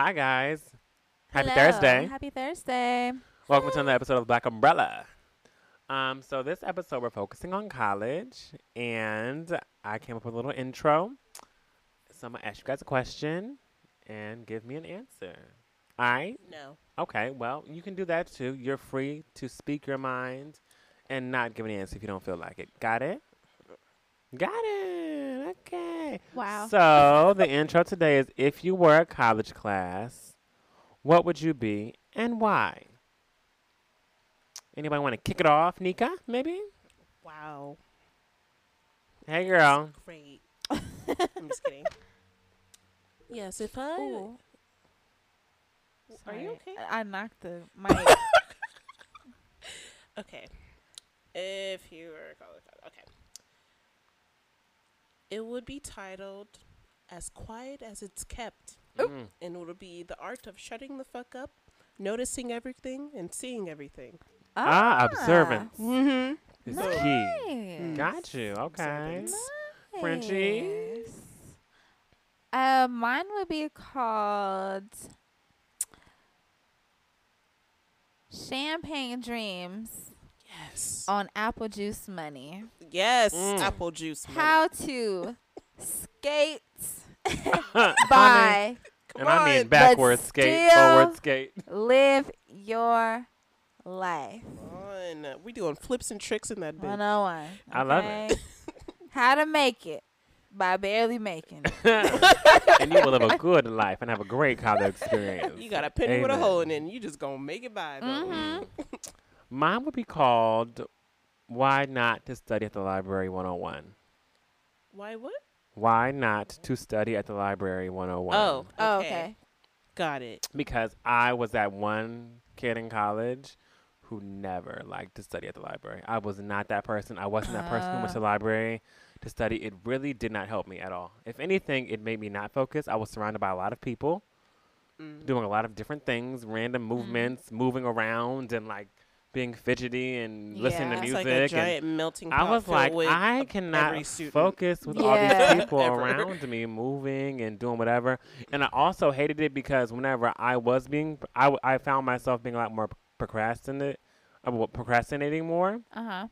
Hi, guys. Happy Hello. Thursday. Happy Thursday. Welcome to another episode of Black Umbrella. Um, so this episode we're focusing on college, and I came up with a little intro. So I'm gonna ask you guys a question and give me an answer. All right? No. Okay. Well, you can do that too. You're free to speak your mind and not give an answer if you don't feel like it. Got it? Got it. Okay. Wow. So the intro today is: If you were a college class, what would you be and why? Anybody want to kick it off, Nika? Maybe. Wow. Hey, girl. Great. I'm just kidding. Yes, if I. Ooh. Are you Sorry. okay? I I knocked the mic. Okay. If you were a college okay. It would be titled As Quiet as It's Kept. Mm. And it would be the art of shutting the fuck up, noticing everything, and seeing everything. Ah, observance Mm-hmm. is Nice. key. Got you. Okay. Observance. Frenchie? Uh, mine would be called Champagne Dreams Yes. on Apple Juice Money. yes. Mm. Apple juice. money. How to skate Honey. by Come And I mean on. backwards skate, forward skate. live your life. Come on. We doing flips and tricks in that bitch. 101. I love it. How to make it by barely making it. and you will live a good life and have a great college experience. You got a penny with a hole in it, and you just gonna make it by. though. Mine would be called Why Not to Study at the Library 101. Why? What? Why Not to Study at the Library 101. Oh, Oh, okay. okay. Got it. Because I was that one kid in college who never liked to study at the library. I was not that person. I wasn't that person who went to the library to study. It really did not help me at all. If anything, it made me not focus. I was surrounded by a lot of people Mm. doing a lot of different things, random movements, moving around and like being fidgety and listening to music. like and melting. I was like, I cannot focus with all these people around me moving and doing whatever. And I also hated it because whenever I was being, I, w- I found myself being a lot more procrastinate, uh, procrastinating more Uh huh.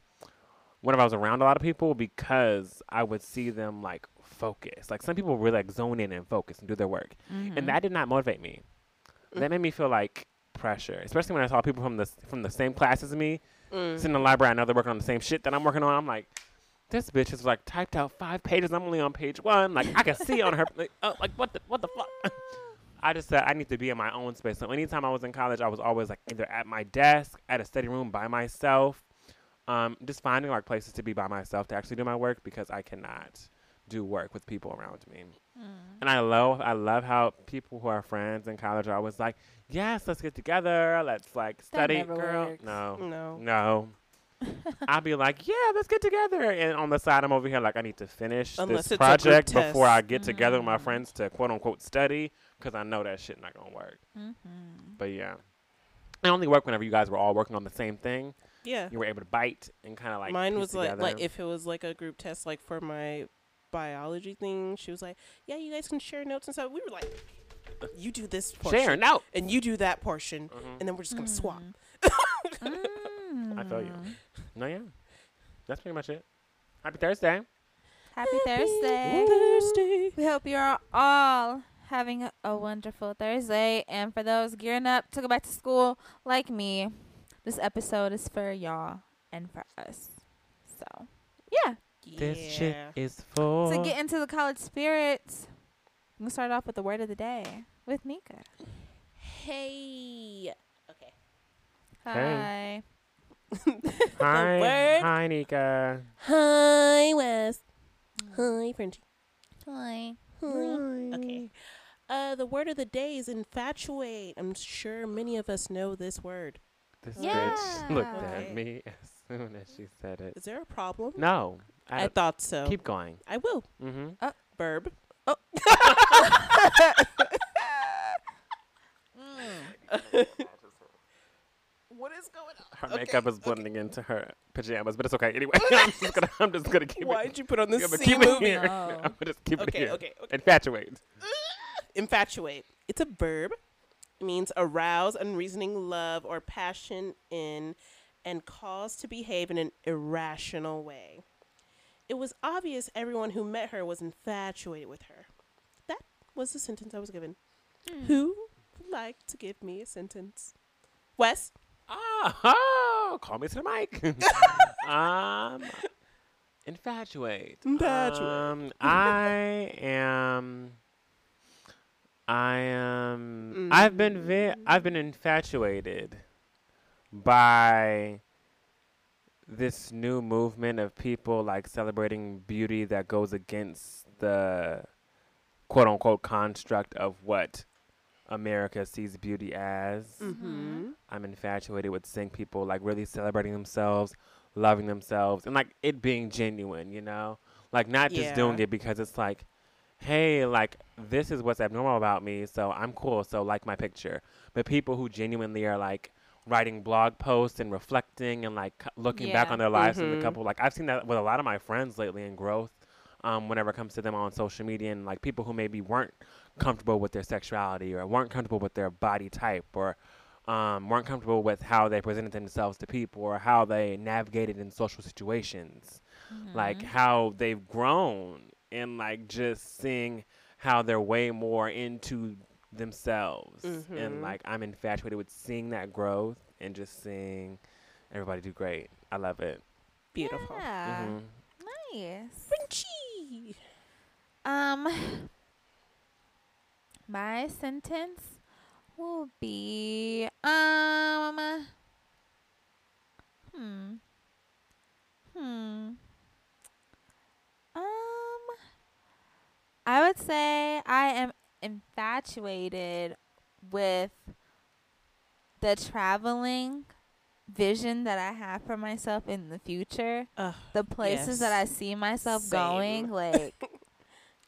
whenever I was around a lot of people because I would see them like focus. Like some people really like zone in and focus and do their work, Mm-hmm. and that did not motivate me. That made me feel like pressure, especially when I saw people from the from the same class as me Mm. sitting in the library. I know they're working on the same shit that I'm working on. I'm like, this bitch is like typed out five pages. I'm only on page one. Like I can see on her. Like, oh, like what the what the fuck. I just said I need to be in my own space. So anytime I was in college, I was always like either at my desk, at a study room by myself, um, just finding like places to be by myself to actually do my work because I cannot do work with people around me. Mm. And I love I love how people who are friends in college are always like, yes, let's get together, let's like study, never girl. works. No, No. no. I'll be like, yeah, let's get together. And on the side, I'm over here like, I need to finish Unless this it's a group project before I test. get together with my Mm. friends to quote unquote study because I know that shit not gonna work. Mm-hmm. But yeah, it only worked whenever you guys were all working on the same thing. Yeah. You were able to bite and kind of like Mine piece was like like if it was like a group test, like for my biology thing. She was like, "Yeah, you guys can share notes and stuff." We were like, "You do this portion, share no. and you do that portion, Mhm. and then we're just gonna swap." Mm. I feel you. No, yeah, that's pretty much it. Happy Thursday. Happy Thursday. Thursday. We hope you're all having a, a wonderful Thursday. And for those gearing up to go back to school like me, this episode is for y'all and for us. So, yeah. This shit Yeah. is for. To get into the college spirit, I'm going to start off with the word of the day with Nika. Hey. Okay. Hi. hi, word. hi, Nika. Hi, Wes. Hi, Frenchie. Hi. Okay. Uh, the word of the day is infatuate. I'm sure many of us know this word. This Yeah. bitch looked Okay. at me as soon as she said it. Is there a problem? No, I, I, thought so. keep going. I will. Mm-hmm. Verb. What is going on? Her Okay, makeup is okay. blending into her pajamas, but it's okay. Anyway, I'm just gonna, I'm just gonna keep it. Why it. did you put on this Yeah, but C keep it here. Oh. I'm gonna just keep it here. okay, okay. Infatuate. Infatuate. It's a verb. It means arouse unreasoning love or passion in and cause to behave in an irrational way. It was obvious everyone who met her was infatuated with her. That was the sentence I was given. Who would like to give me a sentence? Wes? Oh, call me to the mic. um, infatuate. Infatuate. Um, I am. I am. I've been vi- I've been infatuated by this new movement of people like celebrating beauty that goes against the quote unquote construct of what America sees beauty as. Mm-hmm. I'm infatuated with seeing people like really celebrating themselves, loving themselves, and like it being genuine, you know? Like not just doing it because it's like, hey, like this is what's abnormal about me, so I'm cool, so like my picture. But people who genuinely are like writing blog posts and reflecting and like looking back on their lives and Mhm. the couple like I've seen that with a lot of my friends lately in growth. Um, whenever it comes to them on social media and like people who maybe weren't comfortable with their sexuality or weren't comfortable with their body type or um, weren't comfortable with how they presented themselves to people or how they navigated in social situations like Mm-hmm. how they've grown and like just seeing how they're way more into themselves and Mhm. like i'm infatuated with seeing that growth and just seeing everybody do great i love it Beautiful. Yeah. Mhm. Nice. Frenchie. Um, my sentence will be um. Hmm. Hmm. Um. I would say I am infatuated with the traveling vision that I have for myself in the future. Ugh, The places that I see myself Same. going, like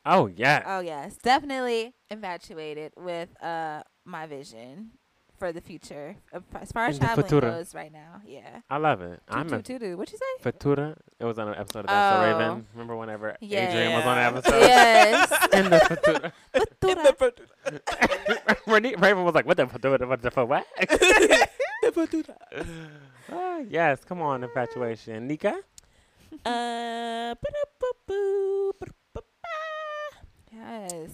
oh yeah Oh yes, definitely infatuated with uh my vision for the future as far as In traveling futura. goes right now. Yeah. i love it i'm a Toot, toot, toot. What you say? Fatura. It was on an episode of Oh. Raven. Remember whenever Yeah. Adrian was on the Yeah. episode? yes. In the Fatura. Futura. When he- Raven was like, "What the Fatura? What the for what?" Ah, yes, come on, infatuation, Nika. Uh, yes.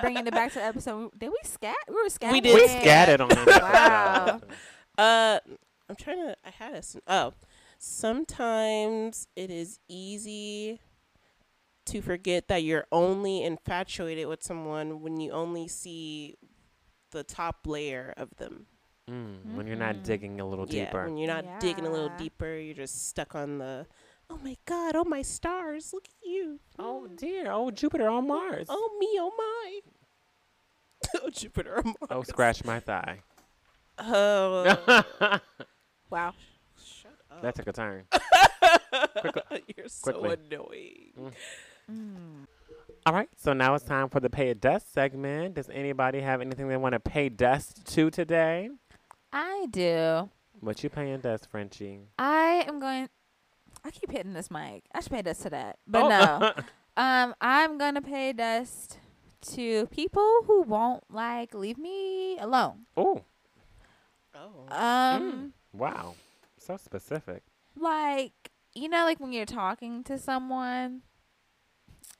Bringing it back to the episode. Did we scat? We were scatting. We did We Yeah. scattered on that. Wow. Uh, I'm trying to. I had a. Oh, sometimes it is easy to forget that you're only infatuated with someone when you only see the top layer of them. Mm, when you're not digging a little Yeah, deeper. when you're not digging a little deeper, you're just stuck on the. Oh my God! Oh my stars! Look at you! oh dear, oh Jupiter on Mars. Oh me! Oh my! oh Jupiter! Oh, Mars. Oh, scratch my thigh. Oh. Wow. Shut up. That took a turn. You're so Quickly. annoying. Mm. All right, so now it's time for the pay a dust segment. Does anybody have anything they want to pay dust to today? I do. What you paying dust, Frenchie? I am going. I keep hitting this mic. I should pay dust to that, but Oh. no. Um, I'm gonna pay dust to people who won't like leave me alone. oh, Oh. Um, wow, so specific. like you know, like when you're talking to someone.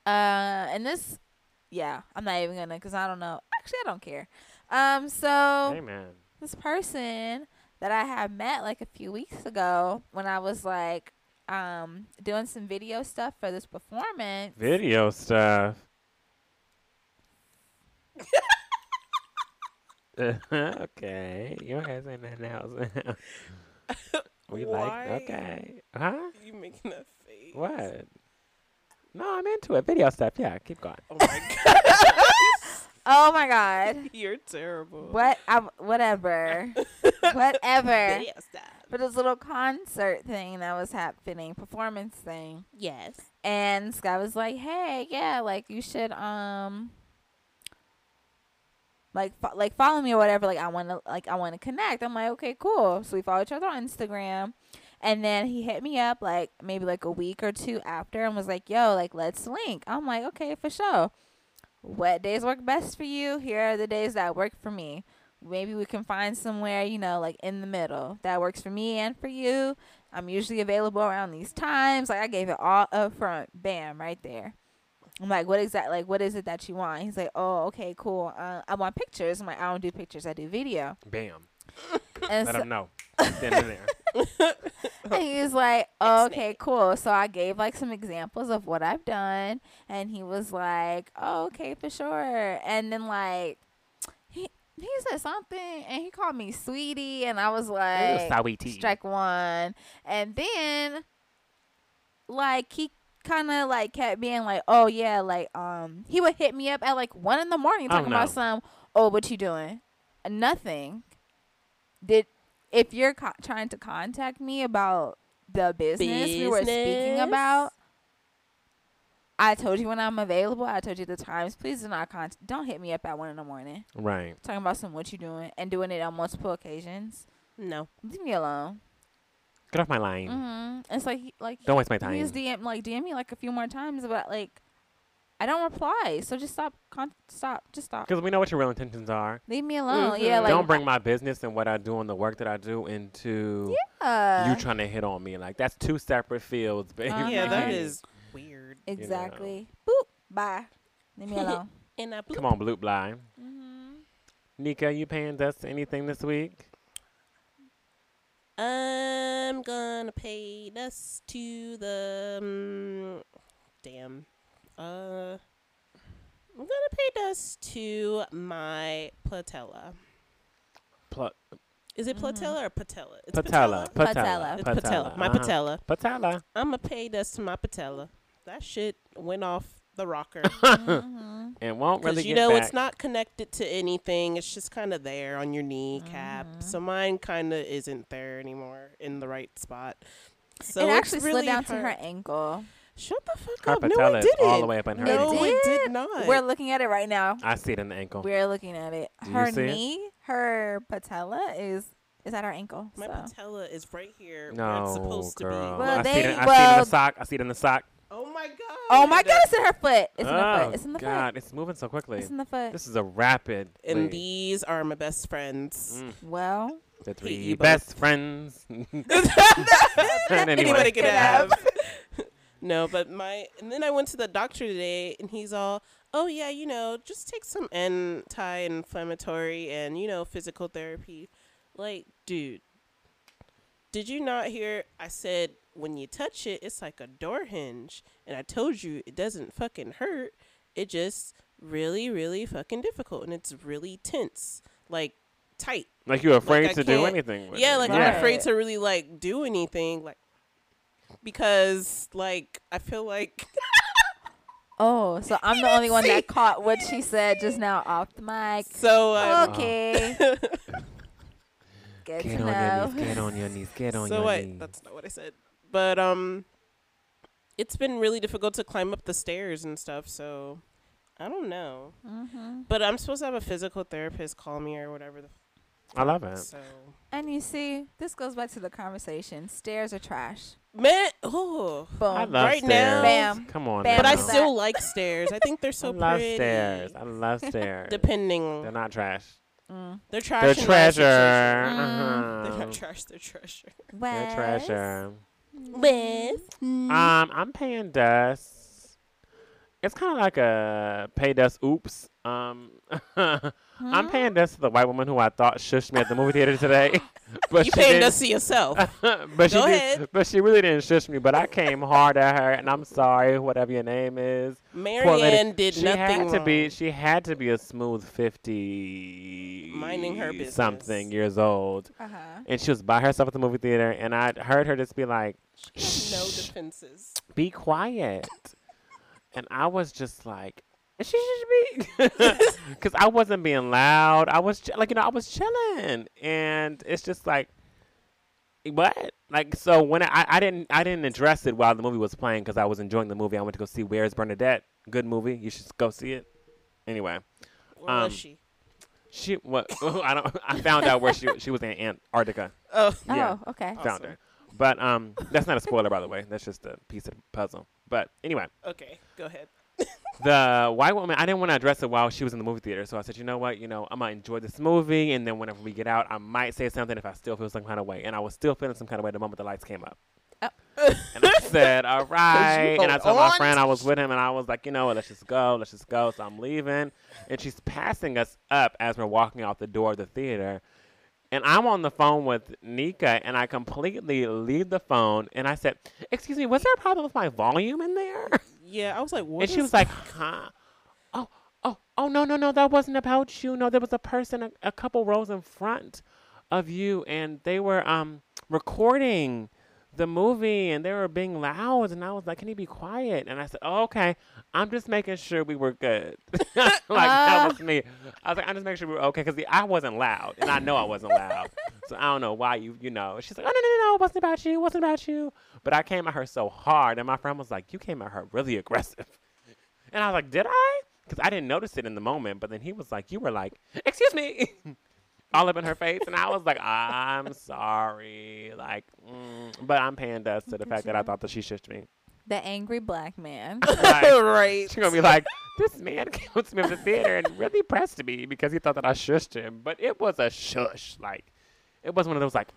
Uh, and this, yeah, I'm not even gonna, cause I don't know. Actually, I don't care. Um, so Amen. this person that I had met like a few weeks ago when I was like um doing some video stuff for this performance. Video stuff. okay, your ass ain't nothing else. we Why? like okay, huh? you making that face? What? No, I'm into it. Video stuff. Yeah, keep going. Oh my god, Oh my god. you're terrible. What I, whatever. whatever. Video stuff. For this little concert thing that was happening, performance thing. Yes. And Sky was like, "Hey, yeah, like you should um like fo- like follow me or whatever. Like I want to like I want to connect." I'm like, "Okay, cool." So we follow each other on Instagram. And then he hit me up like maybe like a week or two after and was like, "Yo, like let's link." I'm like, "Okay, for sure." what days work best for you. Here are the days that work for me. Maybe we can find somewhere, you know, like in the middle that works for me and for you. I'm usually available around these times. Like I gave it all up front. Bam, right there. I'm like, what exactly? Like, what is it that you want? He's like, oh, okay, cool. Uh, I want pictures. I'm like, I don't do pictures. I do video. Bam. And Let so, him know. Then and there. and he was like, oh, okay, cool. So I gave like some examples of what I've done, and he was like, oh, okay, for sure. And then like he said something, and he called me sweetie, and I was like, Sowie tea. strike one. And then like he kind of like kept being like, oh yeah, like um he would hit me up at like one in the morning Oh, talking about some, oh what you doing? Nothing. Did if you're co- trying to contact me about the business, we were speaking about. I told you when I'm available. I told you the times. Please do not contact. Don't hit me up at one in the morning Right. talking about some what you doing and doing it on multiple occasions. No. Leave me alone. Get off my line. Mm-hmm. It's like like Don't waste my time. he's time. DM like DM me like a few more times, but like I don't reply. So just stop. Con- stop. Just stop. Because we know what your real intentions are. Leave me alone. Mhm. Yeah. Like Don't bring my business and what I do and the work that I do into uh, you trying to hit on me. Like that's two separate fields, baby. Uh-huh. Yeah, that Right. is weird. exactly. Boop. Bye. Leave me alone. And I Come on, Bloop Blind. mm-hmm. Nika, you paying us anything this week? I'm gonna pay dust to the um, damn. Uh, I'm gonna pay dust to my patella. Pl- Is it Mhm. patella or patella? It's patella. Patella. Patella. It's patella. My uh-huh. patella. Patella. I'm gonna pay dust to my patella. That shit went off the rocker. mm-hmm. And won't really Because you get know back. it's not connected to anything. It's just kind of there on your kneecap. Mhm. So mine kind of isn't there anymore in the right spot. So it actually really slid down to her ankle. Shut the fuck Her up! No, patella it is didn't. all the way up in her no, knee. it did. did not. We're looking at it right now. I see it in the ankle. We're looking at it. Do her see it? knee, her patella is is at her ankle. My so. patella is right here where it's No, supposed girl. to be. Well, I, see they- it in, I see it in the sock. I see it in the sock. Oh my god! Oh my god, it's in her foot. It's in the oh, foot. It's in the God, it's moving so quickly. foot. It's in the foot. This is a rapid. And lead. these are my best friends. Mm, well, the three you both. best friends. anyway. Anybody could Could have. no, but my and then I went to the doctor today, and he's all, "Oh yeah, you know, just take some anti-inflammatory and you know physical therapy." Like, dude, did you not hear? I said when you touch it, it's like a door hinge, and I told you it doesn't fucking hurt. It just really, really fucking difficult, and it's really tense, like tight. Like you're afraid I to do anything. With Yeah, like Right. I'm afraid to really like do anything, like because like I feel like oh, so I'm the only one that caught what she said just now off the mic. so. Um, Okay, good Get to on know. your knees. Get on your knees. Get on so your what? knees. That's not what I said. But um, it's been really difficult to climb up the stairs and stuff. So I don't know. hmm But I'm supposed to have a physical therapist call me or whatever. The I love it. so And you see, this goes back to the conversation. Stairs are trash. man, oh, Boom. Right stairs. now- Bam. Come on. Bam but I still like stairs. I think they're so pretty. I love pretty. stairs. I love stairs. Depending, They're not trash. Mm. they're trash. They're and treasure. Mm. Uh-huh. They're not trash. They're treasure. They're treasure. With Um, I'm paying dust. It's kind of like a pay dust. Oops. Um, I'm paying dust to the white woman who I thought shushed me at the movie theater today. but you she paying didn't- to yourself. but she Go did, ahead. but she really didn't shush me. But I came hard at her, and I'm sorry, whatever your name is. Marianne did she nothing had to be. She had to be a smooth fifty, Minding her business. something years old, Uh-huh. and she was by herself at the movie theater. And I heard her just be like, She had no defenses. "Be quiet," and I was just like. She should be, because I wasn't being loud. I was ch- like, you know, I was chilling, and it's just like, what? Like, so when I, I didn't, I didn't address it while the movie was playing because I was enjoying the movie. I went to go see Where's Bernadette. Good movie. You should go see it. Anyway, Where Um, was she? she what? I don't. I found out where she she was in Antarctica. Oh, Yeah. Oh, okay. Awesome. Found her. But um, that's not a spoiler, by the way. That's just a piece of the puzzle. But anyway, okay. Go ahead. the white woman, I didn't want to address it while she was in the movie theater. So I said, you know what? You know, I'm going to enjoy this movie. And then whenever we get out, I might say something if I still feel some kind of way. And I was still feeling some kind of way the moment the lights came up. Oh. and I said, all right. And I hold told my friend I was with him, and I was like, you know what? Let's just go. Let's just go. So I'm leaving. And she's passing us up as we're walking out the door of the theater. And I'm on the phone with Nika, and I completely leave the phone. And I said, "Excuse me, was there a problem with my volume in there?" Yeah, I was like, what? and she was like, "Huh? Oh, oh, oh, no, no, no, that wasn't about you. No, there was a person, a, a couple rows in front of you, and they were um recording the movie, and they were being loud. And I was like, "Can you be quiet?" And I said, oh, "Okay, I'm just making sure we were good." like that Ah. was me. I was like, "I'm just making sure we were okay," because I wasn't loud, and I know I wasn't loud. So I don't know why you, you know. She's like, "Oh no, no, no, no, it wasn't about you. It wasn't about you." But I came at her so hard, and my friend was like, "You came at her really aggressive." And I was like, "Did I?" Because I didn't notice it in the moment. But then he was like, "You were like, excuse me," all up in her face, and I was like, "I'm sorry." Like, mm. but I'm paying dust to the fact that I thought that she shushed me. The angry black man. Like, right. She's gonna be like, "This man came to me in the theater and really pressed me because he thought that I shushed him." But it was a shush. Like, it was one of those like.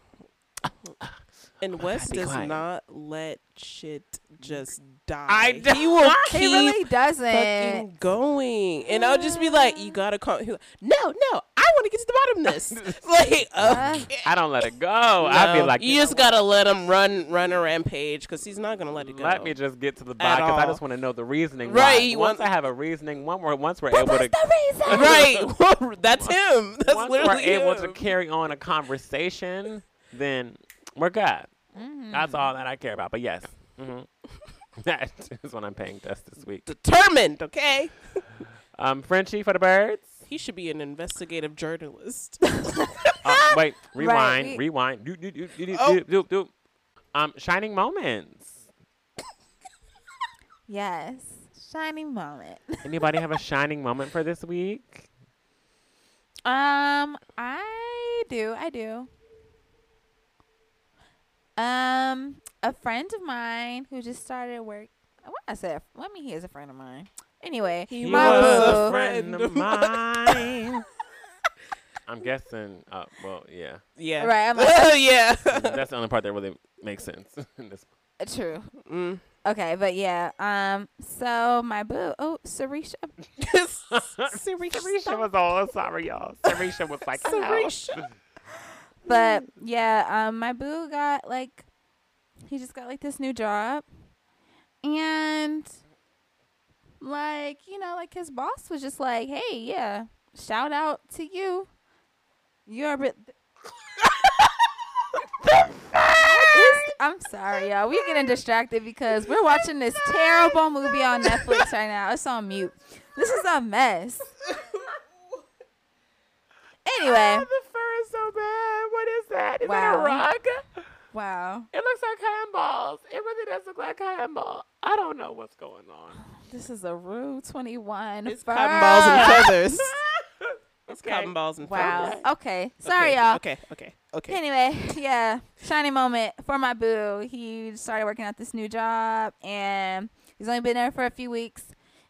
And Wes be does quiet. not let shit just die. I don't. He will he keep really doesn't. fucking going, and I'll just be like, "You gotta come." He's like, no, no, I want to get to the bottom of this. like, okay. I don't let it go. I'd be like, you, know just gotta let him run, run a rampage, because he's not gonna let it go. Let me just get to the bottom because I just want to know the reasoning. Right, Why. Once wants- I have a reasoning, one we're, once we're what able was to, the reason? right, that's him. That's once we're able him. to carry on a conversation, then we're good. Mhm. That's all that I care about. But yes, hmm that is what I'm paying dust this week. Determined, okay. Um, Frenchie for the birds. He should be an investigative journalist. Uh, wait, rewind, we- rewind. Do, do, do, do, do, Oh. do, do, do. Um, shining moments. Yes. Shining moment. Anybody have a shining moment for this week? Um, I do. I do. Um, a friend of mine who just started work. What I said? let me, he is a friend of mine. Anyway, He He my was was boo. a friend of mine. I'm guessing. Uh, well, yeah. yeah. Right, I'm like- yeah. That's the only part that really makes sense. in this. Uh, True. Mm. Okay, but yeah. Um, so my boo. Oh, Sarisha. Sarisha was all sorry, y'all. Sarisha was like, hello. Sarisha. But yeah, um, my boo got like, he just got like this new job, and like you know, like his boss was just like, "Hey, yeah, shout out to you. You're a bit." I'm sorry, y'all. We're getting distracted because we're watching this terrible movie on Netflix right now. It's on mute. This is a mess. Anyway, Oh, the fur is so bad. What is that? Is Wow. that a rug? wow. It looks like cotton balls. It really does look like ball. I don't know what's going on. This is a Rue 21. It's fur. cotton balls and feathers. It's Okay. cotton balls and Wow. feathers. Wow. Okay. Sorry, okay. y'all. Okay, okay, okay. Anyway, yeah, shiny moment for my boo. He started working at this new job, and he's only been there for a few weeks.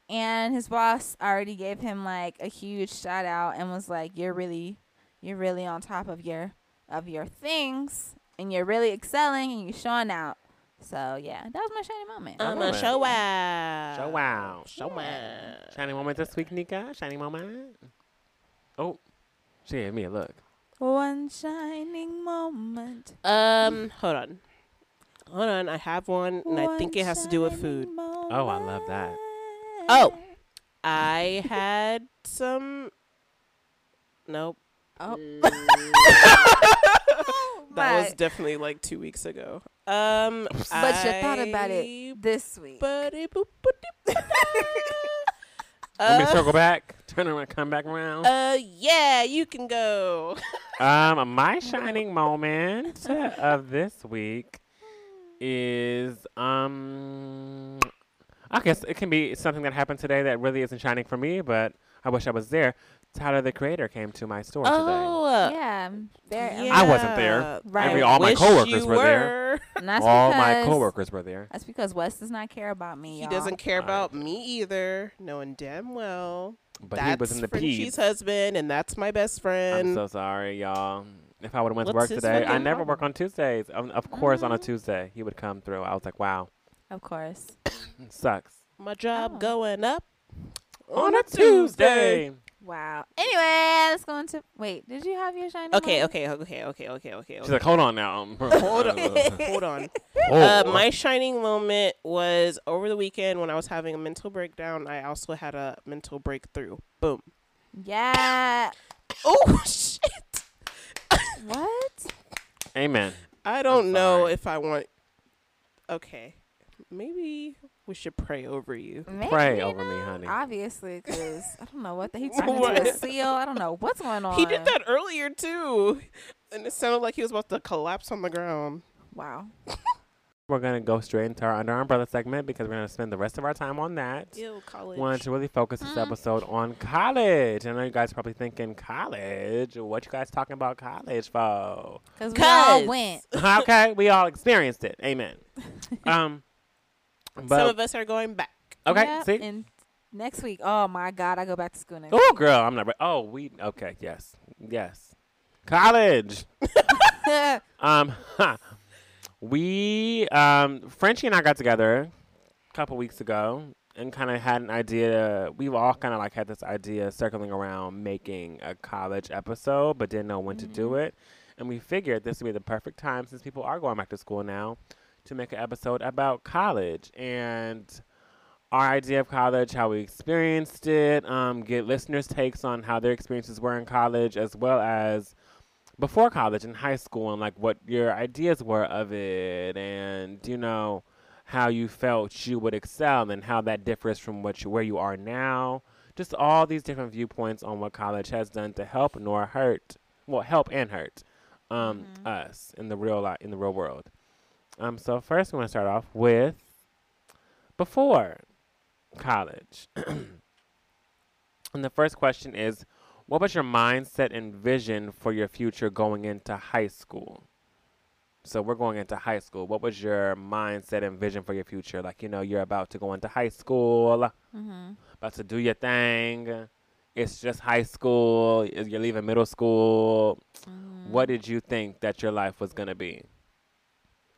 And his boss already gave him like a huge shout out and was like, "You're really, you're really on top of your of your things, and you're really excelling, and you're showing out." So yeah, that was my shiny moment. I'm love a show wow. Show wow. Show wow. Shining moment this week, Nika. Shining moment. Oh, she gave me a look. One shining moment. Um, hold on. Hold on, I have one, and I think it has to do with shining food. Oh, I love that. Oh. I had some. Nope. Oh. That was definitely like two weeks ago. Um, But you thought about it this week. Buddy boop boop. Let me Uh, circle back. Turn around, come back around. uh, yeah, you can go. Um, my shining moment of this week is um, I guess it can be something that happened today that really isn't shining for me, but I wish I was there. Tyler the Creator came to my store today. Oh, yeah, there. I wasn't there. yeah. Right. Every- all my Wish coworkers you were there. And that's today. All my because- coworkers were there. That's because Wes does not care about me. He y'all. doesn't care Alright. about me either, knowing damn well But that's he was in the Frenchie's peeps. husband, and that's my best friend. I'm so sorry, y'all. If I would have went to work today, I fucking never work on Tuesdays. Um, of course, on a Mhm. Tuesday, he would come through. I was like, wow, Of course. sucks. my job Oh. going up On a Tuesday. Wow. Anyway, let's go into. Wait, did you have your shiny? Okay, moment? okay, okay, okay, okay, okay. She's like, hold on now. Hold on. Hold on. Oh. Uh, my shining moment was over the weekend when I was having a mental breakdown. I also had a mental breakthrough. Boom. Yeah. Oh shit! What? Amen. I don't know sorry. if I want. Okay, maybe we should pray over you. Maybe Pray over me, honey. Obviously, because I don't know what the, he turned into a seal. I don't know what's going on. He did that earlier too, and it sounded like he was about to collapse on the ground. Wow. We're gonna go straight into our under umbrella segment because we're gonna spend the rest of our time on that. Ew, college. Wanted to really focus this Mm. episode on college. I know you guys are probably thinking college. What you guys talking about college for? Because we all 'Cause went. okay, we all experienced it. Amen. Um, Some of us are going back. okay, Yep, see. And next week, oh my God, I go back to school next Oh, girl, I'm not. Re- oh, we okay. Yes, yes. College. week. Um, we um, Frenchie and I got together a couple weeks ago and kind of had an idea. We've all kind of like had this idea circling around making a college episode, but didn't know when to do Mhm. it. And we figured this would be the perfect time since people are going back to school now to make an episode about college and our idea of college, how we experienced it, um, get listeners' takes on how their experiences were in college, as well as before college in high school and like what your ideas were of it and you know how you felt you would excel and how that differs from what you, where you are now just all these different viewpoints on what college has done to help nor hurt well help and hurt um, Mhm. us in the real life in the real world um, so first we want to start off with before college and the first question is what was your mindset and vision for your future going into high school? So we're going into high school. What was your mindset and vision for your future? Like, you know, you're about to go into high school, mm-hmm. about to do your thing. It's just high school. You're leaving middle school. Mm-hmm. What did you think that your life was going to be?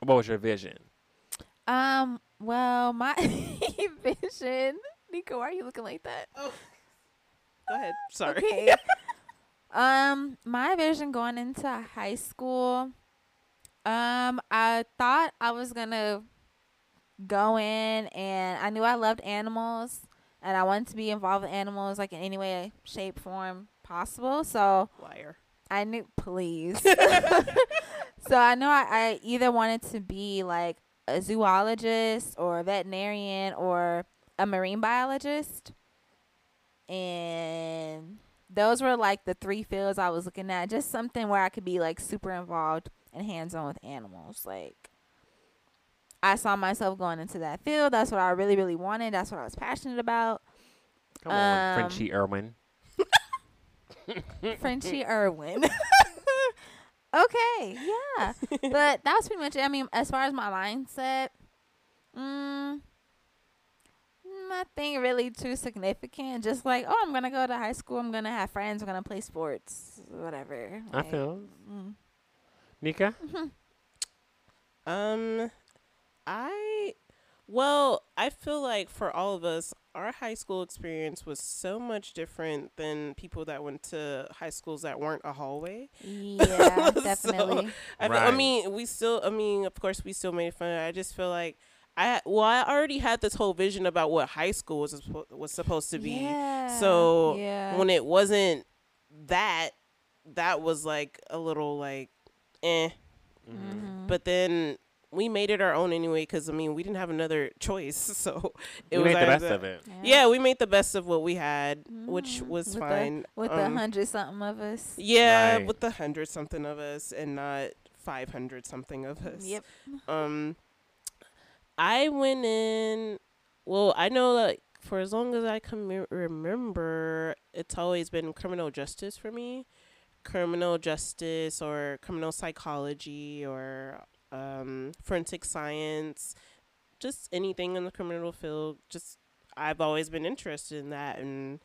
What was your vision? Um. Well, my vision. Nico, why are you looking like that? Oh. Go ahead. Sorry. Okay. um, my vision going into high school. Um, I thought I was gonna go in, and I knew I loved animals, and I wanted to be involved with animals, like in any way, shape, form possible. So Liar. I knew, please. so I know I, I either wanted to be like a zoologist or a veterinarian or a marine biologist. And those were like the three fields I was looking at. Just something where I could be like super involved and hands on with animals. Like I saw myself going into that field. That's what I really, really wanted. That's what I was passionate about. Come on, Um, Frenchie Irwin. Frenchie Irwin. Okay, yeah. But that was pretty much it. I mean, as far as my mindset, mm, nothing really too significant. Just like, oh, I'm gonna go to high school. I'm gonna have friends. I'm gonna play sports. Whatever. I Like, feel. mm. Nika? Um, I, well, I feel like for all of us, our high school experience was so much different than people that went to high schools that weren't a hallway. Yeah, So, definitely. I, feel, I mean, we still, I mean, of course, we still made fun. of it. I just feel like I, well, I already had this whole vision about what high school was was supposed to be. Yeah. So, yeah. When it wasn't that, that was like a little like, eh. Mhm. But then we made it our own anyway because I mean we didn't have another choice, so it we was made the best either- of it. Yeah, we made the best of what we had, which Mhm. was With the- fine. with the Um, hundred something of us. yeah, Right. with the hundred something of us and not five hundred something of us. Yep. Um, I went in. Well, I know like for as long as I can me- remember, it's always been criminal justice for me. Criminal justice or criminal psychology or um, forensic science, just anything in the criminal field. Just I've always been interested in that, and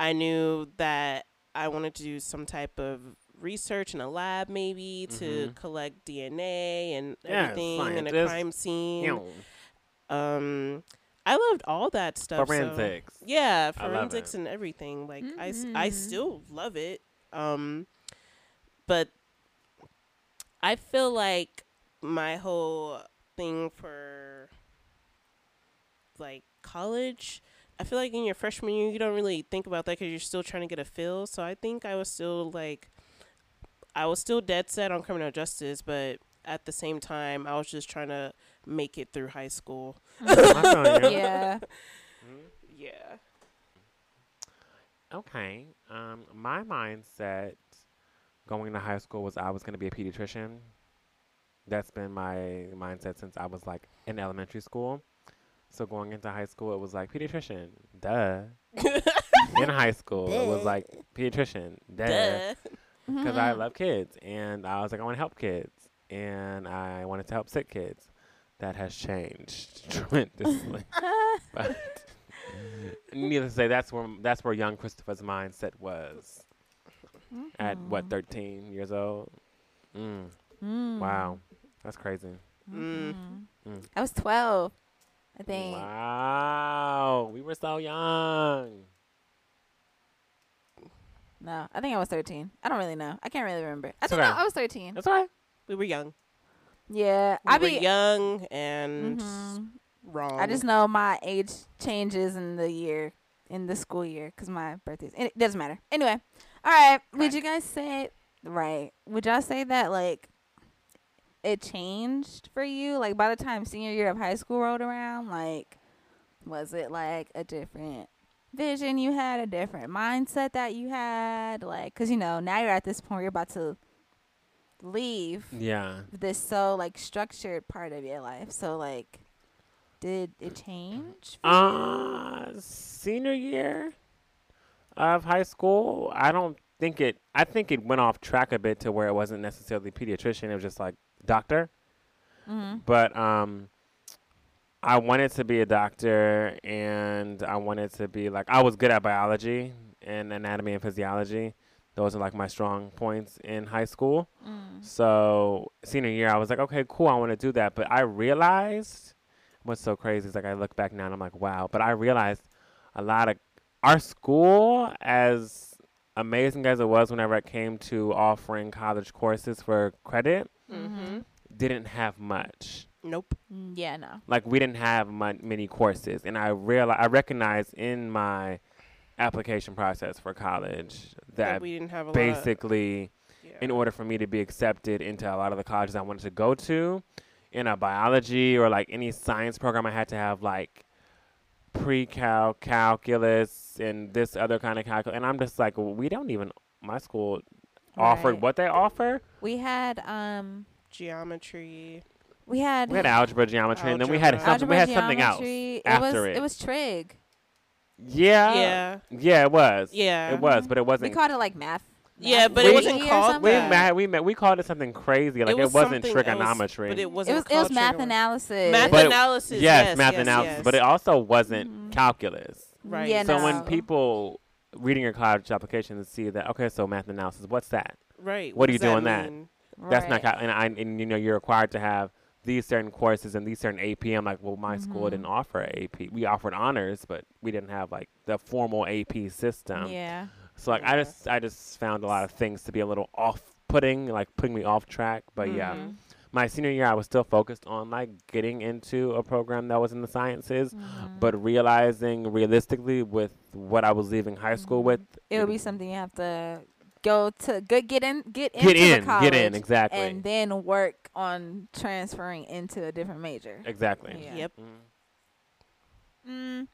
I knew that I wanted to do some type of research in a lab, maybe to Mhm. collect DNA and Yeah, everything in a crime scene. Ew. Um, I loved all that stuff. so- Forensics. yeah, forensics and everything. Like I, s- I Mhm. still love it. Um, but I feel like my whole thing for like college, I feel like in your freshman year you don't really think about that because you're still trying to get a feel. So I think I was still like, I was still dead set on criminal justice, but at the same time I was just trying to make it through high school. I feel you. yeah. Mhm. Yeah. Okay. Um, my mindset going to high school was I was going to be a pediatrician. That's been my mindset since I was like in elementary school. So going into high school, it was like pediatrician, duh. in high school, it was like pediatrician, duh. Duh. Because I Mhm. love kids, and I was like, I want to help kids, and I wanted to help sick kids. That has changed tremendously. but needless to say, that's where that's where young Christopher's mindset was at what Mhm. 13 years old. Mm. Mm. Wow, that's crazy. Mm. Mm. I was 12, I think. Wow, we were so young. No, I think I was 13. I don't really know. I can't really remember. I It's think I- okay. I was 13. That's all right. We were young. Yeah, We I were be. young and Mhm. wrong. I just know my age changes in the year, in the school year, because my birthday's. It doesn't matter. Anyway, all right. Would you guys say right? Would y'all say that like it changed for you? Like by the time senior year of high school rolled around, like was it like a different vision you had, a different mindset that you had? Like, cause you know now you're at this point you're about to leave Yeah. this so like structured part of your life. So like, did it change? you? Uh, senior year of high school, I don't think it. I think it went off track a bit to where it wasn't necessarily pediatrician. It was just like doctor. Mhm. But um, I wanted to be a doctor, and I wanted to be like I was good at biology and anatomy and physiology. Those are like my strong points in high school. Mm. So senior year, I was like, okay, cool, I want to do that. But I realized what's so crazy is like I look back now and I'm like, wow. But I realized a lot of our school, as amazing as it was whenever it came to offering college courses for credit, Mm-hmm. Didn't have much. Nope. Mm, Yeah, no. Like we didn't have mon- many courses, and I real I recognized in my application process for college that we didn't have a basically lot. Yeah. in order for me to be accepted into a lot of the colleges I wanted to go to in a biology or like any science program, I had to have like pre-cal calculus and this other kind of calculus. And I'm just like, well, we don't even, my school offered Right. what they offer. We had um geometry. we had We had algebra, geometry, and then we had Algebra. something, we had something else. geometry. It after was it. it was trig. Yeah. yeah. Yeah, it was. Yeah. It was, but it wasn't. We called it like math. Yeah, math but it wasn't called we, something. that. ma- we, ma- we called it something crazy. Like it, was wasn't something else, trigonometry. but it It wasn't. was it was math analysis. Math But it- analysis. yes, yes, math yes, analysis. yes. But it also wasn't Mhm. calculus. Right. Yeah, So no. when people reading your college application see that, okay, so math analysis, what's that? right. what are you does doing that? That's not and I and you know you're required to have these certain courses and these certain AP. I'm like, well, my school Mhm. didn't offer AP. We offered honors, but we didn't have like the formal AP system. Yeah. So like I just I just found a lot of things to be a little off-putting, like putting me off track. But yeah, Mhm. my senior year I was still focused on like getting into a program that was in the sciences, Mhm. but realizing realistically with what I was leaving high school with, it would be something you have to go to good get in get into get in, the college get in exactly, and then work on transferring into a different major. exactly. Yeah. Yep. Mm.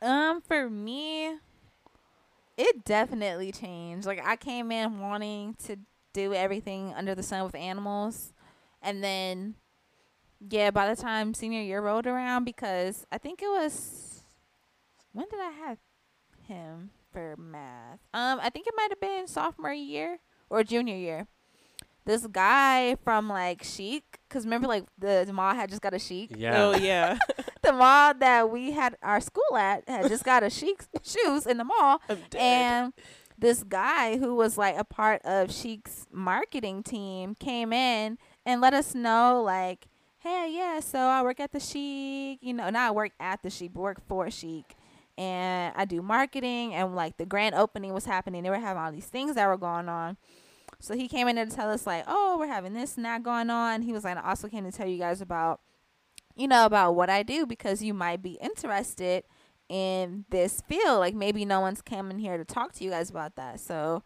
Mm, um, for me, it definitely changed. Like I came in wanting to do everything under the sun with animals, and then, yeah, by the time senior year rolled around, because I think it was when did I have him for math? Um, I think it might have been sophomore year or junior year. This guy from like Chic, cause remember like the, the mall had just got a Chic. Yeah. Oh yeah. The mall that we had our school at had just got a Chic shoes in the mall, I'm dead. and this guy who was like a part of Chic's marketing team came in and let us know like, hey, yeah, so I work at the Chic, you know, not I work at the Chic, but work for Chic. And I do marketing and like the grand opening was happening. They were having all these things that were going on. So he came in to tell us like, oh, we're having this and that going on. He was like, I also came to tell you guys about, you know, about what I do because you might be interested in this field. Like maybe no one's coming here to talk to you guys about that. So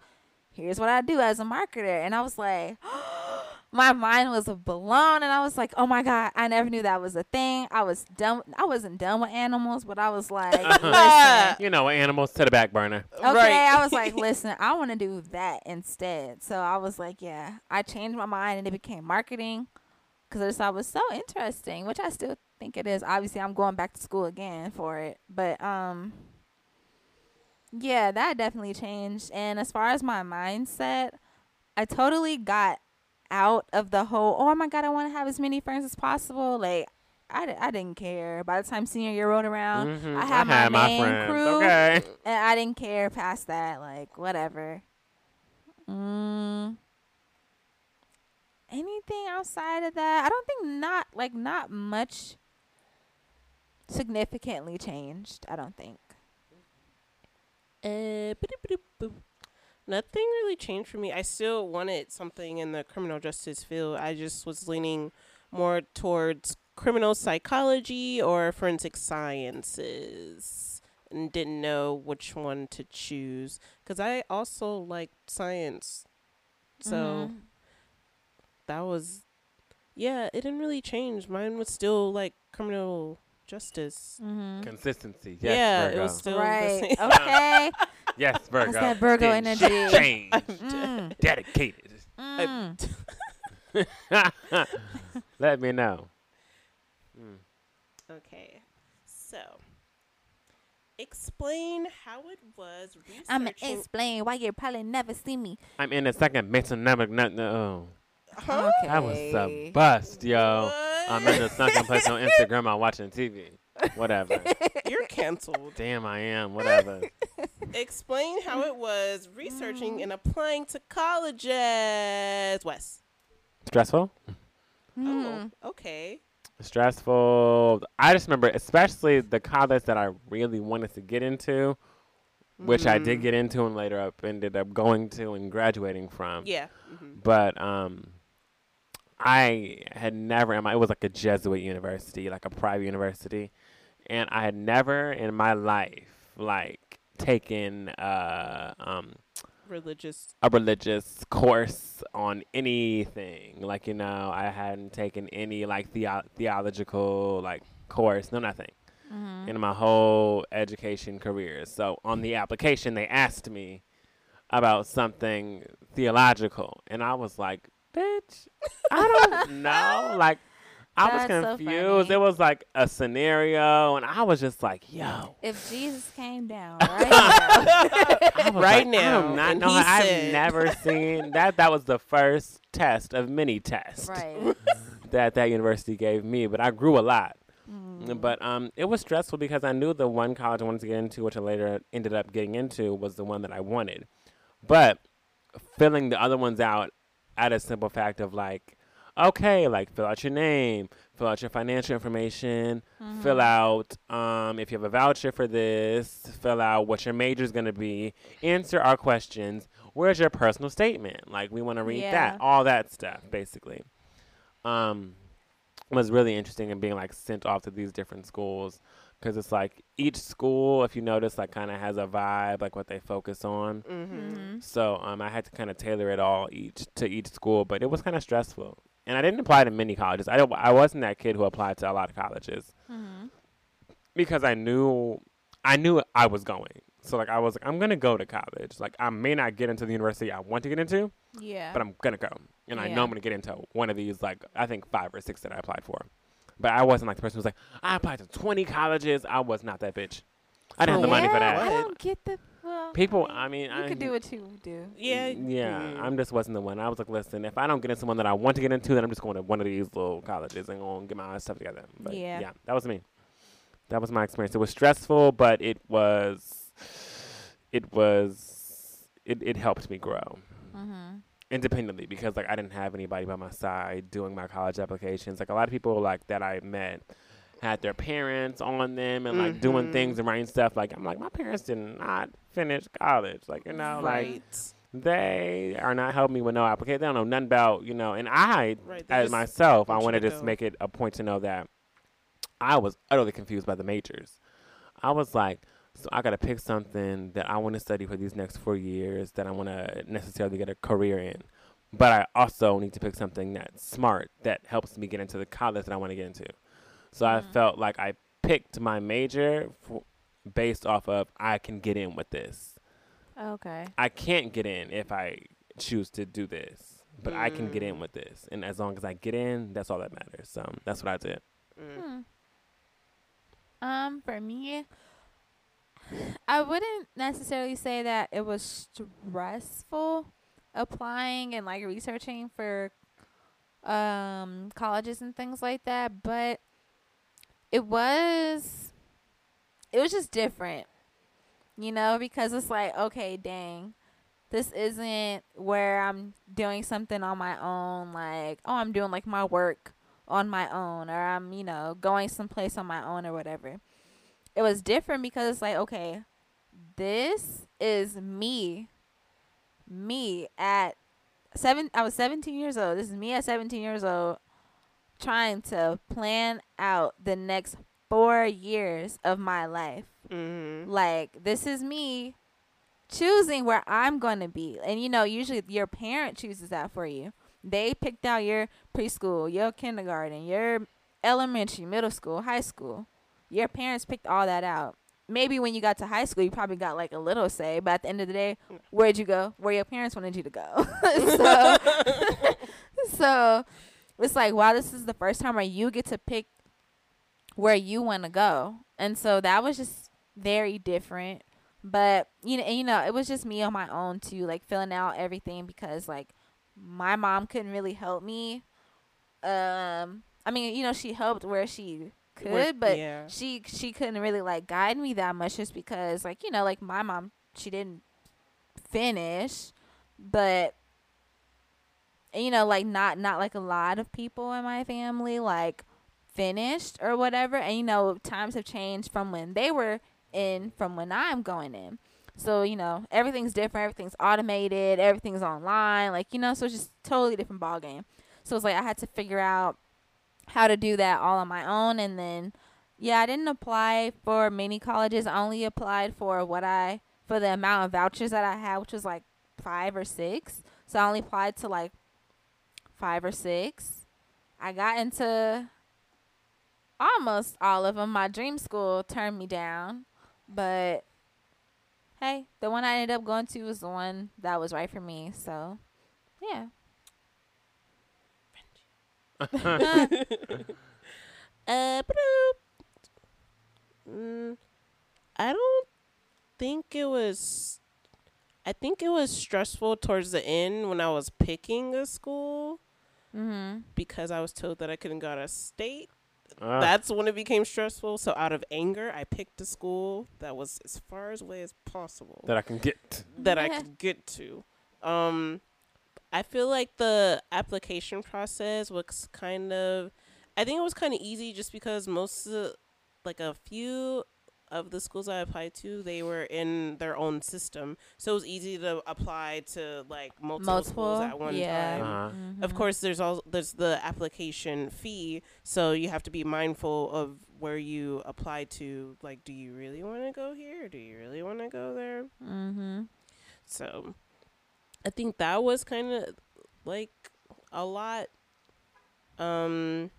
here's what I do as a marketer. And I was like, my mind was blown and I was like, oh my God, I never knew that was a thing. I was done I wasn't done with animals, but I was like, listen. You know, animals to the back burner. Okay, Right. I was like, listen, I want to do that instead. So I was like, yeah, I changed my mind and it became marketing because I just thought it was so interesting, which I still think it is. Obviously, I'm going back to school again for it, but um, yeah, that definitely changed. And as far as my mindset, I totally got out of the whole, oh my god, I want to have as many friends as possible. Like. I, I didn't care. By the time senior year rolled around, Mhm. I had my main friends. crew. Okay. and I didn't care past that. Like whatever. Mm. Anything outside of that, I don't think not like not much significantly changed. I don't think. Uh. Nothing really changed for me. I still wanted something in the criminal justice field. I just was leaning more towards criminal psychology or forensic sciences and didn't know which one to choose because I also like science. So Mhm. that was, yeah, it didn't really change. Mine was still like criminal justice. Mhm. Consistency. Yes, yeah, Virgo. it was still the right. same. yes, Okay. Virgo. That's that Virgo Didn't energy. Change. Mm. Dedicated. Mm. Let me know. Mm. Okay, so explain how it was researching. I'm gonna explain why you probably never see me. I'm in the second metonymic. No, no. Huh? Okay. That was a bust, yo. I'm in the sunken place on Instagram. I'm watching TV. Whatever. You're canceled. Damn, I am. Whatever. explain how it was researching Mm. and applying to colleges. Wes. Stressful. Mm. Oh, okay. Stressful. I just remember, especially the college that I really wanted to get into, which I did Mm. get into and later up ended up going to and graduating from. Yeah. hmm But um, I had never. in my- It was like a Jesuit university, like a private university, and I had never in my life like taken uh um Religious. a religious course on anything. Like you know, I hadn't taken any like theo- theological like course, no nothing Mhm. in my whole education career. So on the application, they asked me about something theological, and I was like, "Bitch, I don't know." Like, I was That's so confused. funny. it was like a scenario, and I was just like, "Yo." If Jesus came down right now, I was Right like, now, I do not and know. he how- I've never seen that. That was the first test of many tests right? that that university gave me. But I grew a lot. Mm. But um, it was stressful because I knew the one college I wanted to get into, which I later ended up getting into, was the one that I wanted. But filling the other ones out at a simple fact of like, okay, like fill out your name, fill out your financial information, Mm-hmm. fill out um, if you have a voucher for this, fill out what your major is going to be, answer our questions. Where's your personal statement? Like we want to read Yeah. that, all that stuff, basically. Um, was really interesting in being like sent off to these different schools because it's like each school, if you notice, like kind of has a vibe, like what they focus on. Mm-hmm. Mhm. So um, I had to kind of tailor it all each to each school, but it was kind of stressful. And I didn't apply to many colleges. I don't. I wasn't that kid who applied to a lot of colleges Mhm. because I knew, I knew I was going. So like I was like, I'm gonna go to college. Like I may not get into the university I want to get into, Yeah. but I'm gonna go, and I know I'm gonna get into one of these. Like I think five or six that I applied for, but I wasn't like the person who's like, I applied to 20 colleges. I was not that bitch. I didn't have the money for that. I don't get the well, People, I mean, you I- could do what you do. Yeah. Yeah, mm. I'm just wasn't the one. I was like, listen, if I don't get into one that I want to get into, then I'm just going to one of these little colleges and going to get my stuff together. But Yeah. yeah, that was me. That was my experience. It was stressful, but it was, it was, it, it helped me grow Mm-hmm. Independently because like I didn't have anybody by my side doing my college applications. Like a lot of people like that I met had their parents on them and like doing Mhm. things and writing stuff. Like I'm like my parents did not finish college. Like you know, like right. they are not helping me with no application. They don't know nothing about, you know, and I, Right. as myself, I want to just go. make it a point to know that I was utterly confused by the majors. I was like, so I got to pick something that I want to study for these next four years that I want to necessarily get a career in. But I also need to pick something that's smart that helps me get into the college that I want to get into. So I Mhm. felt like I picked my major for, based off of I can get in with this. Okay. I can't get in if I choose to do this, but I can get in Mm. with this, and as long as I get in, that's all that matters. So that's what I did. Mm. Hmm. Um, for me, I wouldn't necessarily say that it was stressful applying and like researching for um colleges and things like that, but it was it was just different. You know, because it's like, okay, dang. This isn't where I'm doing something on my own like, oh, I'm doing like my work on my own or I'm, you know, going someplace on my own or whatever. It was different because it's like, okay, this is me. Me at seven I was 17 years old. This is me at 17 years old trying to plan out the next 4 years of my life. Mm-hmm. Like this is me choosing where I'm going to be. And you know, usually your parent chooses that for you. They picked out your preschool, your kindergarten, your elementary, middle school, high school. Your parents picked all that out. Maybe when you got to high school, you probably got like a little say, but at the end of the day, where'd you go? Where your parents wanted you to go. so, so it's like, wow, this is the first time where you get to pick where you want to go. And so that was just very different. But you know, and, you know, it was just me on my own too, like filling out everything because like my mom couldn't really help me. Um, I mean, you know, she helped where she could, but yeah. she she couldn't really like guide me that much just because like you know like my mom she didn't finish, but you know like not not like a lot of people in my family like finished or whatever and you know times have changed from when they were in from when I'm going in. So, you know, everything's different, everything's automated, everything's online, like, you know, so it's just totally different ball game. So it's like I had to figure out how to do that all on my own and then yeah, I didn't apply for many colleges. I only applied for what I for the amount of vouchers that I had, which was like 5 or 6. So I only applied to like 5 or 6. I got into almost all of them. My dream school turned me down, but hey, the one I ended up going to was the one that was right for me. So, yeah. Uh, mm, I don't think it was. I think it was stressful towards the end when I was picking a school Mhm. because I was told that I couldn't go out of state. Uh, That's when it became stressful. So out of anger, I picked a school that was as far away as possible that I can get. that I could get to. Um, I feel like the application process was kind of, I think it was kind of easy just because most, of, like a few of the schools I applied to, they were in their own system, so it was easy to apply to like multiple, schools at one yeah. time. Uh-huh. Of Mhm. course, there's all there's the application fee, so you have to be mindful of where you apply to. Like, do you really want to go here? Or do you really want to go there? Mhm. So, I think that was kind of like a lot. Um,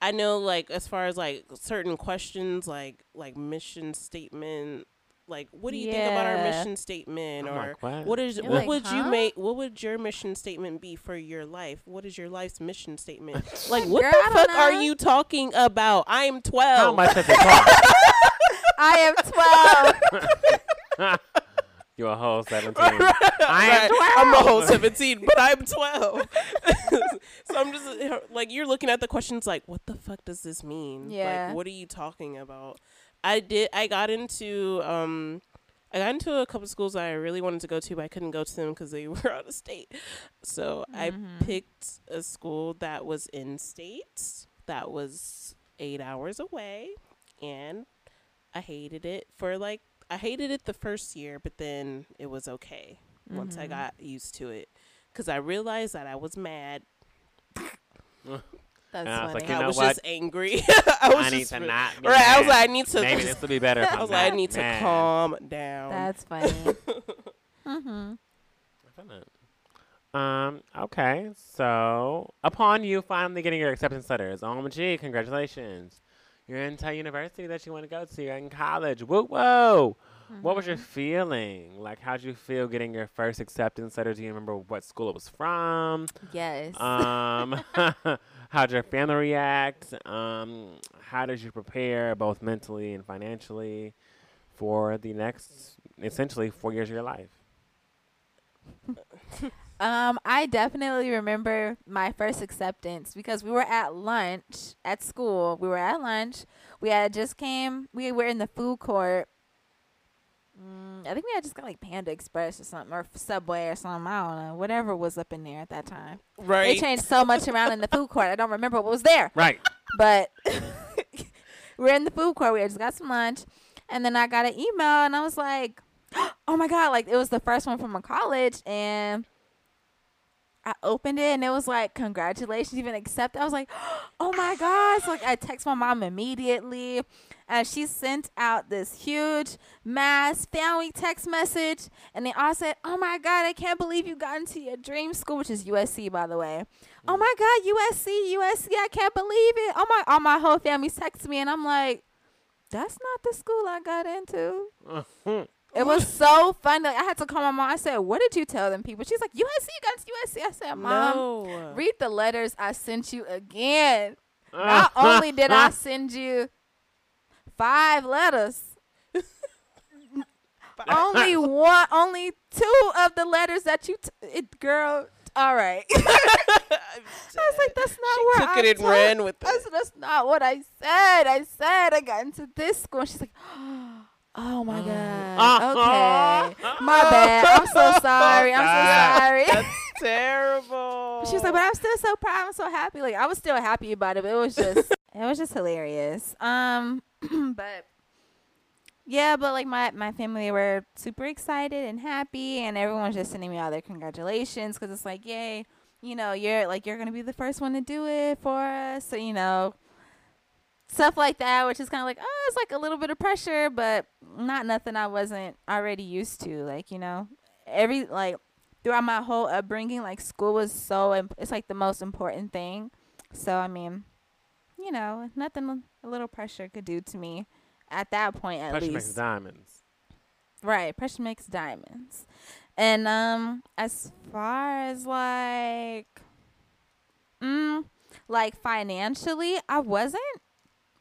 I know, like as far as like certain questions, like like mission statement, Like, what do you think about our mission statement, I'm or like, what? what is You're what like, would you make? What would your mission statement be for your life? What is your life's mission statement? like, what Girl, the I don't fuck are you talking about? I am twelve. How much does it cost? I am 12. You a whole 17. I am 12. I'm a whole 17, but I'm 12. so I'm just uh, like, you're looking at the questions like, what the fuck does this mean? Yeah. Like, what are you talking about? I did, I got into, um, I got into a couple schools that I really wanted to go to, but I couldn't go to them because they were out of state. So I Mhm. picked a school that was in state, that was eight hours away, and I hated it for like, I hated it the first year, but then it was okay once I Mhm. got used to it because I realized that I was mad. That's And I was funny. like, You I was what? just angry. I was I need just to not be right. I was like, I need to. Maybe this will be better I was like, I need to mad. calm down. That's funny. mm-hmm. I feel it. Um, okay, so upon you finally getting your acceptance letters, OMG, congratulations. You're into a university that you want to go to. You're in college. Whoa, whoa. What was your Mm-hmm. feeling? Like, how'd you feel getting your first acceptance letter? Do you remember what school it was from? Yes. Um, how'd your family react? Um, how did you prepare, both mentally and financially, for the next, essentially, four years of your life? Um, I definitely remember my first acceptance because we were at lunch at school. We were at lunch. We had just came. We were in the food court. Mm, I think we had just got like Panda Express or something, or Subway or something. I don't know. Whatever was up in there at that time. right. They changed so much around in the food court. I don't remember what was there. Right. But we were in the food court. We had just got some lunch, and then I got an email, and I was like, "Oh my god!" Like it was the first one from a college, and I opened it, and it was like, "Congratulations, you've been accepted." I was like, "Oh my gosh!" Like I text my mom immediately, and she sent out this huge mass family text message, and they all said, "Oh my god, I can't believe you got into your dream school, which is USC, by the way." Oh my God, USC, USC! I can't believe it. Oh my, all my whole family's texting me, and I'm like, that's not the school I got into. It was so funny. Like, I had to call my mom. I said, "What did you tell them people?" She's like, "USC, you got into USC." I said, "Mom, no. read the letters I sent you again. Uh. Not only did I send you five letters, only one, only two of the letters that you, t- it, girl. All right." I was like, that's not She where took I it and told- ran with I it. said, that's not what I said. I said I got into this school. And she's like, oh my God. Okay. My bad. I'm so sorry. I'm so sorry. That's terrible. she was like, but I'm still so proud. I'm so happy. Like, I was still happy about it, but it was just, it was just hilarious. Um, but yeah, but like my, my family were super excited and happy, and everyone was just sending me all their congratulations because it's like, yay, you know, you're like, you're going to be the first one to do it for us. So, you know, stuff like that, which is kind of like, oh, it's like a little bit of pressure, but not nothing I wasn't already used to. Like, you know, every, like, throughout my whole upbringing, like, school was so, imp- it's like the most important thing. So, I mean, you know, nothing a little pressure could do to me at that point, at Pressure least. Pressure makes diamonds. Right, pressure makes diamonds. And um as far as like mm like financially, I wasn't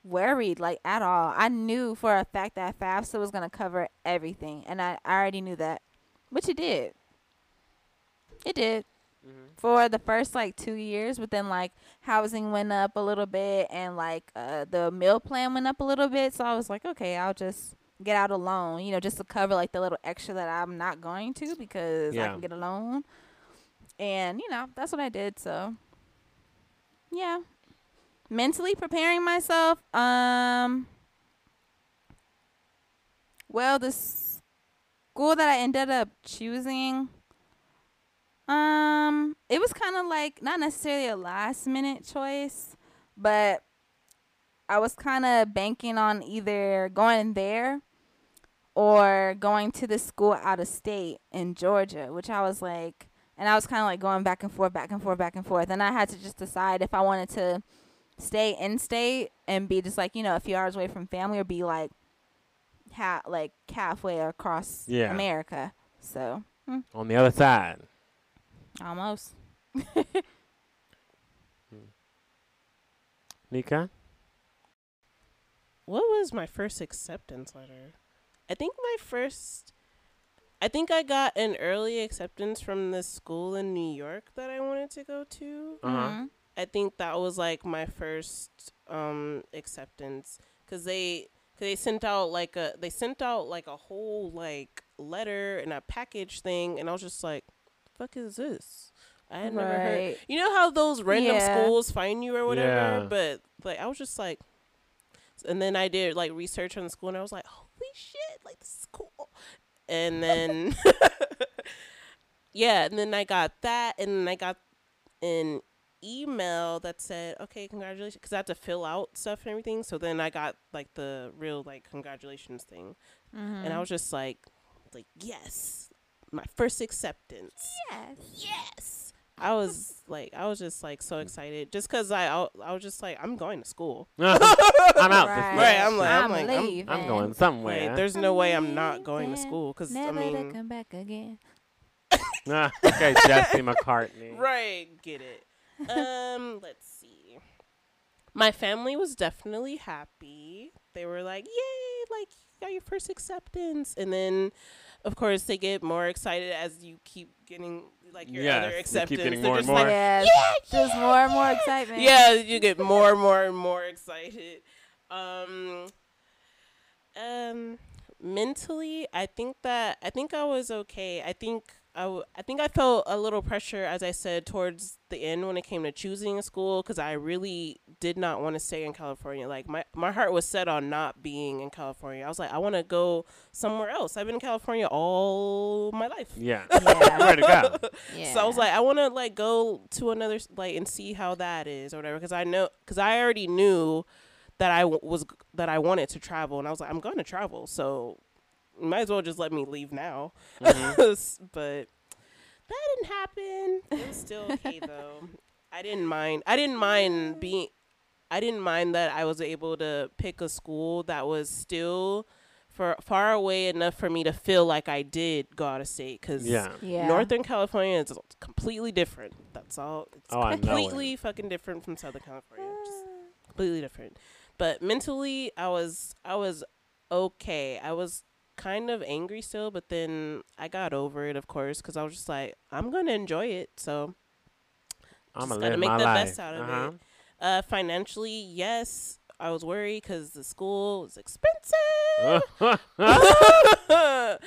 worried like at all. I knew for a fact that FAFSA was going to cover everything and I, I already knew that. Which it did. It did for the first like two years, but then like housing went up a little bit and like uh, the meal plan went up a little bit. So I was like, okay, I'll just get out a loan, you know, just to cover like the little extra that I'm not going to because I can get a loan. And you know, that's what I did. So yeah, mentally preparing myself. Um, well, the school that I ended up choosing. Um, it was kind of like not necessarily a last minute choice, but I was kind of banking on either going there or going to the school out of state in Georgia, which I was like, and I was kind of like going back and forth, back and forth, back and forth. And I had to just decide if I wanted to stay in state and be just like, you know, a few hours away from family or be like ha- like halfway across Yeah. America. So On the other side. almost. Nika? What was my first acceptance letter? I think my first. I think I got an early acceptance from the school in New York that I wanted to go to. Uh-huh. Mhm. I think that was like my first um acceptance cuz they cause they sent out like a they sent out like a whole like letter and a package thing and I was just like fuck is this? I had never heard. You know how those random Yeah. schools find you or whatever, Yeah. but like I was just like and then I did like research on the school and I was like, "Holy shit, like this is cool." And then yeah, and then I got that and then I got an email that said, "Okay, congratulations," because I had to fill out stuff and everything. So then I got like the real like congratulations thing, Mm-hmm. and I was just like, like yes, my first acceptance. yes. Yes. I was like, I was just like so excited, just because I, I, I was just like, I'm going to school. I'm out Right. bitch. Right, I'm like- I'm like, I'm- I'm going somewhere. Like, there's no way I'm not going to school, because I Never to mean, come back again. Ah, okay, Jesse McCartney. right, get it. Um, let's see. My family was definitely happy. They were like, "Yay! Like you got your first acceptance," and then, of course, they get more excited as you keep getting like your Yes, other you keep acceptance. getting They're more and just more. like, Yes. Just more and more excitement. yeah, you get more and more and more excited. Um, um, mentally, I think that I think I was okay. I think I, w- I think I felt a little pressure, as I said, towards the end when it came to choosing a school, because I really did not want to stay in California. Like my my heart was set on not being in California. I was like, I want to go somewhere else. I've been in California all my life. Yeah. Yeah. Where to go? yeah. So I was like, I want to like go to another like and see how that is or whatever because I know because I already knew that I w- was that I wanted to travel and I was like, I'm going to travel, so you might as well just let me leave now. Mhm. But that didn't happen. It was still okay though. I didn't mind. I didn't mind being. I didn't mind that I was able to pick a school that was still for far away enough for me to feel like I did go out of state because Yeah. yeah. Northern California is completely different. That's all. It's Oh, I know it. completely fucking different from Southern California. Just completely different. But mentally, I was I was okay. I was kind of angry still, but then I got over it, of course, because I was just like, I'm gonna enjoy it. So I'm Just gonna make the life. best out of uh-huh. it. uh, financially, yes, I was worried because the school was expensive.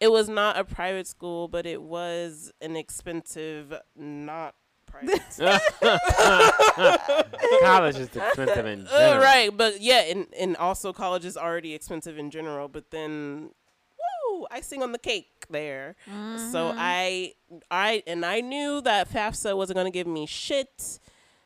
it was not a private school, but it was an expensive, not private. College is expensive in Uh, general. right, but yeah, and and also college is already expensive in general. But then, woo, icing on the cake there. So Mm-hmm. I, I, and I knew that FAFSA wasn't gonna give me shit,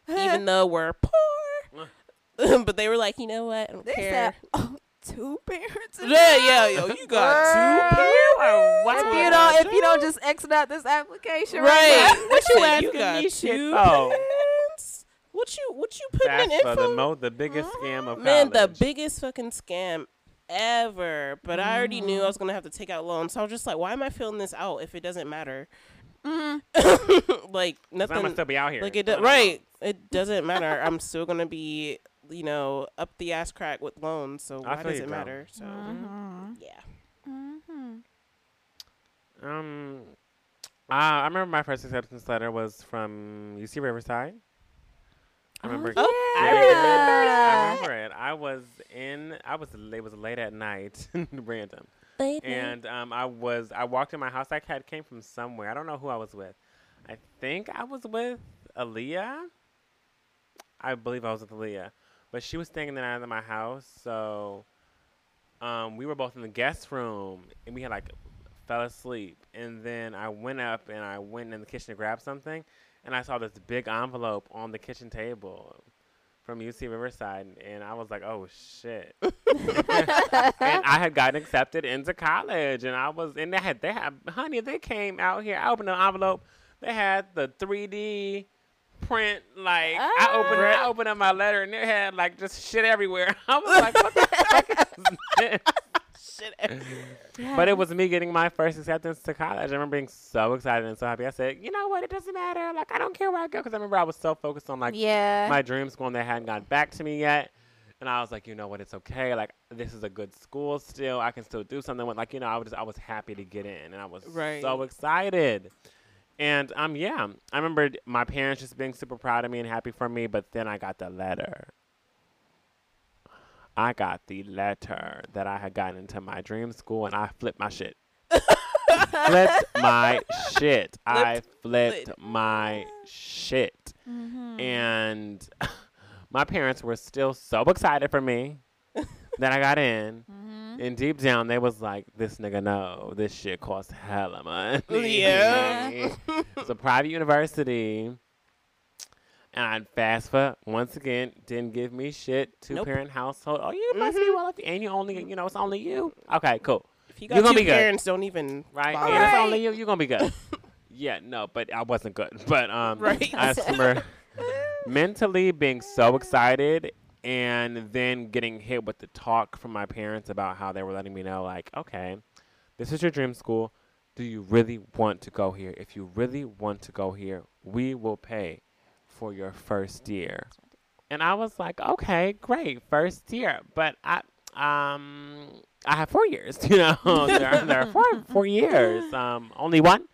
even though we're poor. but they were like, you know what? I don't They care. said, oh, two parents. yeah, yeah, yo, you got two Girl. parents. If you don't, if you don't just exit out this application, Right. What you You asking got me two shit for? parents? What you what you putting That's in for info? the mo- the biggest scam of Man, the biggest fucking scam ever. But I already knew I was gonna have to take out loans, so I was just like, why am I filling this out if it doesn't matter? Mhm. like 'Cause I'm gonna still be out here. Like it doing do- my right. It doesn't matter. I'm still gonna be, you know, up the ass crack with loans. So I why feel does you, it girl. matter? So Mhm. yeah. Mhm. Um, uh, I remember my first acceptance letter was from UC Riverside. I remember. Oh, yeah. I remember I that. remember it. I was in. I was. It was late at night, random, and um, I was. I walked in my house. I had came from somewhere. I don't know who I was with. I think I was with Aaliyah. I believe I was with Aaliyah, but she was staying the night at my house. So, um, we were both in the guest room, and we had like fell asleep. And then I went up and I went in the kitchen to grab something, and I saw this big envelope on the kitchen table from UC Riverside, and I was like, "Oh shit!" and I had gotten accepted into college, and I was, and they had, they had, honey, they came out here. I opened the envelope. They had the 3D print. Like I ah. opened, I opened up my letter, and it had like just shit everywhere. I was like, "What the fuck is this?" shit. But it was me getting my first acceptance to college. I remember being so excited and so happy. I said, you know what? It doesn't matter. Like, I don't care where I go. Because I remember I was so focused on, like, yeah. my dream school and they hadn't gotten back to me yet. And I was like, you know what? It's okay. Like, this is a good school still. I can still do something with, like, you know, I was, just, I was happy to get in. And I was Right. so excited. And, um, yeah, I remember my parents just being super proud of me and happy for me. But then I got the letter. I got the letter that I had gotten into my dream school and I flipped my shit. flipped my shit. I flipped flipped. my shit. Mhm. And my parents were still so excited for me that I got in. Mhm. And deep down, they was like, "This nigga know this shit costs hella money. Yeah. it's a private university." And I fast forward once again, didn't give me shit. Two Nope. parent household. Oh, you must be Mhm. well, and you only, you know, it's only you. Okay, cool. If you got gonna two be good. parents, don't even Right, bother. and it's only you. You're gonna be good. yeah, no, but I wasn't good. But um, Right. I remember mentally being so excited and then getting hit with the talk from my parents about how they were letting me know, like, okay, this is your dream school. Do you really want to go here? If you really want to go here, we will pay for your first year. And I was like, okay, great, first year. But I, um, I have four years. You know, there, there are four four years. Um, only one.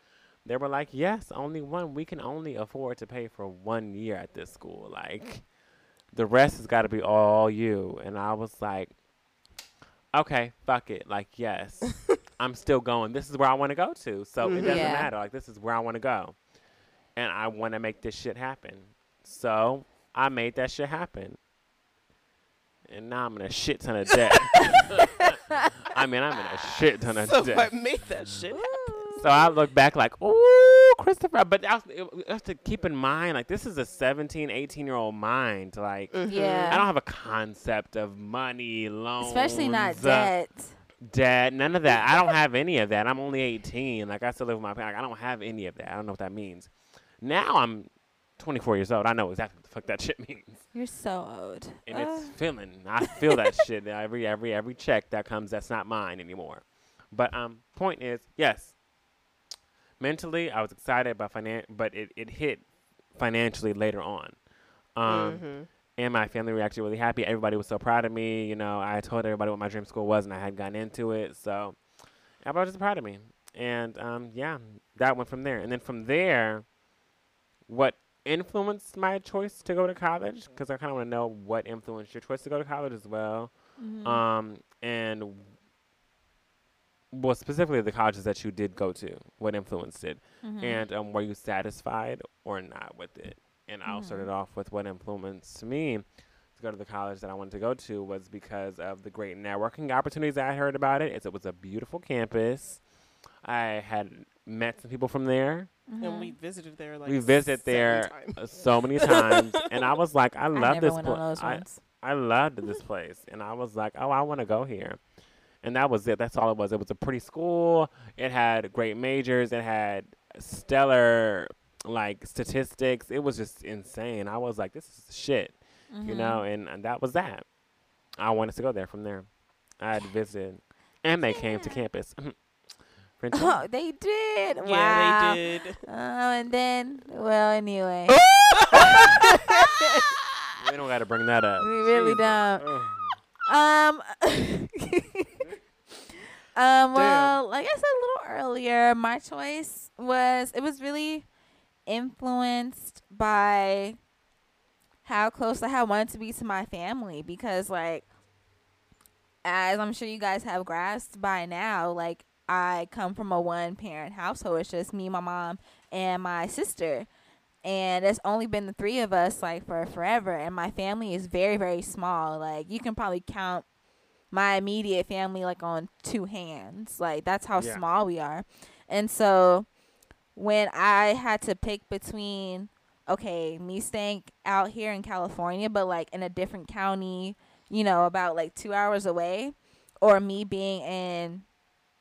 They were like, yes, only one. We can only afford to pay for one year at this school. Like, the rest has got to be all you. And I was like, okay, fuck it. Like, yes, I'm still going. This is where I want to go to. So it Mhm. doesn't Yeah. matter. Like, this is where I want to go. And I want to make this shit happen. So I made that shit happen. And now I'm in a shit ton of debt. I mean, I'm in a shit ton of So debt. I made that shit. So I look back like, ooh, Christopher. But I was, it, you have to keep in mind, like, this is a 17, 18 year old mind. Like, Mhm. Yeah. I don't have a concept of money, loans, Especially not uh, debt. debt, none of that. I don't have any of that. I'm only 18. Like, I still live with my parents. Like, I don't have any of that. I don't know what that means. Now I'm 24 years old. I know exactly what the fuck that shit means. You're so old. And Uh, it's feeling. I feel that shit every every every check that comes that's not mine anymore. But um, point is, yes. Mentally, I was excited about finan, but it, it hit financially later on. Um, Mhm. and my family were actually really happy. Everybody was so proud of me. You know, I told everybody what my dream school was, and I had gotten into it. So everybody was just proud of me. And um, yeah, that went from there. And then from there, what influenced my choice to go to college? Because I kind of want to know what influenced your choice to go to college as well. mhm. Um, and well, specifically the colleges that you did go to, what influenced it? Mhm. and um, were you satisfied or not with it? And I'll start it Mhm. off with what influenced me to go to the college that I wanted to go to was because of the great networking opportunities that I heard about it. It's, it was a beautiful campus. I had met some people from there And we visited there like we visit there times. uh, so many times, and I was like, I I love never this place. I. I loved this place, and I was like, oh, I want to go here. And that was it. That's all it was. It was a pretty school. It had great majors. It had stellar like statistics. It was just insane. I was like, this is shit, you Mhm. know. And, and that was that. I wanted to go there from there. I had visited, and they came to campus. French Oh, they did. Wow. Yeah, they did. Oh, and then, well, anyway, we don't got to bring that up. we really Jesus. don't. Ugh. Um, um. Well, like I said a little earlier, my choice was it was really influenced by how close I had wanted to be to my family because, like, as I'm sure you guys have grasped by now, like I come from a one parent household. It's just me, my mom, and my sister. And it's only been the three of us like for forever. And my family is very, very small. Like you can probably count my immediate family like on two hands. Like that's how Yeah. small we are. And so when I had to pick between okay, me staying out here in California but like in a different county, you know, about like 2 hours away or me being in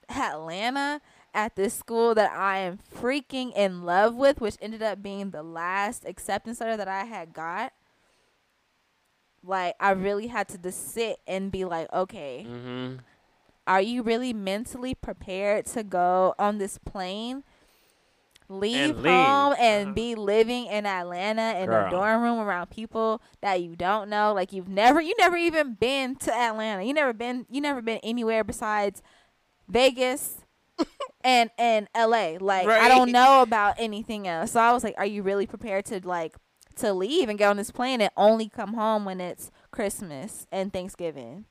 Atlanta at this school that I am freaking in love with, which ended up being the last acceptance letter that I had got. Like I really had to just sit and be like, okay, Mm-hmm. are you really mentally prepared to go on this plane? Leave, leave. home and Uh-huh. be living in Atlanta in Girl. a dorm room around people that you don't know. Like you've never, you never even been to Atlanta. You never been, you never been anywhere besides Vegas and and L.A. Like I don't know about anything else. So I was like, are you really prepared to like to leave and get on this plane and only come home when it's Christmas and Thanksgiving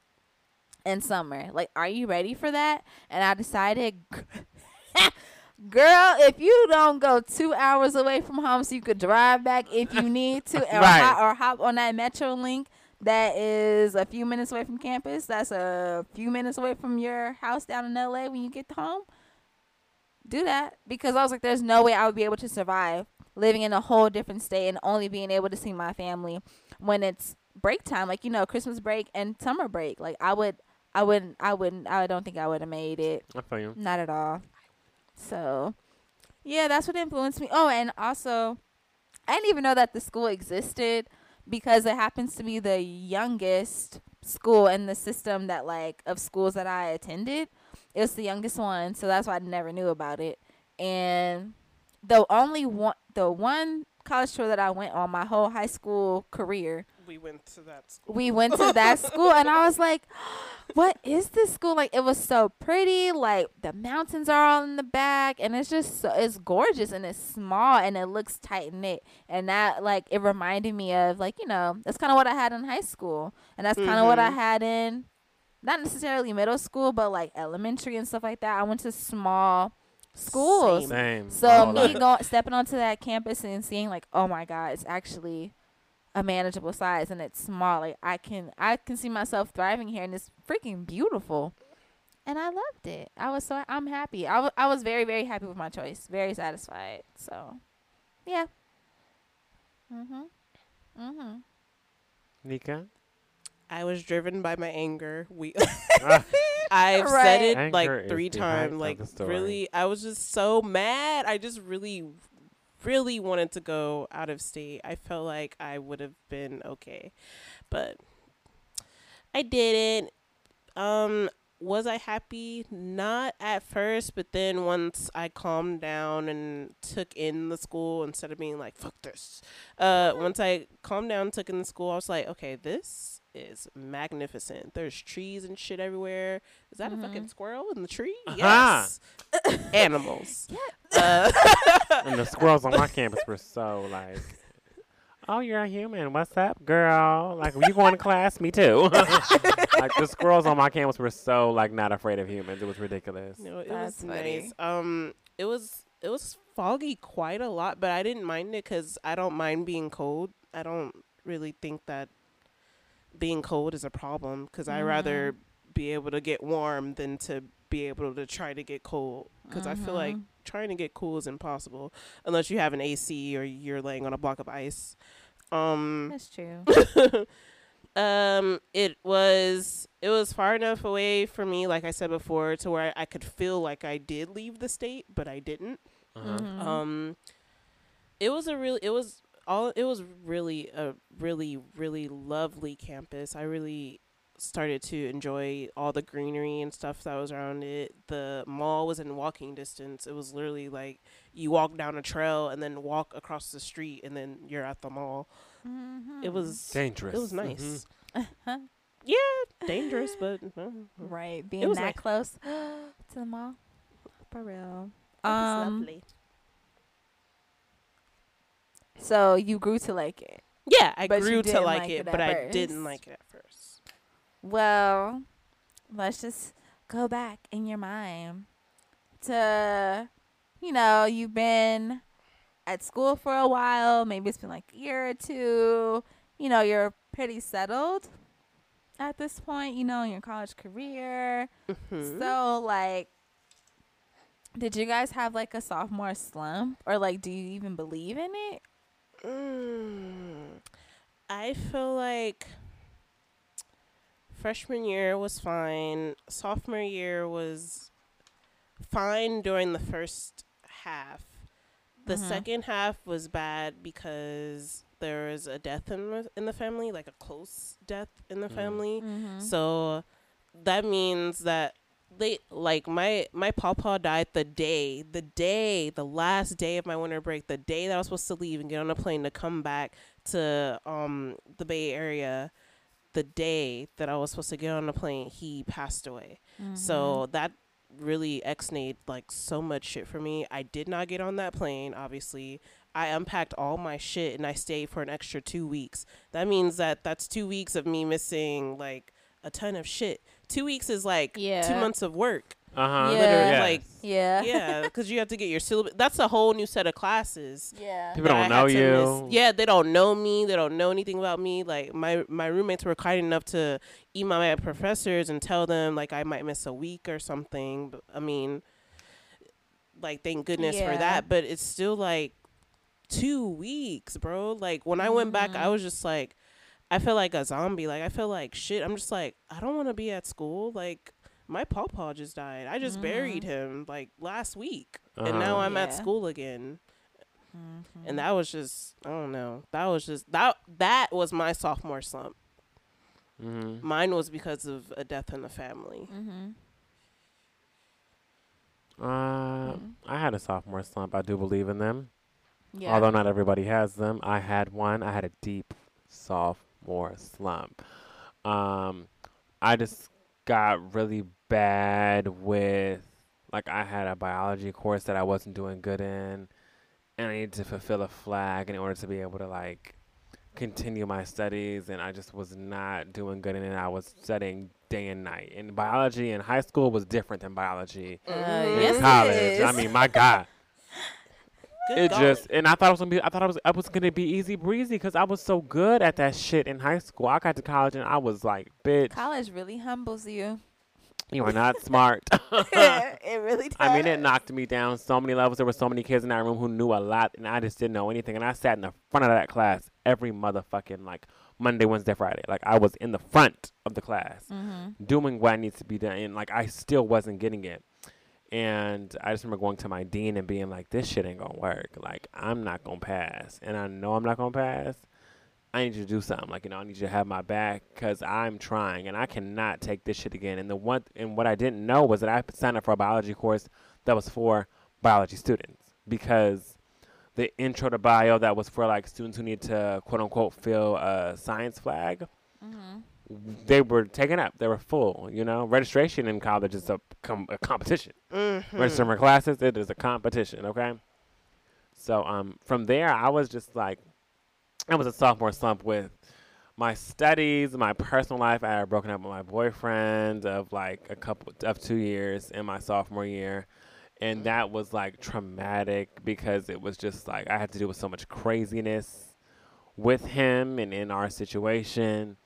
and summer? Like, are you ready for that? And I decided, girl, if you don't go two hours away from home, so you could drive back if you need to, or, Right. hop, or hop on that Metrolink. That is a few minutes away from campus. That's a few minutes away from your house down in LA when you get home. Do that because I was like, there's no way I would be able to survive living in a whole different state and only being able to see my family when it's break time, like you know, Christmas break and summer break. Like I would, I wouldn't, I wouldn't, I don't think I would have made it. I feel you. Not at all. So, yeah, that's what influenced me. Oh, and also, I didn't even know that the school existed because it happens to be the youngest school in the system that like of schools that I attended. It was the youngest one, so that's why I never knew about it. And the only one, the one college tour that I went on my whole high school career We went to that school. we went to that school and I was like, what is this school? Like it was so pretty. Like the mountains are all in the back and it's just so it's gorgeous and it's small and it looks tight knit. And that like it reminded me of like, you know, that's kinda what I had in high school. And that's kinda what I Mhm. had in not necessarily middle school, but like elementary and stuff like that. I went to small schools. Same. Same. So All me that. going stepping onto that campus and seeing like, oh my god, it's actually a manageable size and it's small. Like I can I can see myself thriving here and it's freaking beautiful. And I loved it. I was so I'm happy. I I was very very happy with my choice. Very satisfied. So, yeah. Mhm. Mhm. Nika. I was driven by my anger. We I've Right. said it Anger like three times. Like really, I was just so mad. I just really, really wanted to go out of state. I felt like I would have been okay, but I didn't. Um, was I happy? Not at first, but then once I calmed down and took in the school instead of being like "fuck this," uh, once I calmed down, took in the school, I was like, okay, this is magnificent. There's trees and shit everywhere. Is that a fucking squirrel in the tree? Uh-huh. Yes. Animals. Uh, and the squirrels on my campus were so like, "Oh, you're a human. What's up, girl? Like, when you going to class? Me too." like the squirrels on my campus were so like not afraid of humans. It was ridiculous. no, it That's was funny. nice. Um, it was it was foggy quite a lot, but I didn't mind it because I don't mind being cold. I don't really think that being cold is a problem because I rather be able to get warm than to be able to try to get cold because I feel like Mhm. trying to get cool is impossible unless you have an AC or you're laying on a block of ice. Um, That's true. um, it was it was far enough away for me, like I said before, to where I could feel like I did leave the state, but I didn't. Uh-huh. Mhm. Um, it was a real. It was all. It was really a really really lovely campus. I really started to enjoy all the greenery and stuff that was around it. The mall was in walking distance. It was literally like you walk down a trail and then walk across the street and then you're at the mall. Mhm. It was Dangerous. it was nice. Uh-huh. Yeah, dangerous, but uh, right being was that nice. close to the mall. For real. it was Um, lovely. So you grew to like it. Yeah, I but grew to like, like it, it but at I didn't like it at first. Well, let's just go back in your mind to, you know, you've been at school for a while. Maybe it's been like a year or two. You know, you're pretty settled at this point, you know, in your college career. Mhm. So, like, did you guys have like a sophomore slump? Or, like, do you even believe in it? Mm, I feel like freshman year was fine. Sophomore year was fine during the first half. The Mhm. second half was bad because there was a death in the, in the family, like a close death in the Mm. family. Mm-hmm. So that means that they like my my pawpaw died the day the day the last day of my winter break the day that i was supposed to leave and get on a plane to come back to um the bay area the day that i was supposed to get on a plane he passed away. Mm-hmm. so that really exnayed like so much shit for me. I did not get on that plane obviously. I unpacked all my shit and i stayed for an extra two weeks. That means that that's two weeks of me missing like a ton of shit two weeks is like two months of work Uh huh. Yeah. Literally, like yeah, yeah, because you have to get your syllabus. That's a whole new set of classes. yeah. People don't I know you. miss. Yeah, they don't know me. They don't know anything about me. Like my my roommates were kind enough to email my professors and tell them like I might miss a week or something. But, I mean, like thank goodness Yeah. for that. But it's still like two weeks, bro. Like when I went back, Mm-hmm. I was just like, I feel like a zombie. Like I feel like shit. I'm just like I don't want to be at school. Like my pawpaw just died. I just buried him like last week, and now Uh-huh. I'm at school again. Mm-hmm. And that was just I don't know. That was just that that was my sophomore slump. Mm-hmm. Mine was because of a death in the family. Mm-hmm. Uh, I had a sophomore slump. I do believe in them. Yeah. Although not everybody has them. I had one. I had a deep sophomore slump. Um, I just got really bad with, like, I had a biology course that I wasn't doing good in, and I needed to fulfill a flag in order to be able to, like, continue my studies, and I just was not doing good in it. I was studying day and night. And biology in high school was different than biology Uh, Mhm. yes, in college. I mean, my God Good it God. just and I thought it was gonna be I thought I was I was gonna be easy breezy because I was so good at that shit in high school. I got to college and I was like, bitch, College really humbles you. you are not smart. it really does. I mean, it knocked me down so many levels. There were so many kids in that room who knew a lot, and I just didn't know anything. And I sat in the front of that class every motherfucking like Monday, Wednesday, Friday. Like I was in the front of the class Mm-hmm. doing what needs to be done, and like I still wasn't getting it. And I just remember going to my dean and being like, "This shit ain't gonna work. Like I'm not gonna pass, and I know I'm not gonna pass. I need you to do something. Like you know, I need you to have my back because I'm trying, and I cannot take this shit again." And the one and what I didn't know was that I signed up for a biology course that was for biology students because the intro to bio that was for like students who need to quote unquote fill a science flag Mm-hmm. They were taken up. They were full. You know, registration in college is a, com- a competition. Mhm. Registering for classes, it is a competition. Okay. So um, from there, I was just like, I was a sophomore slump with my studies, my personal life. I had broken up with my boyfriend of like a couple of two years in my sophomore year. And that was like traumatic because it was just like I had to deal with so much craziness with him and in our situation.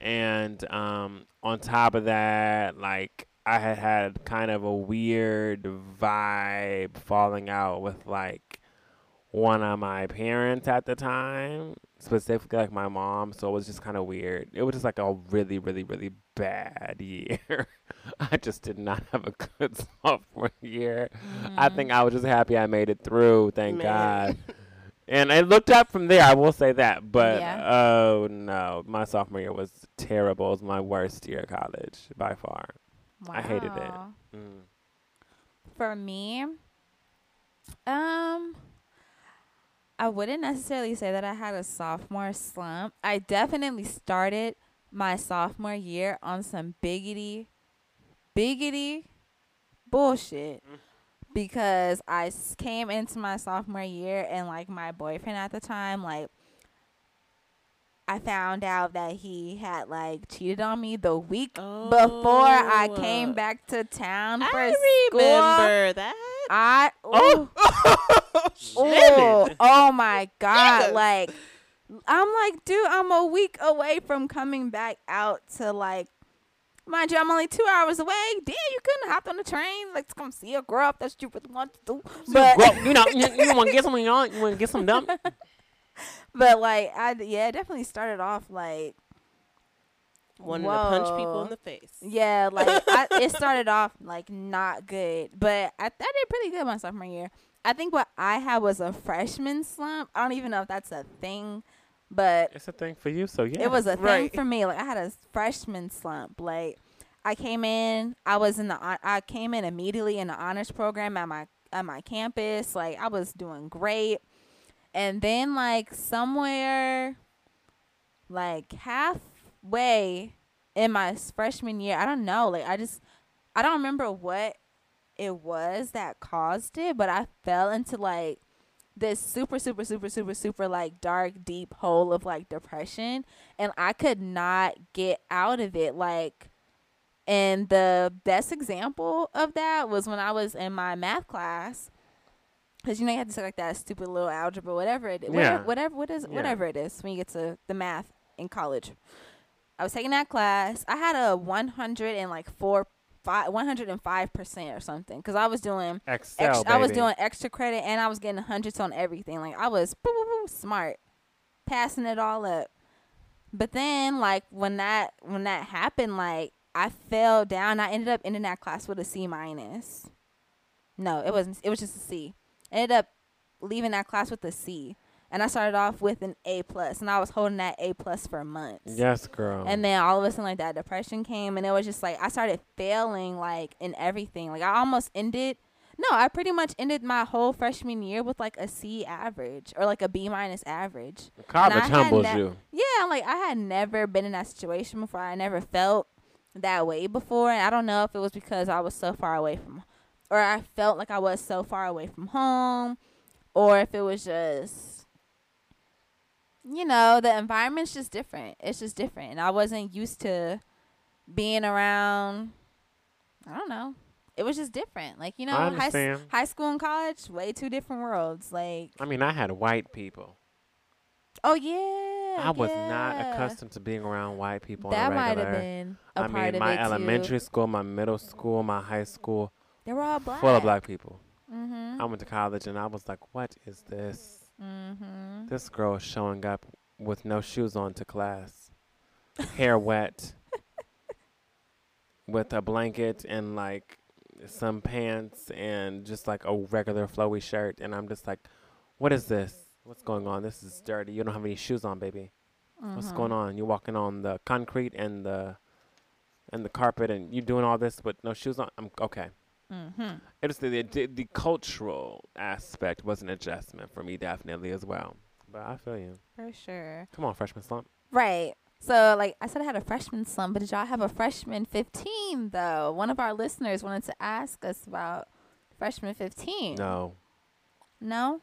And um, on top of that, like I had had kind of a weird vibe falling out with like one of my parents at the time, specifically like my mom. So it was just kind of weird. It was just like a really, really, really bad year. I just did not have a good sophomore year. I think I was just happy I made it through. Thank Man. God. And I looked up from there. I will say that, but Yeah. oh no, my sophomore year was terrible. It was my worst year of college by far. Wow. I hated it. Mm. For me, um, I wouldn't necessarily say that I had a sophomore slump. I definitely started my sophomore year on some biggity, biggity bullshit because I came into my sophomore year and like my boyfriend at the time, like I found out that he had like cheated on me the week before I Oh. came back to town for I school. remember that. I Oh. ooh, ooh, oh my god! Yes. Like I'm like, dude, I'm a week away from coming back out to like. Mind you, I'm only two hours away. Damn, you couldn't hop on the train like to come see a girl if that's what you really want to do. But Well, you know, you, you want to get something on? You want to get some dumb? but like I yeah, it definitely started off like Wanted to punch people in the face. Yeah, like I, it started off like not good, but I, I did pretty good my sophomore year. I think what I had was a freshman slump. I don't even know if that's a thing, but It's a thing for you, so yeah. it was a thing Right. for me. Like I had a freshman slump. Like I came in. I was in the. I came in immediately in the honors program at my at my campus. Like I was doing great, and then like somewhere, like halfway in my freshman year, I don't know. Like I just, I don't remember what it was that caused it, but I fell into like this super super super super super like dark deep hole of like depression and I could not get out of it like and the best example of that was when I was in my math class cuz you know you have to say like that stupid little algebra whatever it Yeah. whatever whatever what is Yeah. whatever it is when you get to the math in college. I was taking that class. I had a 100 and like 4 five, 105% or something cuz I was doing Excel, ex- I was doing extra credit and I was getting hundreds on everything. Like I was boop, smart, passing it all up. But then, like when that when that happened, like I fell down. I ended up ending that class with a C minus. No, it wasn't. It was just a C. Ended up leaving that class with a C, and I started off with an A plus, and I was holding that A plus for months. Yes, girl. And then all of a sudden, like that depression came, and it was just like I started failing, like in everything. Like I almost ended. No, I pretty much ended my whole freshman year with like a C average or like a B minus average. college humbles ne- you. Yeah, like I had never been in that situation before. I never felt that way before, and I don't know if it was because I was so far away from, or I felt like I was so far away from home, or if it was just you know, the environment's just different. It's just different. And I wasn't used to being around I don't know. It was just different. Like, you know, high, high school and college, way two different worlds. Like, I mean, I had white people. oh yeah. I was not accustomed to being around white people That might have been a I part mean, of my it elementary too. school, my middle school, my high school, They were all black. full of black people. Mhm. I went to college and I was like, what is this? Mhm. This girl is showing up with no shoes on to class, hair wet, with a blanket and like some pants and just like a regular flowy shirt. And I'm just like, what is this? What's going on? This is dirty. You don't have any shoes on, baby. What's Mhm. going on? You're walking on the concrete and the and the carpet, and you doing all this with no shoes on. I'm okay. Mhm. It was the, the the cultural aspect was an adjustment for me definitely as well. But I feel you. For sure. Come on, freshman slump. Right. So, like I said, I had a freshman slump, but did y'all have a freshman 15 though? One of our listeners wanted to ask us about freshman 15. No, No?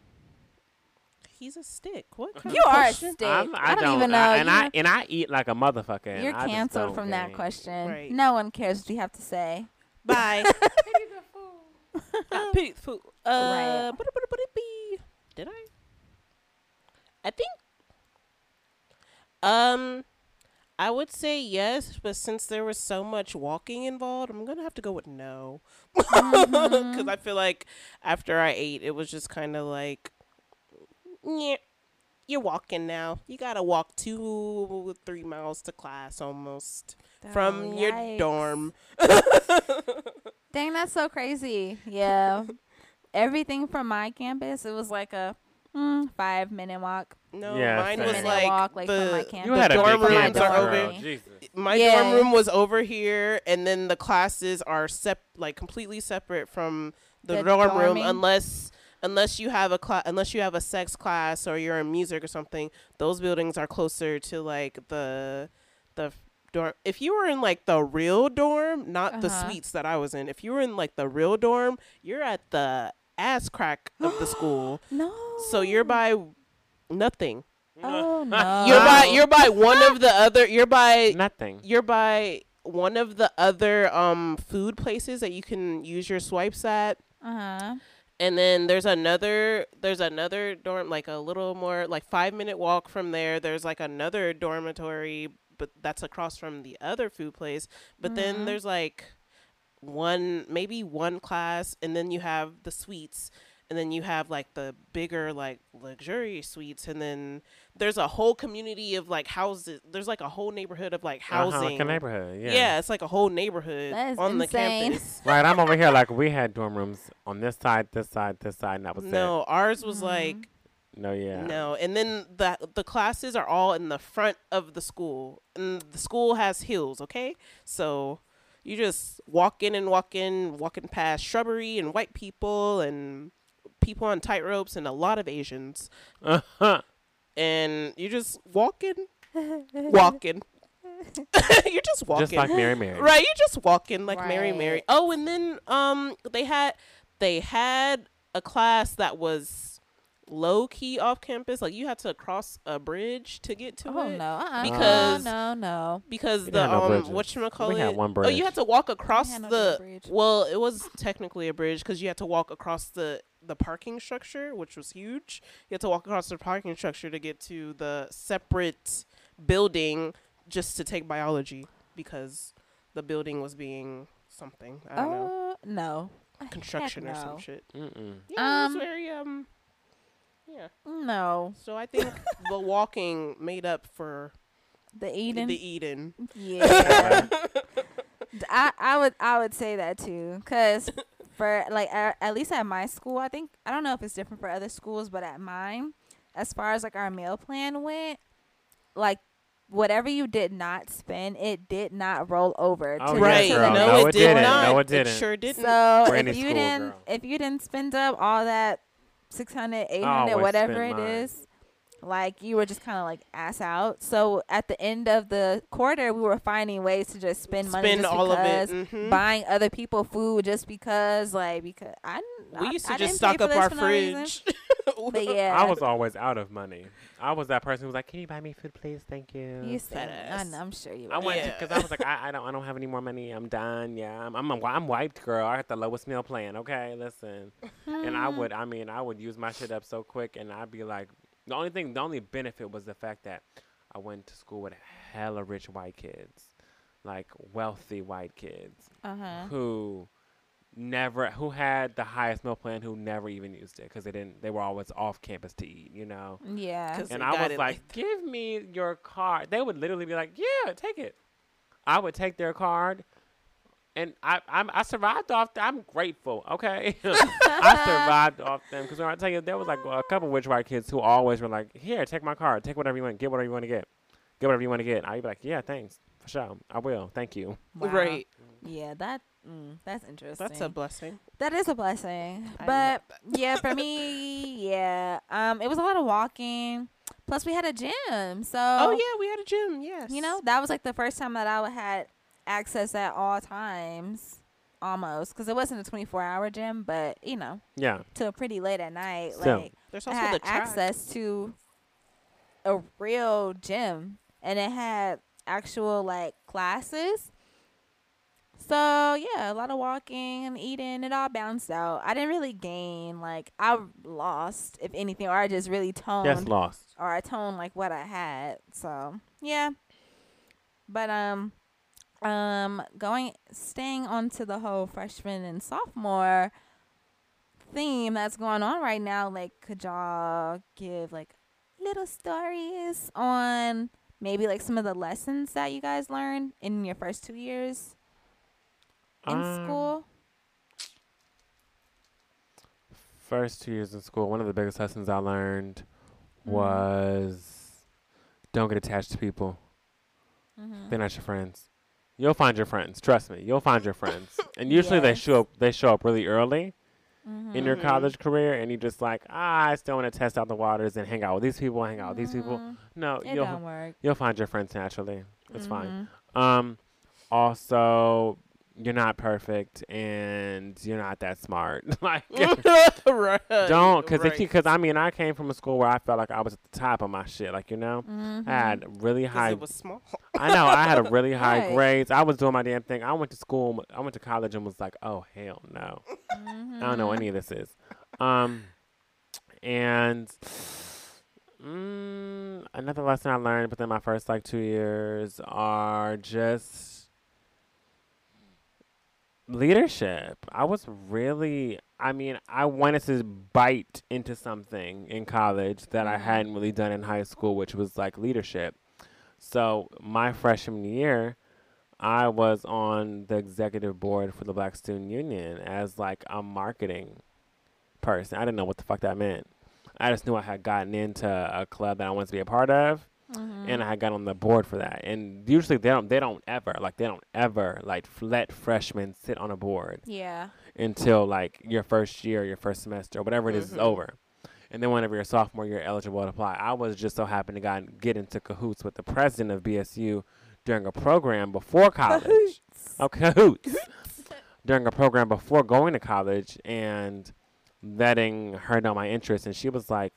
He's a stick. What kind You of are a stick. I'm, I, don't, even know. I, and I and I eat like a motherfucker. you're canceled don't from that question. Right. No one cares what you have to say. Bye. I pity the fool. Uh, Right. Did I? I think. Um, I would say yes, but since there was so much walking involved, I'm gonna have to go with no. Because Mhm. I feel like after I ate, it was just kind of like, yeah, you're walking now. You gotta walk two, three miles to class almost from Oh, your dorm. Dang, that's so crazy. Yeah. Everything from my campus, it was like a mm, five minute walk. No, Yeah, mine was like, walk, like, from my the, campus. You the had a dorm rooms are over. room. Jesus. My Yeah. dorm room was over here, and then the classes are sep like completely separate from the, The dorm room, unless unless you have a class, unless you have a sex class or you're in music or something. Those buildings are closer to like the the dorm. If you were in like the real dorm, not the Uh-huh. suites that I was in. If you were in like the real dorm, you're at the ass crack of the school. No. So you're by nothing. Oh no. You're by you're by one of the other. You're by nothing. you're by one of the other um food places that you can use your swipes at. Uh huh. And then there's another there's another dorm like a little more like 5 minute walk from there. There's like another dormitory but that's across from the other food place. But then Mhm. there's like one maybe one class and then you have the suites and then you have like the bigger like luxurious suites and then there's a whole community of like houses there's like a whole neighborhood of like Uh-huh, housing like a neighborhood. Yeah. yeah. it's like a whole neighborhood That is on the campus Right. I'm over here like we had dorm rooms on this side, this side, this side, and that was no ours was Mhm. like. No, yeah. no and then the the classes are all in the front of the school and the school has hills okay so you just walk in and walk in, walking past shrubbery and white people and people on tight ropes and a lot of Asians. Uh-huh. And you're just walking, walking. You're just walking. Just like Mary Mary. Right, you're just walking like Mary Mary. Oh, and then um they had they had a class that was low key off campus. Like you had to cross a bridge to get to Oh it. no! Uh-uh. Because- no, no, no, Because We the didn't have no um what you call it? had one Oh, bridge. you had to walk across had no the damn bridge. well, it was technically a bridge because you had to walk across the the parking structure, which was huge. You had to walk across the parking structure to get to the separate building just to take biology because the building was being something. I don't know. Uh, no. Construction or some shit. Mm-mm. Yeah, it Um, was very um yeah. No, So I think the walking made up for the Eden. the Eden. yeah, I I would I would say that too, cause for like at, at least at my school, I think I don't know if it's different for other schools, but at mine, as far as like our meal plan went, like whatever you did not spend, it did not roll over. Oh, to yes, right. the girl. No, No, it, it did didn't. not. No, it didn't. sure didn't. So if you school, didn't girl. if you didn't spend up all that 600 800 always whatever it mine. is like you were just kind of like ass out so at the end of the quarter we were finding ways to just spend money Spend just all of it. because Mhm. buying other people food just because like because I didn't- we used to I just stock up our for no fridge. but yeah I was always out of money. I was that person who was like, "Can you buy me food, please? Thank you." you said, Fat I, ass. I'm sure you I were. went Yeah. because I was like, I, I don't, I don't have any more money. I'm done. Yeah, I'm, I'm, a, I'm wiped, girl. I got the lowest meal plan. Okay, listen. and I would, I mean, I would use my shit up so quick, and I'd be like, the only thing, the only benefit was the fact that I went to school with hella rich white kids, like wealthy white kids uh-huh who never, who had the highest meal plan, who never even used it because they didn't, they were always off campus to eat, you know. Yeah. And I was like, like "Give me your card." They would literally be like, "Yeah, take it." I would take their card, and I I'm, I survived off. th- I'm grateful. Okay, I survived off them because when I tell you, there was like a couple rich white kids who always were like, "Here, take my card. Take whatever you want. Get whatever you want to get. Get whatever you want to get." I'd be like, "Yeah, thanks for sure. I will. Thank you." Wow. right. yeah that mm, that's interesting That's a blessing. That is a blessing. I But yeah, for me, yeah. Um, it was a lot of walking. Plus, we had a gym, so Oh yeah, we had a gym. Yes. you know that was like the first time that I had access at all times, almost, because it wasn't a twenty four hour gym, but you know, Yeah. till pretty late at night, Still. like there's I also had the track. access to a real gym, and it had actual like classes. So yeah, a lot of walking and eating. It all bounced out. I didn't really gain. Like I lost, if anything, or I just really toned, Yes, lost. or I toned like what I had. So yeah, but um, um, going staying onto the whole freshman and sophomore theme that's going on right now. Like, could y'all give like little stories on maybe like some of the lessons that you guys learned in your first two years in Um, school? First two years in school, one of the biggest lessons I learned Mhm. was don't get attached to people. Mhm. They're not your friends. You'll find your friends. Trust me, you'll find your friends. And usually they show up. They show up really early in your Mhm. college career, and you just like, ah, I still want to test out the waters and hang out with these people, hang out with these people. Mhm. No, It you'll don't work. you'll find your friends naturally. It's fine. Mhm. Um, also, you're not perfect, and you're not that smart. like, right. don't because right. because I mean I came from a school where I felt like I was at the top of my shit. Like you know, Mhm. I had really high it was small. I know. I had a really high Right. grades. I was doing my damn thing. I went to school. I went to college and was like, oh hell no. I don't know what Mhm. any of this is. Um, and mm, another lesson I learned within my first like two years are just leadership. I was really. I mean, I wanted to bite into something in college that I Mhm. hadn't really done in high school, which was like leadership. So my freshman year, I was on the executive board for the Black Student Union as like a marketing person. I didn't know what the fuck that meant. I just knew I had gotten into a club that I wanted to be a part of, Mm-hmm. and I got on the board for that. And usually they don't they don't ever like they don't ever like let freshmen sit on a board yeah. until like your first year, your first semester, whatever it is, is Mhm. over. And then whenever you're a sophomore, you're eligible to apply. I was just so happy to got, get into cahoots with the president of BSU during a program before college. oh, cahoots. during a program before going to college and letting her know my interest. And she was like,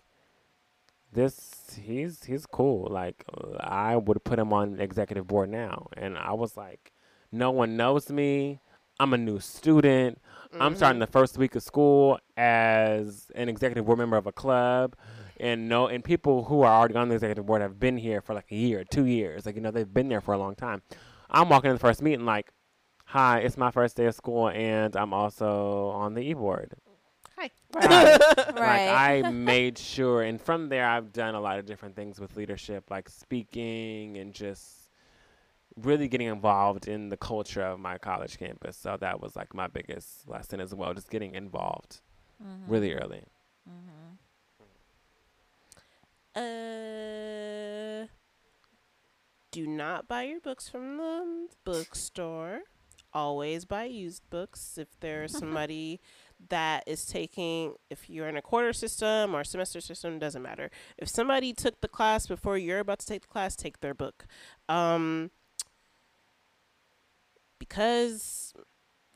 this, he's, he's cool. Like, I would put him on executive board now. And I was like, no one knows me. I'm a new student. I'm starting Mhm. the first week of school as an executive board member of a club, and no, and people who are already on the executive board have been here for like a year, two years, like you know they've been there for a long time. I'm walking in the first meeting like, "Hi, it's my first day of school, and I'm also on the e board." Hi. Right. Right. Like I made sure, and from there I've done a lot of different things with leadership, like speaking and just really getting involved in the culture of my college campus. So that was like my biggest lesson as well, just getting involved Mm-hmm. really early. Mm-hmm. Uh, do not buy your books from the bookstore. Always buy used books. If there's somebody that is taking, if you're in a quarter system or semester system, doesn't matter. If somebody took the class before you're about to take the class, take their book. Um, because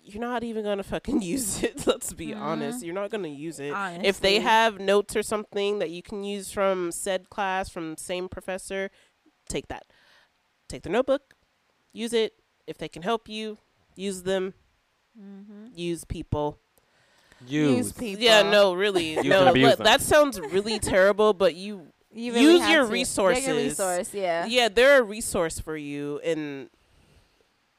you're not even gonna fucking use it. Let's be honest. Mhm. You're not gonna use it Honestly. if they have notes or something that you can use from said class from same professor, take that. Take the notebook, use it. If they can help you, use them. mm-hmm. Use people. Use Use. people. Yeah, no, really, Use no. and abuse look, them. that sounds really terrible, but you, You really Use your to. resources. Yeah, your resource. Yeah. yeah, they're a resource for you, and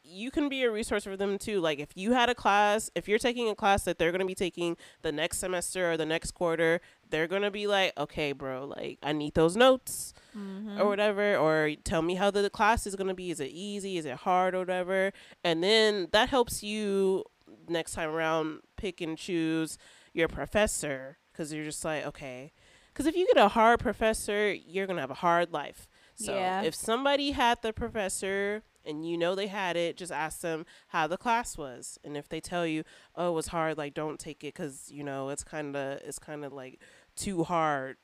you can be a resource for them too. Like if you had a class, if you're taking a class that they're gonna be taking the next semester or the next quarter, they're gonna be like, okay, bro, like I need those notes. Mm-hmm. or whatever, or tell me how the, the class is going to be. Is it easy? Is it hard or whatever? And then that helps you next time around pick and choose your professor because you're just like, okay. Because if you get a hard professor, you're going to have a hard life. So Yeah. if somebody had the professor and you know they had it, just ask them how the class was. And if they tell you, oh, it was hard, like don't take it because, you know, it's kind of, it's kind of like too hard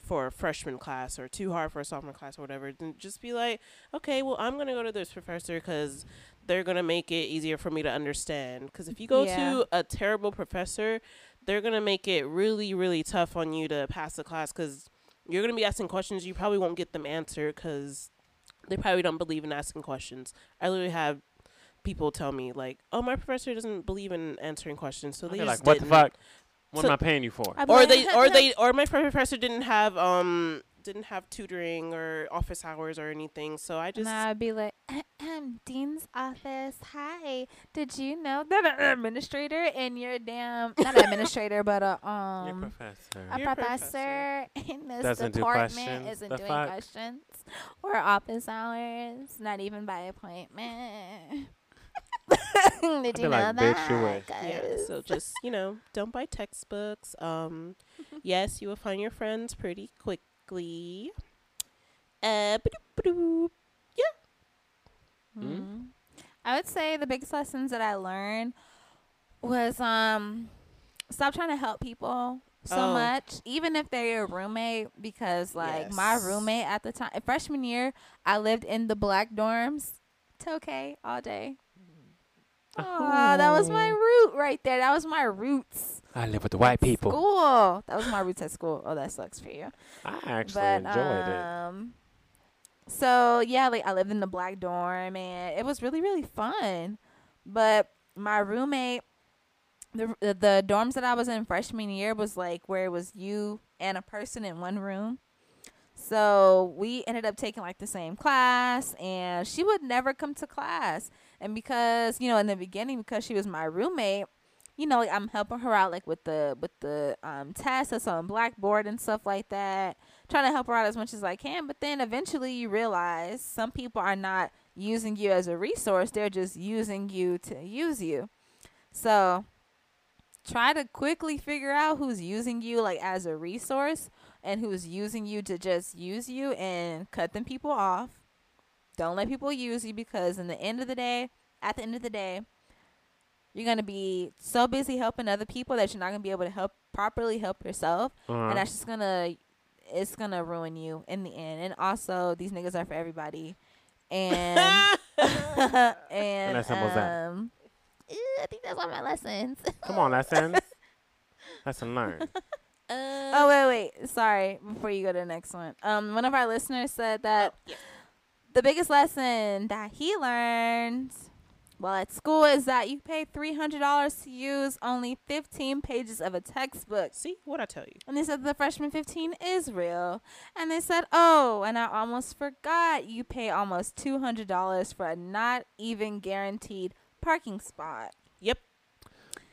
for a freshman class or too hard for a sophomore class or whatever, then just be like, okay, well, I'm going to go to this professor because they're going to make it easier for me to understand. Because if you go Yeah. to a terrible professor, they're going to make it really, really tough on you to pass the class because you're going to be asking questions. You probably won't get them answered because they probably don't believe in asking questions. I literally have people tell me, like, oh, my professor doesn't believe in answering questions. So they They're just like, what the didn't." fuck? What So- am I paying you for? Or they or they or my professor didn't have um didn't have tutoring or office hours or anything so i just and I'd be like, Dean's office. Hi, did you know that an administrator in your damn not an administrator but a Your um professor. a Your professor in this Doesn't department questions. isn't The doing fuck? questions or office hours, not even by appointment. Did be you know like, that? "Bitch, you wish." yeah 'Cause- so just you know don't buy textbooks um yes you will find your friends pretty quickly uh ba-doop-ba-doop. Mm. I would say the biggest lessons that I learned was um stop trying to help people so Oh. much, even if they're your roommate. Because like my roommate at the time, freshman year, I lived in the black dorms. It's okay all day. Oh, that was my root right there. That was my roots. I live with the white people. School. That was my roots at school. Oh, that sucks for you I actually but enjoyed it. um so yeah like i lived in the black dorm and it was really really fun but my roommate the the dorms that i was in freshman year was like where it was you and a person in one room so we ended up taking like the same class and she would never come to class and because you know in the beginning because she was my roommate you know like i'm helping her out like with the with the um tests that's on blackboard and stuff like that trying to help her out as much as I can. But then eventually you realize some people are not using you as a resource, they're just using you to use you. So try to quickly figure out who's using you like as a resource and who's using you to just use you and cut them people off. Don't let people use you because in the end of the day, at the end of the day, you're gonna be so busy helping other people that you're not gonna be able to help properly help yourself, Uh-huh. and that's just gonna it's gonna ruin you in the end. And also, these niggas are for everybody, and and as simple that. um, I think that's all my lessons. Come on, lessons. Lesson learned. oh wait, wait, sorry. Before you go to the next one, um, one of our listeners said that the biggest lesson that he learned while at school is that you pay three hundred dollars to use only fifteen pages of a textbook. See what I tell you. And they said the freshman 15 is real. And they said, oh, and I almost forgot you pay almost $200 for a not even guaranteed parking spot. Yep.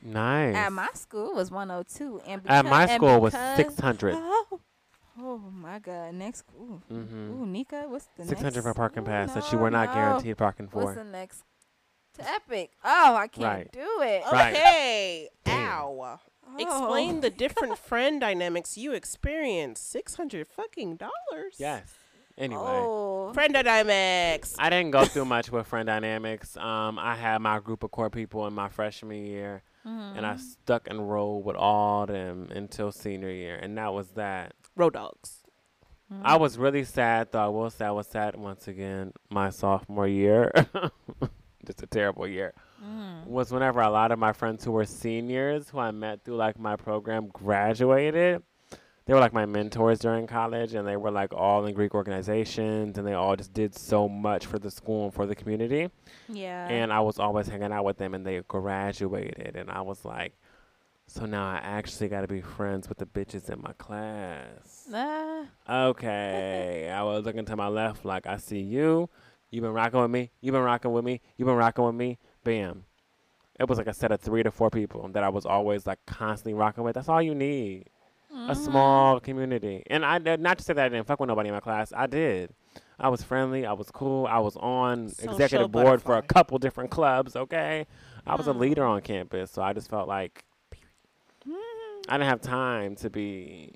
Nice. At my school was 102. And At becau- my and school was six hundred. Oh, oh my God. Next. Ooh, Mm-hmm. ooh Nika, what's the Six hundred next? for parking Ooh, pass that you were not no. guaranteed parking for? What's for. the next? To Epic. Oh, I can't Right. do it. Okay. Damn. Ow. Oh. Explain the different friend dynamics you experience. Six hundred fucking dollars. Yes. Anyway. Oh. Friend dynamics. I didn't go through much with friend dynamics. Um, I had my group of core people in my freshman year, Mhm. and I stuck and rolled with all them until senior year, and that was that. Road dogs. I was really sad, though. I will say I was sad once again my sophomore year. Just a terrible year. Mhm. Was whenever a lot of my friends who were seniors, who I met through like my program, graduated. They were like my mentors during college, and they were like all in Greek organizations, and they all just did so much for the school and for the community. Yeah. And I was always hanging out with them, and they graduated, and I was like, so now I actually got to be friends with the bitches in my class. Ah. Okay. I was looking to my left, like, I see you. You've been rocking with me. You've been rocking with me. You've been rocking with me. Bam. It was like a set of three to four people that I was always like constantly rocking with. That's all you need. Mm-hmm. A small community. And I did not to say that I didn't fuck with nobody in my class. I did. I was friendly. I was cool. I was on Social executive board for a couple different clubs. Okay. I was a Hmm. leader on campus, so I just felt like Mm-hmm. I didn't have time to be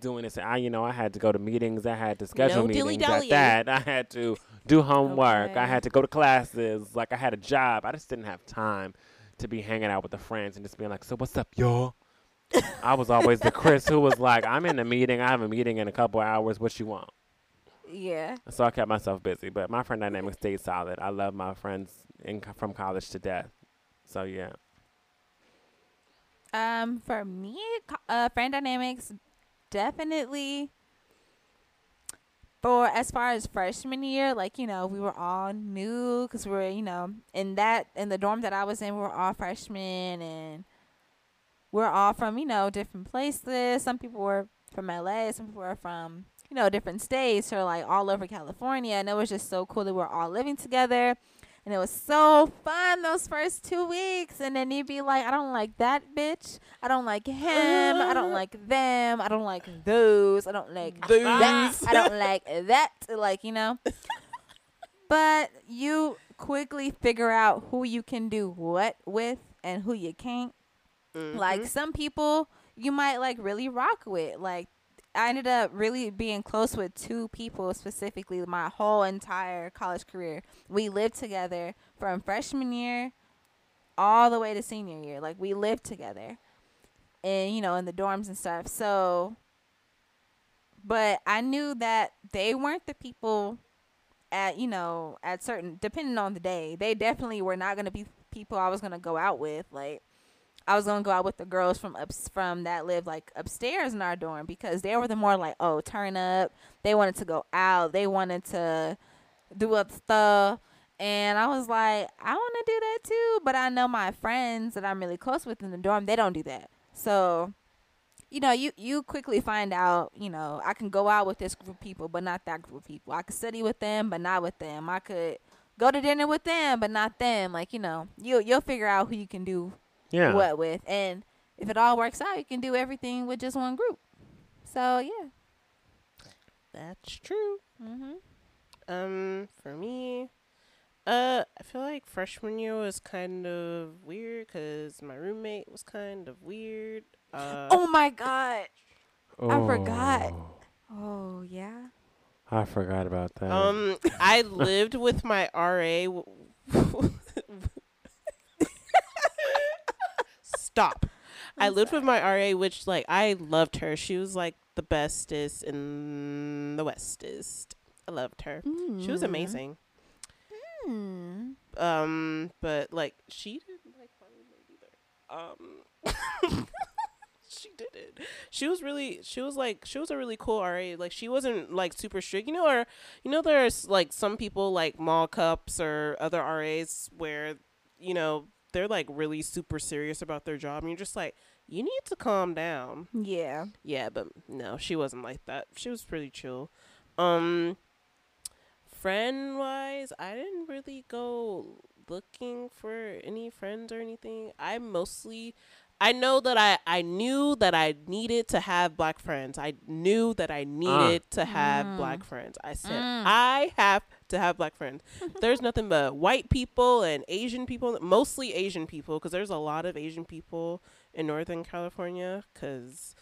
doing this. I, you know, I had to go to meetings. I had to schedule No meetings at that. I had to do homework. I had to go to classes. Like I had a job. I just didn't have time to be hanging out with the friends and just being like, "So what's up, y'all?" I was always the Chris who was like, "I'm in a meeting. I have a meeting in a couple hours. What you want?" Yeah. So I kept myself busy, but my friend dynamic stayed solid. I love my friends in, from college to death. So yeah. Um, for me, uh, friend dynamics definitely. For as far as freshman year, like you know, we were all new because we were you know in that in the dorm that I was in, we were all freshmen and we're all from you know different places. Some people were from LA, some people were from you know different states or like all over California, and it was just so cool that we we're all living together. And it was so fun those first two weeks. And then you'd be like, I don't like that bitch. I don't like him. I don't uh-huh. like them. I don't like those. I don't like that. I don't like that. Like, you know. but you quickly figure out who you can do what with and who you can't. Like mm-hmm. some people you might like really rock with. Like I ended up really being close with two people specifically my whole entire college career. We lived together from freshman year all the way to senior year. Like we lived together. And you know, in the dorms and stuff. So but I knew that they weren't the people at you know, at certain depending on the day. They definitely were not going to be people I was going to go out with like I was gonna go out with the girls from up from that lived like upstairs in our dorm because they were the more like oh turn up. They wanted to go out. They wanted to do up stuff, and I was like I want to do that too. But I know my friends that I'm really close with in the dorm they don't do that. So you know you you quickly find out you know I can go out with this group of people but not that group of people. I could study with them but not with them. I could go to dinner with them but not them. Like you know you you'll figure out who you can do Yeah. what with. And if it all works out, you can do everything with just one group. So yeah. That's true. Mm-hmm. Um, for me, Uh, I feel like freshman year was kind of weird because my roommate was kind of weird. Uh, Oh my god. I forgot. Oh, Oh yeah. I forgot about that. Um, I lived with my RA. w- Stop. I I'm lived with my RA, which like I loved her. She was like the bestest in the westest. I loved her. She was Mm. amazing. Hmm. Um, but like she didn't like roommate either. Um, she didn't. She was really. She was like. She was a really cool RA. Like she wasn't like super strict. You know, or you know, there's like some people like mall cups or other RAs where you know they're like really super serious about their job, and you're just like, you need to calm down. Yeah. Yeah, but no, she wasn't like that. She was pretty chill. Um friend wise, I didn't really go looking for any friends or anything. I mostly I know that I I knew that I needed to have black friends. I knew that I needed to have Mm. black friends. I said Mm. I have to have black friends. there's nothing but white people and Asian people, mostly Asian people because there's a lot of Asian people in Northern California cuz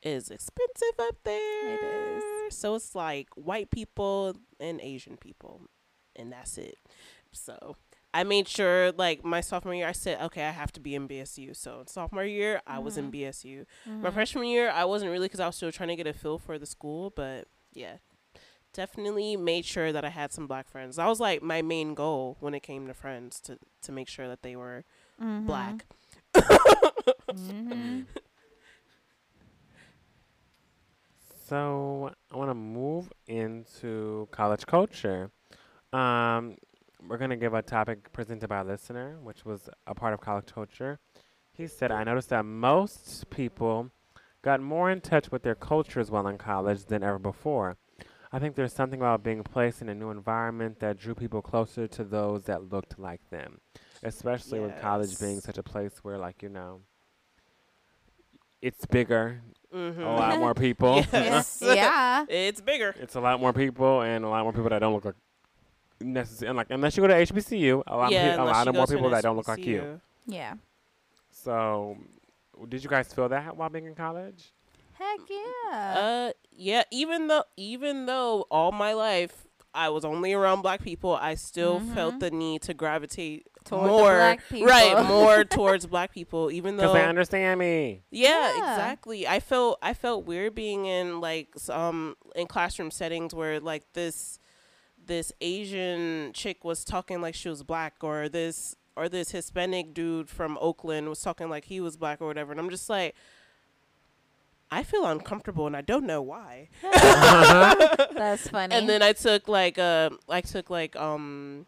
it's expensive up there. It is. So it's like white people and Asian people, and that's it. So I made sure, like my sophomore year, I said, okay, I have to be in BSU. So sophomore year, I was in BSU. My Mhm. freshman year, I wasn't really because I was still trying to get a feel for the school, but yeah, definitely made sure that I had some black friends. That was like my main goal when it came to friends to to make sure that they were Mhm. black. Mhm. So I want to move into college culture. Um, we're gonna give a topic presented by a listener, which was a part of college culture. He said, "I noticed that most people got more in touch with their cultures while in college than ever before. I think there's something about being placed in a new environment that drew people closer to those that looked like them, especially with college being such a place where, like, you know." It's bigger, Mm-hmm. a lot more people. Yes. yeah. It's bigger. It's a lot more people and a lot more people that don't look like necessarily like unless you go to HBCU, a lot, yeah, of, pe- a lot of more people that don't look like you. Yeah. So, did you guys feel that while being in college? Heck yeah. Uh, yeah. Even though, even though all my life I was only around black people, I still felt Mhm. the need to gravitate Toward more, black right, more towards black people. Even Because though, they understand me. yeah, Yeah. exactly. I felt I felt weird being in like some in classroom settings where like this this Asian chick was talking like she was black, or this or this Hispanic dude from Oakland was talking like he was black or whatever, and I'm just like. I feel uncomfortable and I don't know why. That's funny. And then I took like uh I took like um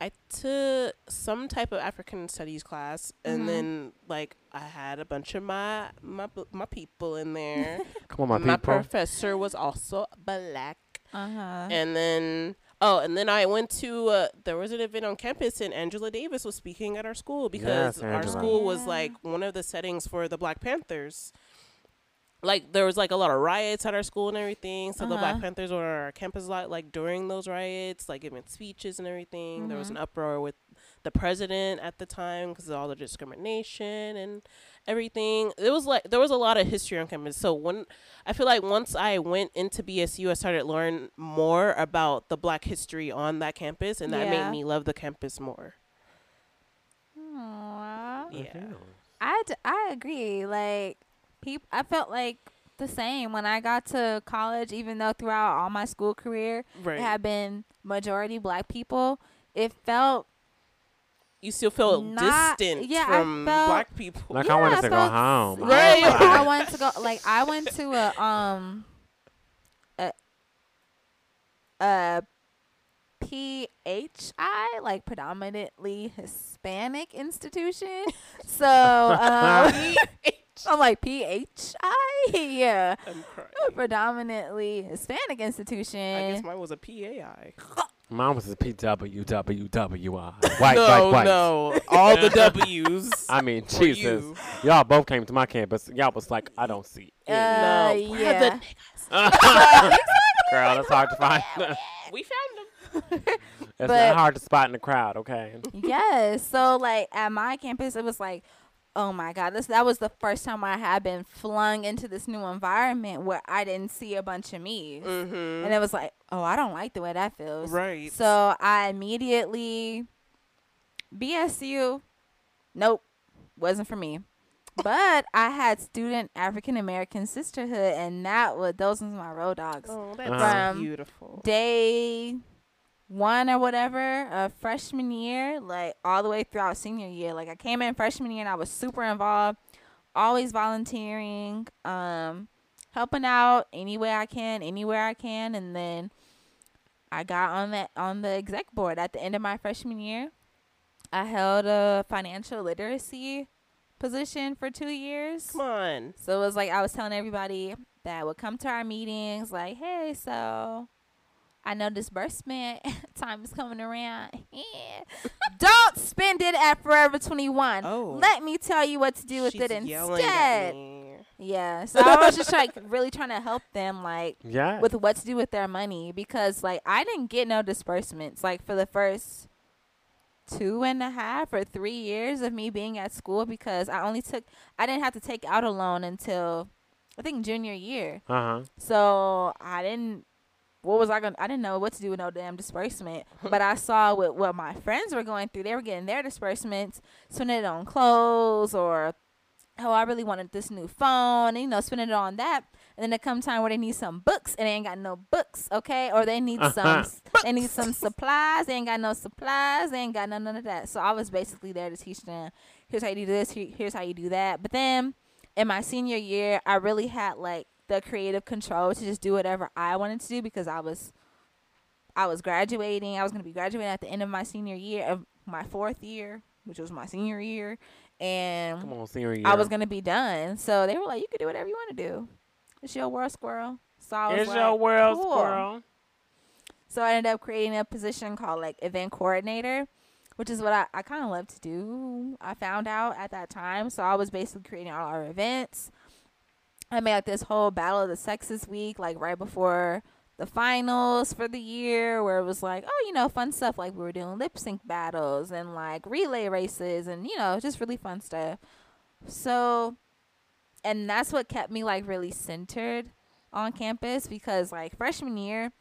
I took some type of African studies class and Mhm. then like I had a bunch of my my my people in there. Come on, my, people. professor was also black. Uh huh. And then oh, and then I went to uh, there was an event on campus and Angela Davis was speaking at our school because Yes, our school was like one of the settings for the Black Panthers. Like there was like a lot of riots at our school and everything, so the Black Uh-huh. Panthers were on our campus a lot. Like during those riots, like giving speeches and everything. There was Mhm. an uproar with the president at the time because of all the discrimination and everything. It was like there was a lot of history on campus. So when I feel like once I went into BSU, I started learning more about the Black history on that campus, and that Yeah. made me love the campus more. Aw. Yeah. I, d- I agree. Like, peop- I felt like the same when I got to college, even though throughout all my school career, Right. it had been majority black people. It felt you still feel Not- distant yeah, from felt- Black people. Like Yeah, I wanted I to go home. Right. like, I I wanted to go. Like, I went to a um a a PHI, like predominantly Hispanic institution. So um, I'm like PHI, yeah, I'm crying. a predominantly Hispanic institution. I guess mine was a PAI. Mine was a PWWWI. White, no, white, white. no, all the W's. I mean, Jesus. you. Y'all both came to my campus. Y'all was like, I don't see. Uh, it. no, where the yeah. Girl, that's hard to find. we found them. It's But- not hard to spot in the crowd, okay? yes. So like at my campus, it was like, oh my god, this that was the first time I had been flung into this new environment where I didn't see a bunch of me, Mm-hmm. and it was like, oh, I don't like the way that feels. Right. So I immediately BSU, nope, wasn't for me. But I had student African American sisterhood, and that was those was my road dogs. oh, that's Uh-huh. beautiful. Day one or whatever of freshman year, like all the way throughout senior year. Like I came in freshman year and I was super involved, always volunteering, um, helping out any way I can, anywhere I can, and then I got on that on the exec board at the end of my freshman year. I held a financial literacy position for two years. Come on. So it was like I was telling everybody that would come to our meetings, like, hey, so I know disbursement time is coming around. Don't spend it at Forever 21. Oh. Let me tell you what to do with She's it yelling at instead. me. Yeah. So I was just like really trying to help them, like, Yeah. with what to do with their money because like I didn't get no disbursements like for the first two and a half or three years of me being at school because I only took I didn't have to take out a loan until I think junior year. uh huh. So I didn't what was I gonna I didn't know what to do with no damn disbursement. but I saw what what my friends were going through. They were getting their disbursements, spending it on clothes or oh I really wanted this new phone, and, you know, spending it on that. And then there come time where they need some books and they ain't got no books, okay? Or they need some Uh-huh. they need some supplies, they ain't got no supplies, they ain't got none, none of that. So I was basically there to teach them here's how you do this, here, here's how you do that. But then in my senior year, I really had like the creative control to just do whatever I wanted to do because I was I was graduating. I was going to be graduating at the end of my senior year of my fourth year, which was my senior year, and Come on, senior year. I was going to be done. So they were like, "You can do whatever you want to do. It's your world, squirrel." So I was It's like, your world, cool. squirrel. So I ended up creating a position called like event coordinator, which is what I, I kind of love to do. I found out at that time. So I was basically creating all our events. I made like this whole Battle of the Sexes week, like right before the finals for the year, where it was like, oh, you know, fun stuff. Like we were doing lip sync battles and like relay races and, you know, just really fun stuff. So, and that's what kept me like really centered on campus because like freshman year,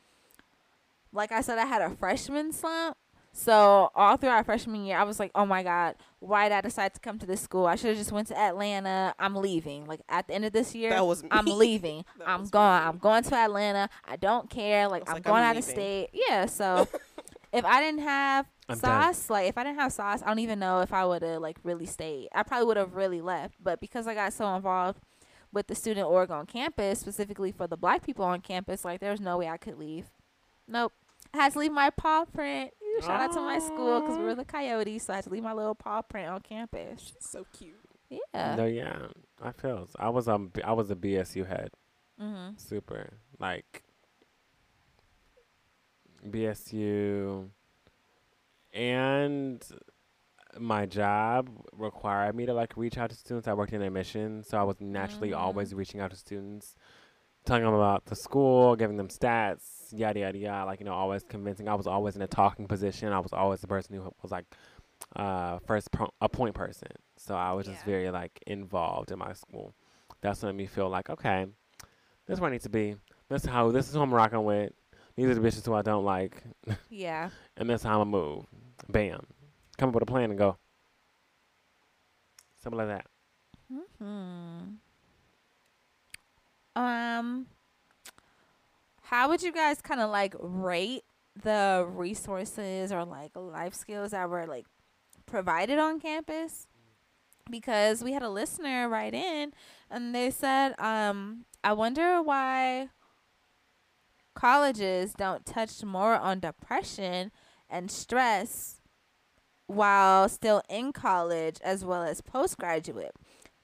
like I said, I had a freshman slump. So all throughout freshman year, I was like, "Oh my God, why did I decide to come to this school? I should have just went to Atlanta. I'm leaving. Like at the end of this year, That was I'm leaving. That I'm was going. me. I'm going to Atlanta. I don't care. Like I'm like, going I'm out of state. Yeah. So if I didn't have I'm done. sauce, like if I didn't have sauce, I don't even know if I would have like really stayed. I probably would have really left. But because I got so involved with the student org on campus, specifically for the black people on campus, like there was no way I could leave. Nope. I had to leave my paw print. Ooh, Shout out to my school because we were the Coyotes, so I had to leave my little paw print on campus. She's So cute. Yeah. No, yeah, I feel. I was um, I was a BSU head, Mm-hmm. super like BSU, and my job required me to like reach out to students. I worked in admissions, so I was naturally Mhm. always reaching out to students, telling them about the school, giving them stats, yada yada yada. Like you know, always convincing. I was always in a talking position. I was always the person who was like uh first pro- a point person. So I was just very like involved in my school. That's what made me feel like okay, this is where I need to be. This is how this is who I'm rocking with. These are the bitches who I don't like, Yeah. and this is how I'm gonna move. Bam, come up with a plan and go. Something like that. Hmm. Um, how would you guys kind of like rate the resources or like life skills that were like provided on campus? Because we had a listener write in and they said, um, I wonder why colleges don't touch more on depression and stress while still in college as well as postgraduate.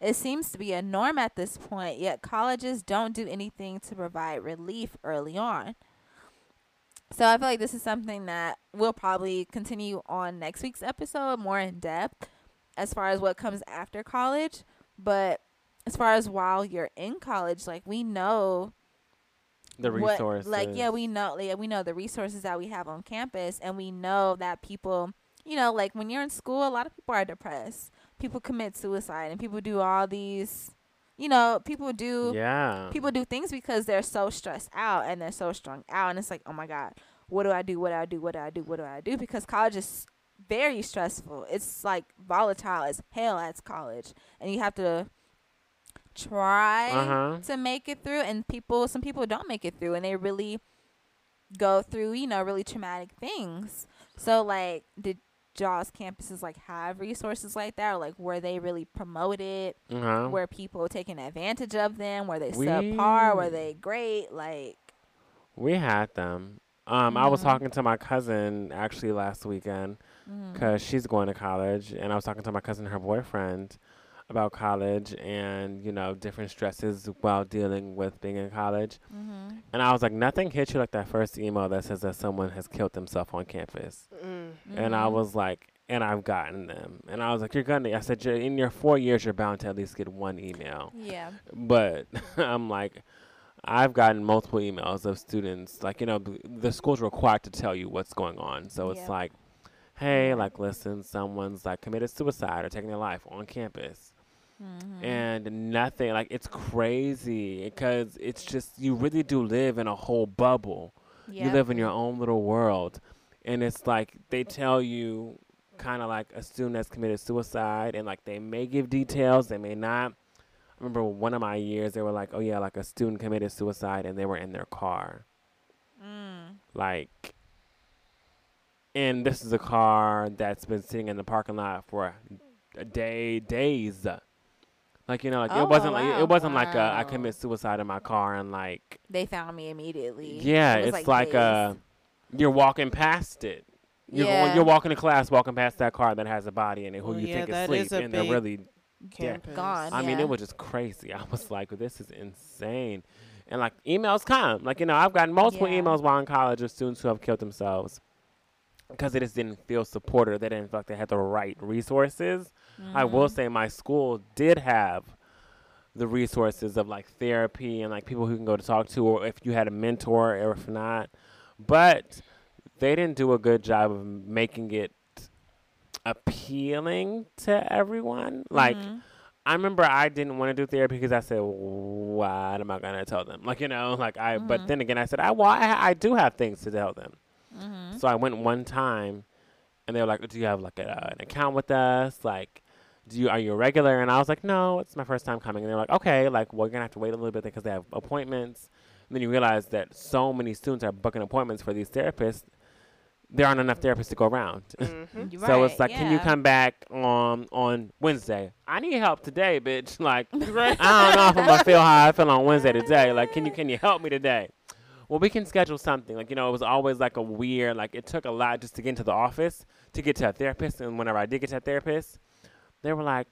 It seems to be a norm at this point, yet colleges don't do anything to provide relief early on. So I feel like this is something that we'll probably continue on next week's episode more in depth as far as what comes after college. But as far as while you're in college, like we know The what- resources. like yeah, we know like, we know the resources that we have on campus, and we know that people, you know, like when you're in school, a lot of people are depressed. People commit suicide, and people do all these, you know, people do Yeah. people do things because they're so stressed out and they're so strung out, and it's like, oh my god, what do I do? What do I do? What do I do? What do I do? Because college is very stressful. It's like volatile as hell at college, and you have to try Uh-huh. to make it through and people some people don't make it through and they really go through you know really traumatic things so like did Jaws campuses like have resources like that or like were they really promoted Uh-huh. were people taking advantage of them were they We- subpar were they great like We had them. Um, I was Mhm. talking to my cousin actually last weekend because she's going to college, and I was talking to my cousin, and her boyfriend, about college and you know different stresses while dealing with being in college. mhm. And I was like, nothing hits you like that first email that says that someone has killed themselves on campus. Mm. And I Mhm. was like, and I've gotten them. And I was like, you're gonna. I said, "You're- in your four years, you're bound to at least get one email. yeah But I'm like, I've gotten multiple emails of students, like, you know, b- the school's required to tell you what's going on. So it's like, hey, like, listen, someone's like committed suicide or taking their life on campus. Mhm. And nothing, like, it's crazy because it's just, you really do live in a whole bubble. You live in your own little world. And it's like, they tell you kind of like a student that's committed suicide, and like, they may give details, they may not. I remember one of my years, they were like, oh, yeah, like a student committed suicide, and they were in their car. Mm. Like, and this is a car that's been sitting in the parking lot for a day, days. Like you know, like Oh, it wasn't like wow. it wasn't like a, I commit suicide in my car and like they found me immediately yeah, It it's like, uh days. you're walking past it. You're Yeah. going, you're walking to class, walking past that car that has a body in it, who Well, you yeah, think is asleep, is and they're really dead. Gone. I mean, it was just crazy. I was like, this is insane. And like emails come. Like, you know, I've gotten multiple Yeah. emails while in college of students who have killed themselves because they just didn't feel supported. They didn't feel like they had the right resources. I will say my school did have the resources of like therapy and like people who can go to talk to, or if you had a mentor, or if not. But they didn't do a good job of making it appealing to everyone. Like, Mhm. I remember I didn't want to do therapy because I said, "What am I gonna tell them?" Like you know, like I. But Mhm. then again, I said, "I well, I, I do have things to tell them." Mhm. So I went one time, and they were like, "Do you have like a, an account with us? Like, do you are you a regular?" And I was like, "No, it's my first time coming." And they're like, "Okay, like well, you're gonna have to wait a little bit because they have appointments." And then you realize that so many students are booking appointments for these therapists. There aren't enough therapists to go around. Mhm. You're So it's right, like, can you come back on on Wednesday? I need help today, bitch. Like, Right. I don't know if I'm gonna feel how I feel on Wednesday today. Like, can you can you help me today? Well, we can schedule something. Like, you know, it was always like a weird. Like, it took a lot just to get into the office to get to a therapist. And whenever I did get to a therapist, they were like,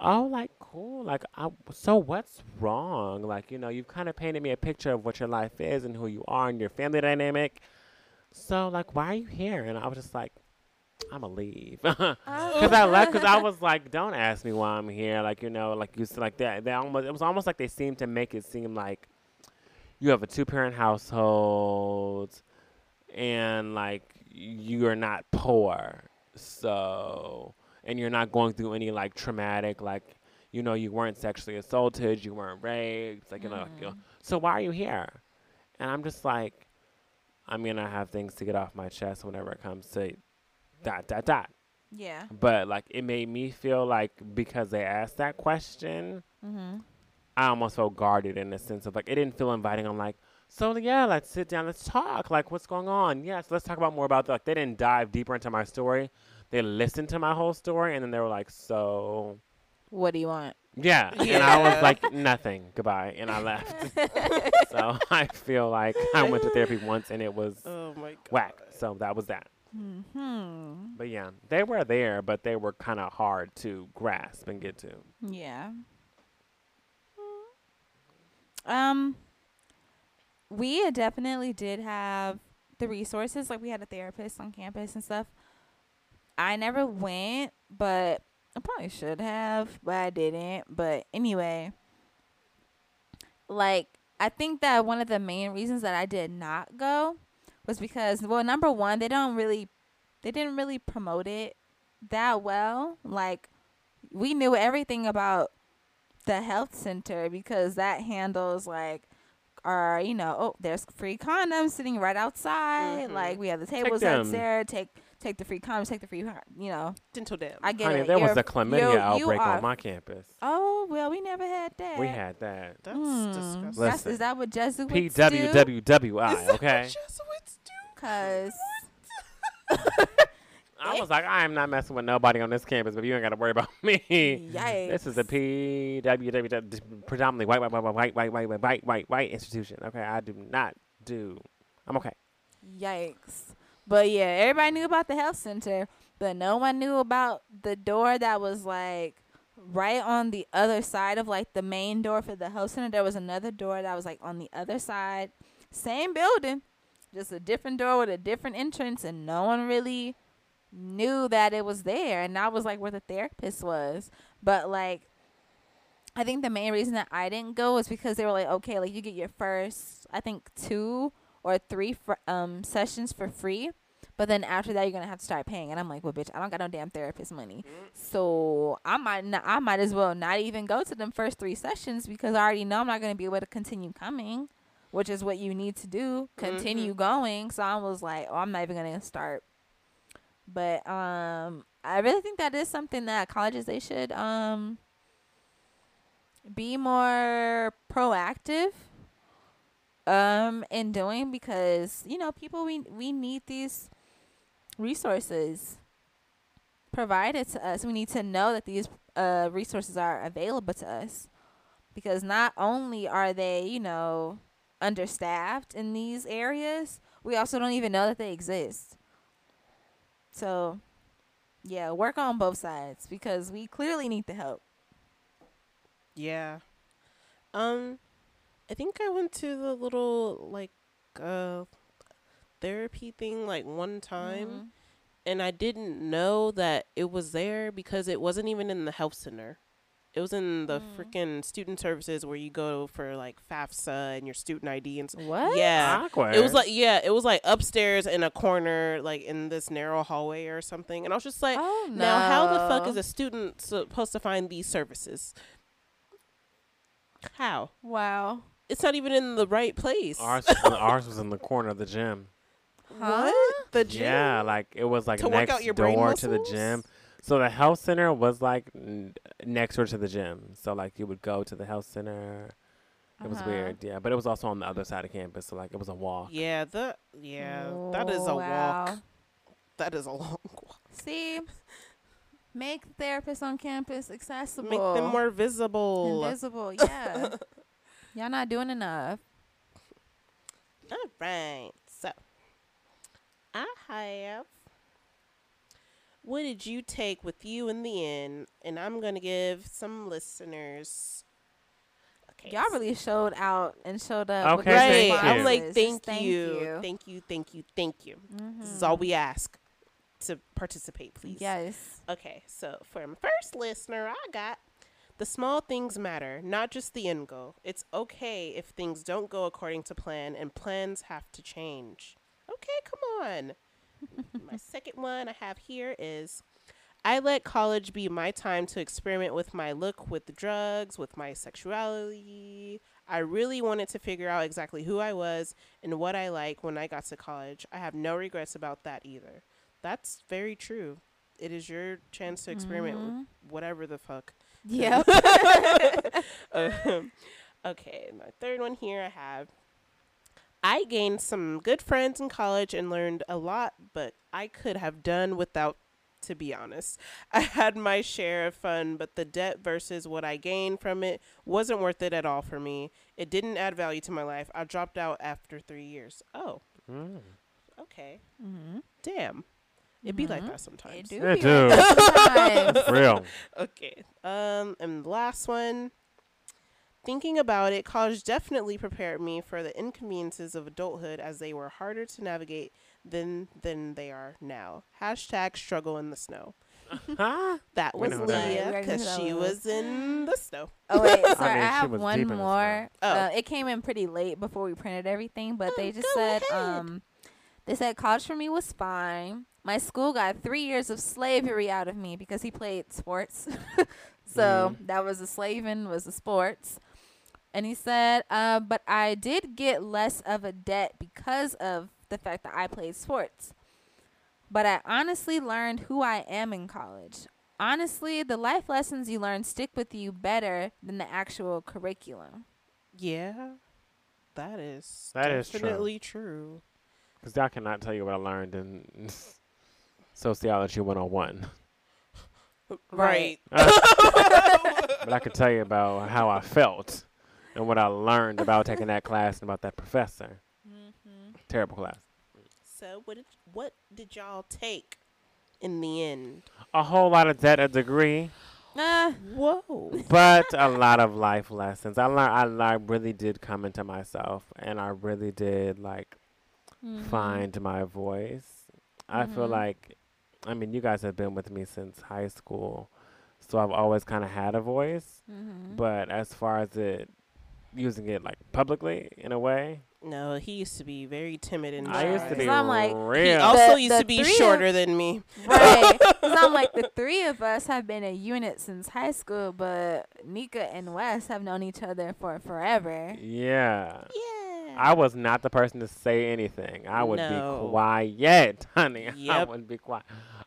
"Oh, like cool. Like, I, so what's wrong? Like, you know, you've kind of painted me a picture of what your life is and who you are and your family dynamic. So, like, why are you here?" And I was just like, "I'm gonna leave." Oh. Cause I left. Cause I was like, "Don't ask me why I'm here." Like you know, like you said, like that. They almost. It was almost like they seemed to make it seem like you have a two parent household, and like you are not poor. So, and you're not going through any like traumatic, like you know, you weren't sexually assaulted, you weren't raped, like you know, you know. Mm. So why are you here? And I'm just like, I'm gonna have things to get off my chest whenever it comes to dot dot dot Yeah. but like it made me feel like because they asked that question Mhm. i almost felt guarded in the sense of like it didn't feel inviting i'm like so yeah let's sit down let's talk like what's going on yes let's talk about more about that like they didn't dive deeper into my story they listened to my whole story and then they were like so What do you want? yeah and i was like nothing goodbye and i left so i feel like i went to therapy once and it was Oh my god. whack so that was that Hmm. but yeah they were there but they were kind of hard to grasp and get to Yeah. Um, we definitely did have the resources. Like we had a therapist on campus and stuff. I never went, but I probably should have, but I didn't. But anyway, like I think that one of the main reasons that I did not go was because well, number one, they don't really they didn't really promote it that well. Like we knew everything about the health center because that handles like our you know oh there's free condoms sitting right outside Mhm. like we have the tables that's there take take the free condoms take the free you know Dental dam. I get Honey, it there was You're- a chlamydia outbreak are- on my campus. oh well we never had that We had that. That's Hmm. disgusting. That's, Listen. is that what Jesuits do? PWWWI, Is that okay? what Jesuits do? Cause I was like, I am not messing with nobody on this campus, but you ain't got to worry about me. yikes. This is a PWWW, predominantly white, white, white, white, white, white, white, white, white, white institution. Okay, I do not do. I'm okay. Yikes. But yeah, everybody knew about the health center, but no one knew about the door that was like right on the other side of like the main door for the health center. There was another door that was like on the other side. Same building, just a different door with a different entrance, and no one really knew that it was there. And that was like where the therapist was. But like, I think the main reason that I didn't go was because they were like, okay, like you get your first, I think two or three fr- um sessions for free. But then after that, you're gonna have to start paying, and I'm like, well, bitch, I don't got no damn therapist money, so I might not, I might as well not even go to them first three sessions because I already know I'm not gonna be able to continue coming, which is what you need to do, continue going. So I was like, oh, I'm not even gonna start. But um, I really think that is something that colleges they should um be more proactive um in doing because you know people we we need these resources provided to us. We need to know that these uh resources are available to us because not only are they you know understaffed in these areas we also don't even know that they exist. So yeah work on both sides because we clearly need the help. Yeah. Um, I think I went to the little like uh therapy thing like one time, Mhm. and I didn't know that it was there because it wasn't even in the health center. It was in the Mm. freaking student services where you go for like FAFSA and your student ID and s- what Yeah. Awkward. It was like yeah, it was like upstairs in a corner, like in this narrow hallway or something. And I was just like, oh no now how the fuck is a student supposed to find these services? How? wow It's not even in the right place. ours. Was in, ours was in the corner of the gym. Huh? What? The gym? Yeah, like it was like To work next out your door to the gym. So the health center was like n- next door to the gym. So like you would go to the health center. It was Uh-huh. weird, yeah. But it was also on the other side of campus, so like it was a walk. Yeah, the yeah, that is a walk. That is a long walk. See, make therapists on campus accessible. Make them more visible. invisible. Yeah, y'all not doing enough. All right. So, I have. What did you take with you in the end? And I'm gonna give some listeners. Okay. Y'all really showed out and showed up. Okay, the thank right. you. I'm like, responses. thank, Just you. thank you, thank you, thank you. This is Mhm. all we ask to participate, please. Yes. Okay, so for my first listener, I got the small things matter, not just the end goal. It's okay if things don't go according to plan and plans have to change. Okay, come on. my second one I have here is I let college be my time to experiment with my look with the drugs, with my sexuality. I really wanted to figure out exactly who I was and what I like when I got to college. I have no regrets about that either. That's very true. It is your chance to experiment Mhm. with whatever the fuck. Yep. Um, okay, my third one here I have. I gained some good friends in college and learned a lot, but I could have done without, to be honest. I had my share of fun, but the debt versus what I gained from it wasn't worth it at all for me. It didn't add value to my life. I dropped out after three years. Oh, Mm. okay. mm-hmm. Damn. It be like Mhm. that sometimes. It do. It be do. like sometimes. Real. Okay. Um, and the last one. Thinking about it, college definitely prepared me for the inconveniences of adulthood as they were harder to navigate than than they are now. Hashtag struggle in the snow. Huh? That was know who that is. Leah We already know because she was was. in the snow. Oh wait, I sorry. I, mean, she have one deep in the more. snow. Uh, it came in pretty late before we printed everything, but they Oh, just said ahead. um they said college for me was fine. My school got three years of slavery out of me because he played sports. so Mhm. that was the slaving was the sports. And he said, uh, but I did get less of a debt because of the fact that I played sports. But I honestly learned who I am in college. Honestly, the life lessons you learn stick with you better than the actual curriculum. Yeah, that is That is true. definitely true. Because I cannot tell you what I learned in Sociology 101. Right. but I could tell you about how I felt and what I learned about taking that class and about that professor. Mm-hmm. Terrible class. So what did what did y'all take in the end? A whole lot of debt, a degree, Uh, Whoa. but a lot of life lessons. I learned. I, I really did come into myself, and I really did like Mm-hmm. find my voice. I feel Mhm. like, I mean, you guys have been with me since high school, so I've always kind of had a voice. Mm-hmm. But as far as it using it like publicly in a way, No, he used to be very timid and I used to be I'm like, He also The- used the to be three of- shorter than me. right. 'Cause I'm like the three of us have been a unit since high school, but Nika and Wes have known each other for forever. yeah. Yeah. I was not the person to say anything. I would No. be quiet, honey. I Yep. would be quiet.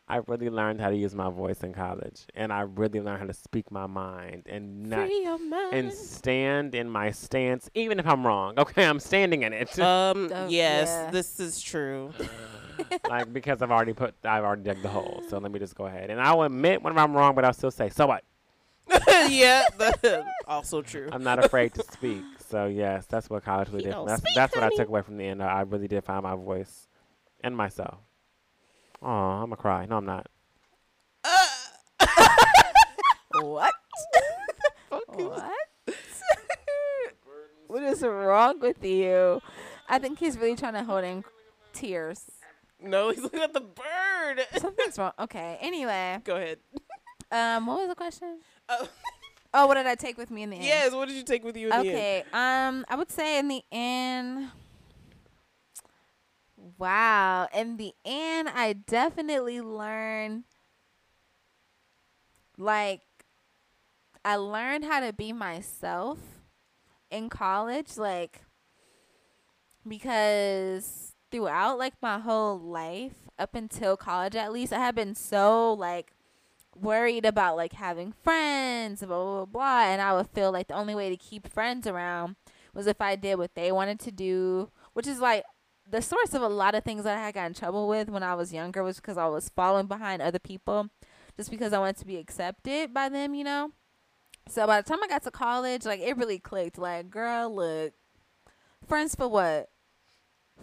I really learned how to use my voice in college, and I really learned how to speak my mind and not Free your mind. and stand in my stance, even if I'm wrong. Okay, I'm standing in it. um. Oh, yes, yeah. this is true. like because I've already put, I've already dug the hole. So let me just go ahead, and I'll admit when I'm wrong, but I'll still say, so what? yeah. the- also true. I'm not afraid to speak. So yes, that's what college really did. That's speak, that's what I took away from the end. I really did find my voice and myself. Oh, I'm gonna cry. No, I'm not. What? what? what is wrong with you? I think he's really trying to hold in tears. No, he's looking at the bird. Something's wrong. Okay. Anyway, Go ahead. um, what was the question? Oh. Oh, what did I take with me in the end? Yes. What did you take with you in the end? Okay. Um, I would say in the end. Wow. In the end, I definitely learned. Like, I learned how to be myself in college. Like, because throughout like my whole life, up until college at least, I have been so like worried about like having friends, blah blah blah, blah and I would feel like the only way to keep friends around was if I did what they wanted to do, which is like the source of a lot of things that I got in trouble with when I was younger was because I was falling behind other people just because I wanted to be accepted by them, you know. So by the time I got to college, like it really clicked. Like, girl, look, friends for what?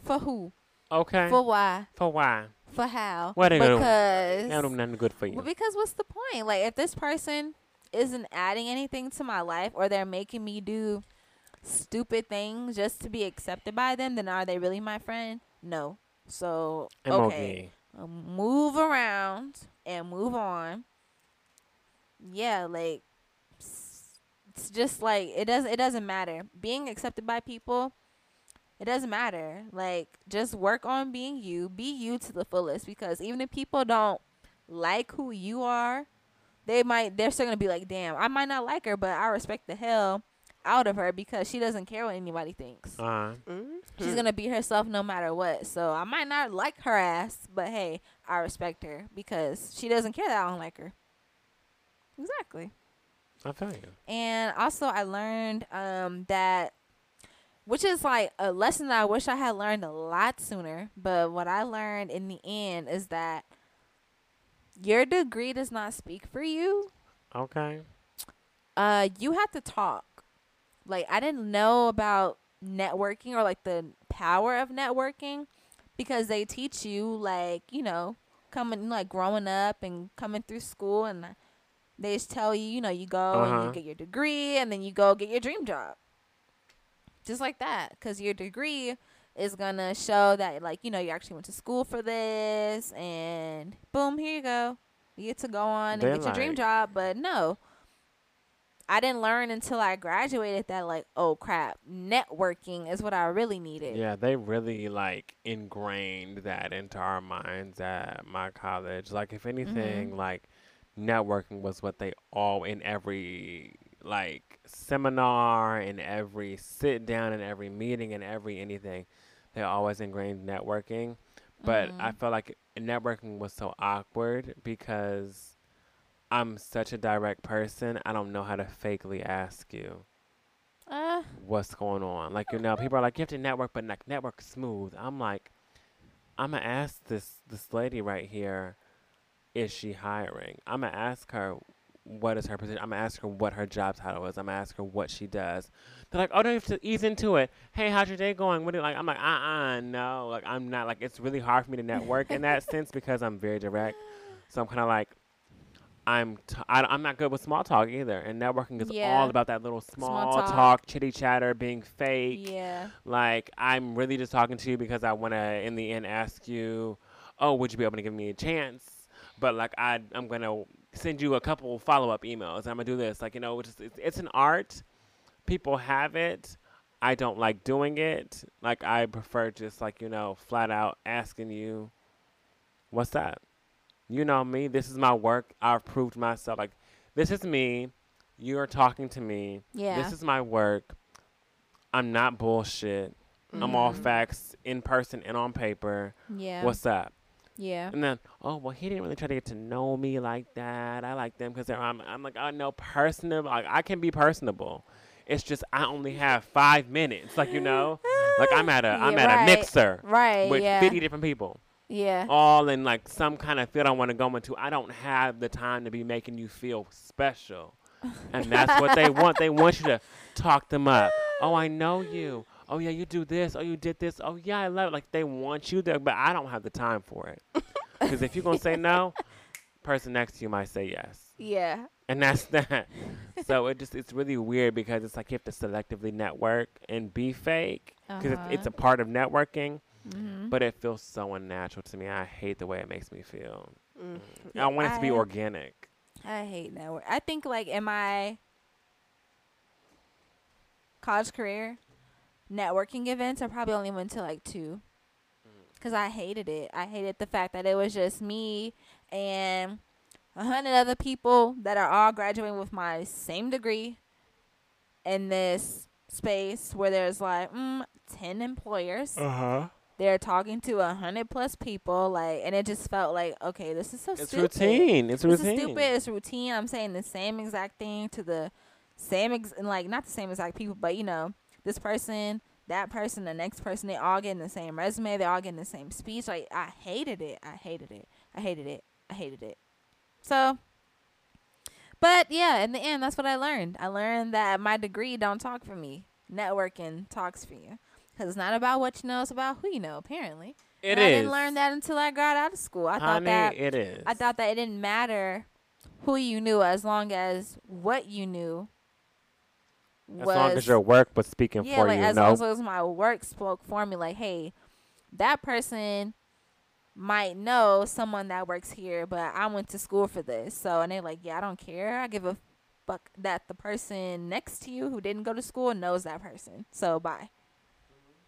For who? Okay. For why? For why? For how? What do? because don't nothing good for you. well, because what's the point? Like, if this person isn't adding anything to my life or they're making me do stupid things just to be accepted by them, then are they really my friend? No. So, okay. MOV. Uh, move around and move on. Yeah, like it's just like it doesn't it doesn't matter. Being accepted by people, it doesn't matter. Like just work on being you, be you to the fullest because even if people don't like who you are, they might they're still going to be like, "Damn, I might not like her, but I respect the hell out of her because she doesn't care what anybody thinks." Uh, Mhm. She's gonna be herself no matter what. So I might not like her ass, but hey, I respect her because she doesn't care that I don't like her. Exactly. I feel you. And also I learned um that which is like a lesson that I wish I had learned a lot sooner, but what I learned in the end is that your degree does not speak for you. Okay. uh you have to talk like i didn't know about networking or like the power of networking because they teach you like you know coming like growing up and coming through school and they just tell you you know you go and Uh-huh. you get your degree and then you go get your dream job just like that because your degree is gonna show that like you know you actually went to school for this and boom here you go You get to go on and They're get your dream job, but no. I didn't learn until I graduated that like, oh crap, networking is what I really needed. Yeah, they really like ingrained that into our minds at my college. Like, if anything, mm-hmm. like networking was what they all in every like seminar, and every sit down, and every meeting, and every anything, they always ingrained networking. But I Mhm. felt like networking was so awkward because I'm such a direct person. I don't know how to fakely ask you Uh, what's going on. Like you know, people are like, you have to network, but like network smooth. I'm like, I'm gonna ask this this lady right here, is she hiring? I'm gonna ask her what is her position. I'm gonna ask her what her job title is. I'm gonna ask her what she does. They're like, oh, no, you have to ease into it. Hey, how's your day going? What do you like? I'm like, uh, uh no, like I'm not. Like it's really hard for me to network in that sense because I'm very direct. So I'm kind of like. I'm t- I, I'm not good with small talk either, and networking is Yeah. all about that little small, Small talk. talk, chitty chatter, being fake. yeah. Like I'm really just talking to you because I want to, in the end, ask you, oh, would you be able to give me a chance? But like I, I'm gonna send you a couple follow up emails. I'm gonna do this, like you know, is it's, it's an art. People have it. I don't like doing it. Like I prefer just like you know, flat out asking you, what's that? You know me. This is my work. I've proved myself. Like this is me. You're talking to me. Yeah. This is my work. I'm not bullshit. I'm all Mhm. facts in person and on paper. yeah. What's up? Yeah. And then, oh well, he didn't really try to get to know me like that. I like them because they're. I'm, I'm like, I know personable. Like I can be personable. It's just I only have five minutes. Like you know, like I'm at a am Yeah, at right. a mixer Right. with yeah. 50 different people, yeah. all in like some kind of field I want to go into. I don't have the time to be making you feel special, and that's what they want. They want you to talk them up. Oh, I know you. Oh yeah, you do this. Oh, you did this. Oh yeah, I love it. Like they want you there, but I don't have the time for it. Because if you're gonna say no, person next to you might say yes, Yeah. and that's that. so it just it's really weird because it's like you have to selectively network and be fake because it's, it's a part of networking, hmm but it feels so unnatural to me. I hate the way it makes me feel. Mm. Yeah, I want it to be I- organic. I hate network. I think like in my college career, networking events I probably only went to like two. Cause I hated it. I hated the fact that it was just me and a hundred other people that are all graduating with my same degree in this space where there's like mm, ten employers. Uh huh. They're talking to a hundred plus people, like, and it just felt like, okay, this is so stupid. It's stupid. routine. It's This routine. is stupid. It's routine. I'm saying the same exact thing to the same, ex- like not the same exact people, but you know, this person, that person, the next person. They all getting the same resume. They all getting the same speech. Like I hated it. I hated it. I hated it. I hated it. So, but yeah, in the end, that's what I learned. I learned that my degree don't talk for me. Networking talks for you. Cause it's not about what you know, it's about who you know. Apparently, It and is. I didn't learn that until I got out of school. I thought Honey, that it is. I thought that it didn't matter who you knew as long as what you knew as was long as your work was speaking yeah, for like you. as no, long as my work spoke for me. Like, hey, that person might know someone that works here, but I went to school for this. So and they're like, yeah, I don't care. I give a fuck that the person next to you who didn't go to school knows that person. So bye.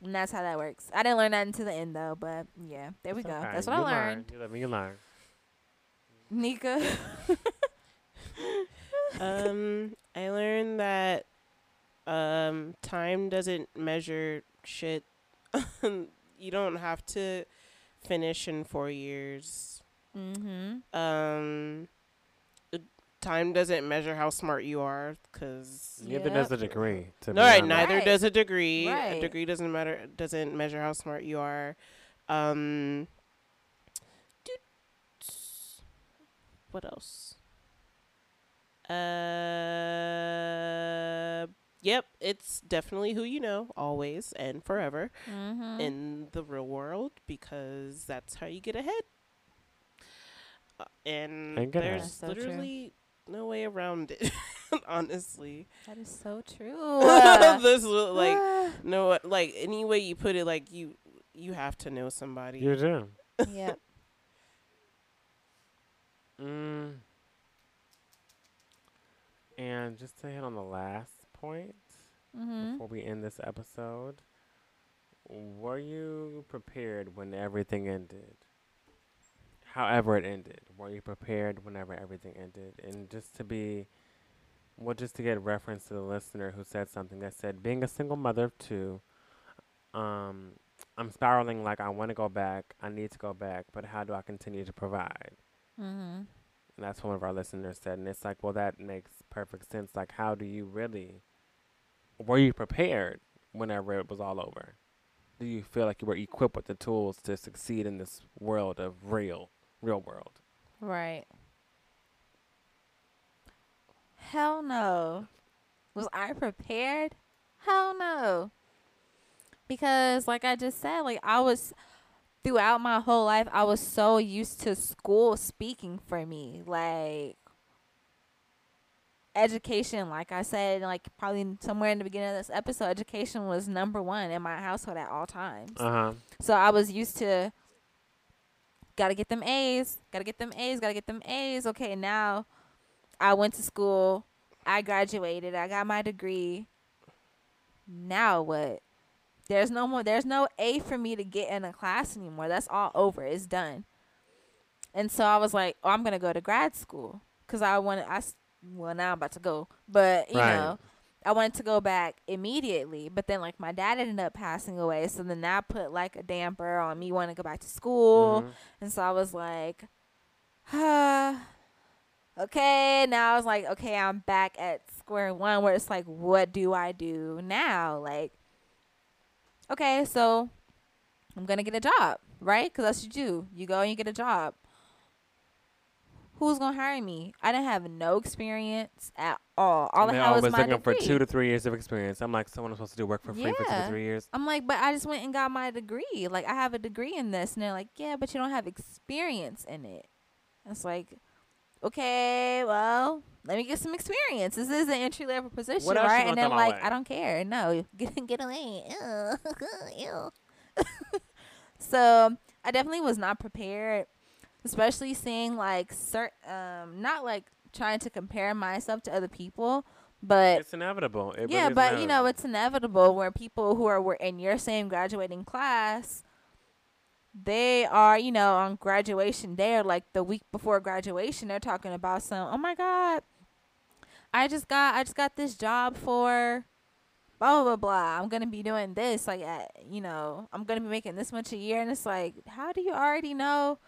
And that's how that works. I didn't learn that until the end though, but yeah, there we It's go. okay. That's what You I learn. learned. You live and you learn. Nika. um, I learned that um, time doesn't measure shit. you don't have to finish in four years. mm-hmm. Um, time doesn't measure how smart you are, cause Neither Yep. does a degree. To no, right, neither Right. does a degree. Right. A degree doesn't matter. Doesn't measure how smart you are. Um, what else? Uh, yep, it's definitely who you know, always and forever Mm-hmm. in the real world because that's how you get ahead. Uh, and And there's ahead. That's so true. literally no way around it, honestly. that is so true. There's like no like any way you put it, like you you have to know somebody. You do. yep. Mm. And just to hit on the last point Mm-hmm. before we end this episode, were you prepared when everything ended? However, it ended. Were you prepared whenever everything ended? And just to be, well, just to get reference to the listener who said something that said, being a single mother of two, um, I'm spiraling like I want to go back. I need to go back, but how do I continue to provide? Mm-hmm. And that's one of our listeners said. And it's like, well, that makes perfect sense. Like, how do you really, were you prepared whenever it was all over? Do you feel like you were equipped with the tools to succeed in this world of real, real world? Right. Hell no. Was I prepared? Hell no. Because like I just said, like I was throughout my whole life I was so used to school speaking for me. Like education, like I said, like probably somewhere in the beginning of this episode, education was number one in my household at all times. Uh huh. So I was used to gotta get them A's, gotta get them A's, gotta get them A's. Okay, now I went to school, I graduated, I got my degree. Now what? There's no more there's no A for me to get in a class anymore. That's all over. It's done. And so I was like, "Oh, I'm going to go to grad school cuz I wanted I well, now I'm about to go. But, you Right. know, I wanted to go back immediately, but then like my dad ended up passing away, so then that put like a damper on me wanting to go back to school, Mhm. and so I was like, huh. okay. Now I was like, okay, I'm back at square one, where it's like, what do I do now? Like, okay, so I'm gonna get a job, right? Because that's what you do. You go and you get a job. Who's gonna hire me? I didn't have no experience at all. All I had was always my looking degree. for two to three years of experience. I'm like, someone is supposed to do work for free for two to three years. I'm like, but I just went and got my degree. Like, I have a degree in this. And they're like, yeah, but you don't have experience in it. It's like, okay, well, let me get some experience. This is an entry level position, right? And they're like, way? I don't care. No, get get away. Ew. Ew. so I definitely was not prepared, especially seeing like certain um, not like trying to compare myself to other people, but It's inevitable. It yeah, really but you know it's inevitable where people who are were in your same graduating class, they are you know on graduation day or like the week before graduation, they're talking about some. Oh my god, I just got I just got this job for. Blah blah blah blah. I'm gonna be doing this, like, at, you know, I'm gonna be making this much a year, and it's like, how do you already know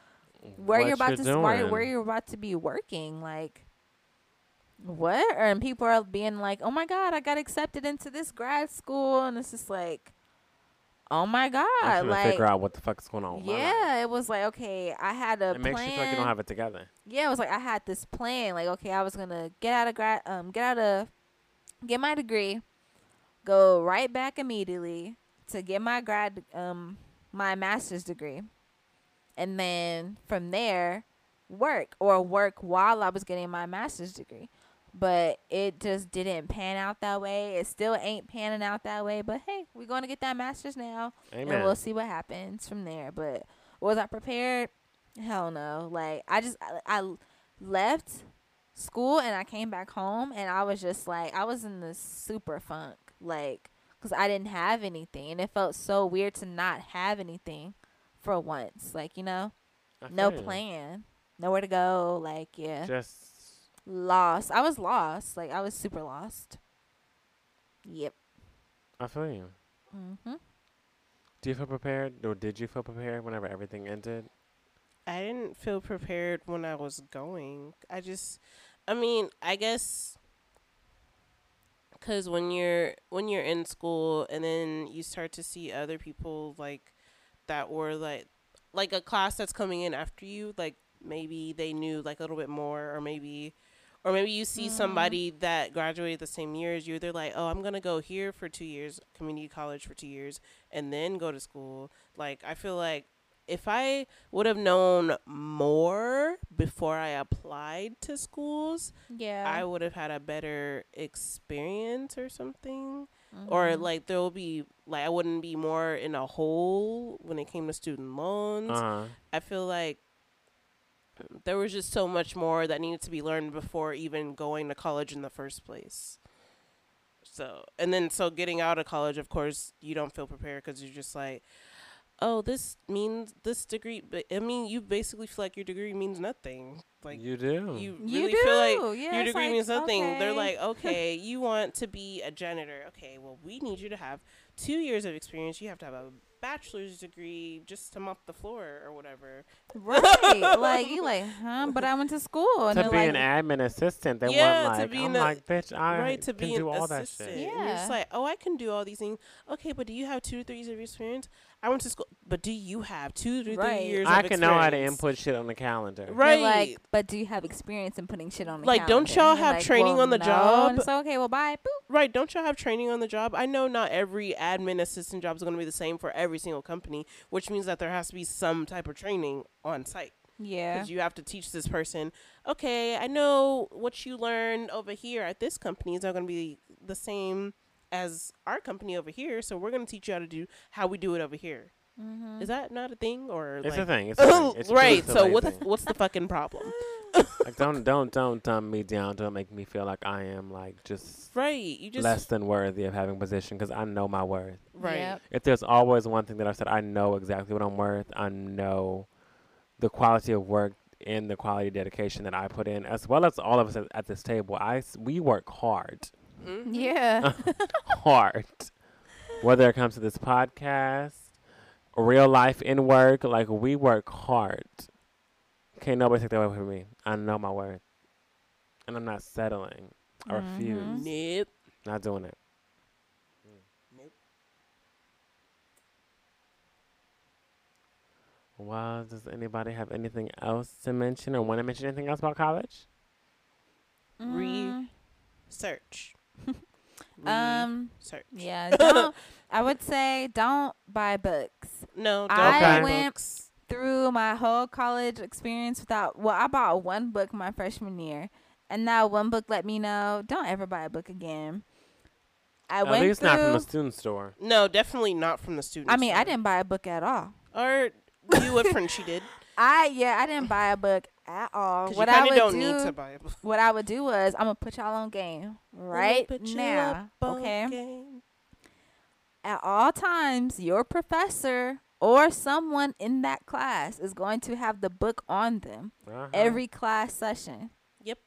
where What you're about to where, doing. where you're about to be working like what and people are being like oh my god i got accepted into this grad school and it's just like oh my I'm god to like figure out what the fuck's going on. with my life. yeah it was like okay i had a It makes you feel like you don't have it together. yeah it was like i had this plan like okay i was gonna get out of grad um get out of get my degree go right back immediately to get my grad um my master's degree and then from there work or work while I was getting my master's degree. But it just didn't pan out that way. It still ain't panning out that way. But hey, we're going to get that master's now, Amen. and we'll see what happens from there. But was I prepared? Hell no. Like I just I, I left school and I came back home and I was just like I was in the super funk, like because I didn't have anything, and it felt so weird to not have anything for once. Like you know, I no feel you. plan, nowhere to go. Like yeah, Just lost. I was lost. Like I was super lost. Yep. I feel you. Mm-hmm. Do you feel prepared, or did you feel prepared whenever everything ended? I didn't feel prepared when I was going. I just, I mean, I guess because when you're when you're in school and then you start to see other people like that were like like a class that's coming in after you, like maybe they knew like a little bit more, or maybe. Or maybe you see Mhm. somebody that graduated the same year as you. They're like, "Oh, I'm gonna go here for two years, community college for two years, and then go to school." Like, I feel like if I would have known more before I applied to schools, Yeah. I would have had a better experience or something. Or Mhm. like there will be like I wouldn't be more in a hole when it came to student loans. Uh huh. I feel like there was just so much more that needed to be learned before even going to college in the first place. So, and then so getting out of college, of course, you don't feel prepared because you're just like, oh, this means this degree. But I mean, you basically feel like your degree means nothing. Like you do. you You really feel like do. Yeah, your it's degree like, means nothing. They're like, okay, you want to be a janitor. Okay, well, we need you to have two years of experience. You have to have a bachelor's degree just to mop the floor or whatever. right. like you like, huh? But I went to school and to be like, an admin assistant, they Yeah, want to like be I'm a- like, bitch, I right to can be do an all that assistant. shit. And you're just like, oh, I can do all these things. Okay, but do you have two to three years of experience? I went to school, but do you have two to three Right. years? I of can know how to input shit on the calendar. They're Right. like, but do you have experience in putting shit on the Like, don't calendar? y'all you're have like, training well, on the no. job? And so okay, well, bye. Boop. Right. Don't y'all have training on the job? I know not every admin assistant job is going to be the same for every single company, which means that there has to be some type of training on site. Yeah. Because you have to teach this person, okay, I know what you learned over here at this company is not going to be the same as our company over here. So we're going to teach you how to do how we do it over here. Mm-hmm. Is that not a thing or It's like, a thing. It's a thing. It's right? So a what thing. what's the fucking problem? like don't don't don't dumb me down. Don't make me feel like I am like just Right? You just less than worthy of having a position because I know my worth. right. Yep. If there's always one thing that I've said, I know exactly what I'm worth. I know the quality of work and the quality of dedication that I put in, as well as all of us at, at this table. I s- we work hard, Mhm. Yeah. hard. Whether it comes to this podcast, real life in work, like we work hard. Can't nobody take that away from me. I know my worth, and I'm not settling. I Mhm. refuse. Nope. Not doing it. Nope. Well, does anybody have anything else to mention or want to mention anything else about college? Mm, Search. um. Search. Yeah. Don't. I would say don't buy books. No, don't I buy went- books. Through my whole college experience, without well, I bought one book my freshman year, and that one book let me know don't ever buy a book again. I At went least through. not from the student store. No, definitely not from the student. I mean, I didn't buy a book at all. Or you what Frenchie did. I yeah, I didn't buy a book at all. What you I would don't do, need to buy a what I would do was I'm gonna put y'all on game right Put you now. up on Okay. game. At all times, your professor or someone in that class is going to have the book on them Uh-huh. every class session. Yep.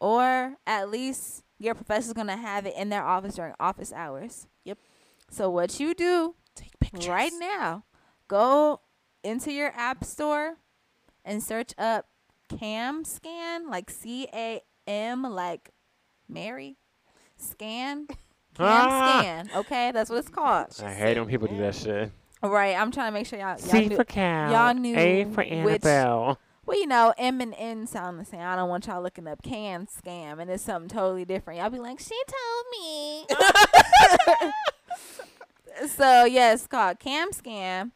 Or at least your professor's gonna have it in their office during office hours. Yep. So what you do Take pictures. right now, go into your app store and search up Cam Scan, like C A M, like Mary, scan. Cam Ah. Scan. Okay, that's what it's called. I hate when people do that shit. All right, I'm trying to make sure y'all, y'all C knew. for cow. y'all knew A for which- Well, you know, M and N sound the same. I don't want y'all looking up can scam and it's something totally different. Y'all be like, she told me. so yeah, it's called Cam Scam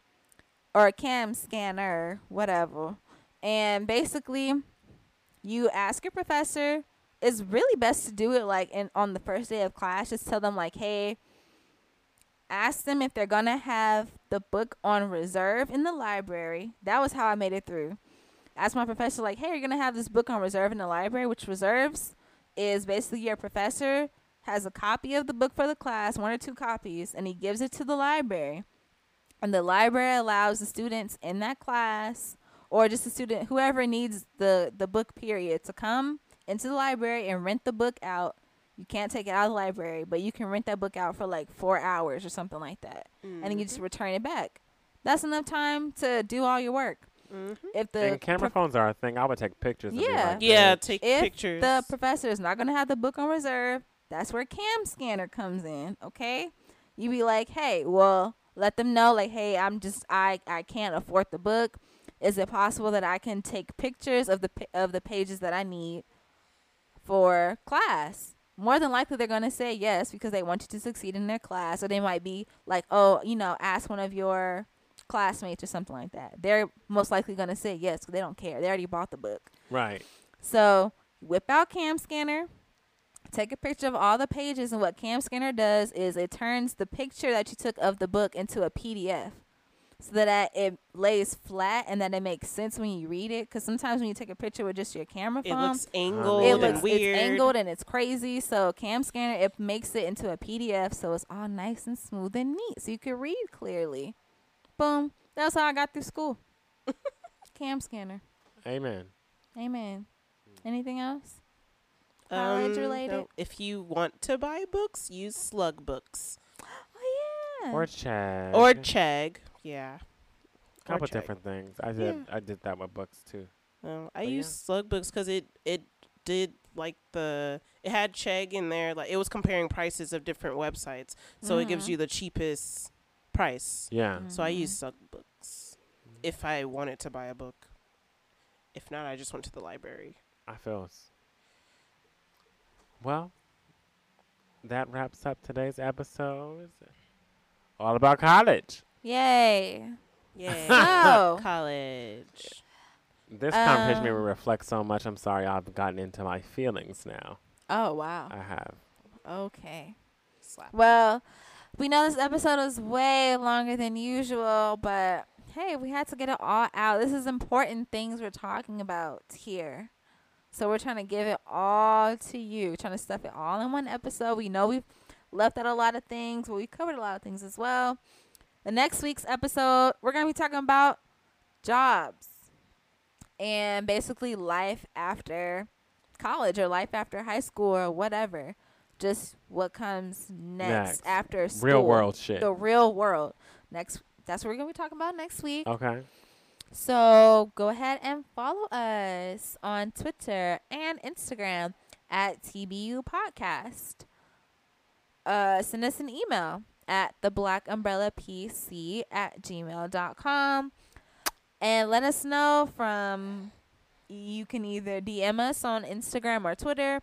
or Cam Scanner, whatever. And basically, you ask your professor. It's really best to do it like in on the first day of class. Just tell them like, hey, ask them if they're gonna have the book on reserve in the library. That was how I made it through. Ask my professor like, hey, you're gonna have this book on reserve in the library, which reserves is basically your professor has a copy of the book for the class, one or two copies, and he gives it to the library. And the library allows the students in that class or just a student whoever needs the the book period to come into the library and rent the book out. You can't take it out of the library, but you can rent that book out for like 4 hours or something like that. And then you just return it back. That's enough time to do all your work. Mhm. If the and camera prof- phones are a thing. I would take pictures. and be Yeah. like, Yeah, bitch. take if pictures. the professor is not going to have the book on reserve, that's where Cam Scanner comes in. Okay, you be like, hey, well, let them know, like, hey, I'm just, I, I can't afford the book. Is it possible that I can take pictures of the of the pages that I need for class? More than likely, they're going to say yes because they want you to succeed in their class, or they might be like, oh, you know, ask one of your classmates or something like that. They're most likely going to say yes because they don't care. They already bought the book. Right. So whip out Cam Scanner, take a picture of all the pages, and what Cam Scanner does is it turns the picture that you took of the book into a PDF. So that it lays flat and that it makes sense when you read it. Because sometimes when you take a picture with just your camera phone, It phone, looks angled it and looks weird. it's angled and it's crazy. So cam scanner it makes it into a PDF, so it's all nice and smooth and neat, so you can read clearly. Boom. That's how I got through school. cam scanner. Amen. Amen. Hmm. Anything else? College Um, related? no. If you want to buy books, use Slug Books Oh yeah. Or Chad. or Chegg. Yeah. a or couple Chegg. different things. I did. I did that with books too. Um, I But use yeah. Slug Books because it it did like the it had Chegg in there. Like it was comparing prices of different websites, so it gives Mhm. you the cheapest price. Yeah. Mhm. So I use Slug Books if I wanted to buy a book. If not, I just went to the library. I feel. Well, that wraps up today's episode. All about college. Yay. Yeah. So College. This conversation made me Um, reflect so much. I'm sorry I've gotten into my feelings now. Oh wow. I have. Okay. Slap. Well, we know this episode is way longer than usual, but hey, we had to get it all out. This is important things we're talking about here. So we're trying to give it all to you, trying to stuff it all in one episode. We know we've left out a lot of things, but we covered a lot of things as well. The next week's episode, we're going to be talking about jobs and basically life after college or life after high school or whatever. Just what comes next, Next. after school. Real world shit. The real world. Next that's what we're gonna be talking about next week. Okay. So go ahead and follow us on Twitter and Instagram at TBU Podcast. Uh, send us an email at the black umbrella pc at gmail.com and let us know from you can either dm us on instagram or twitter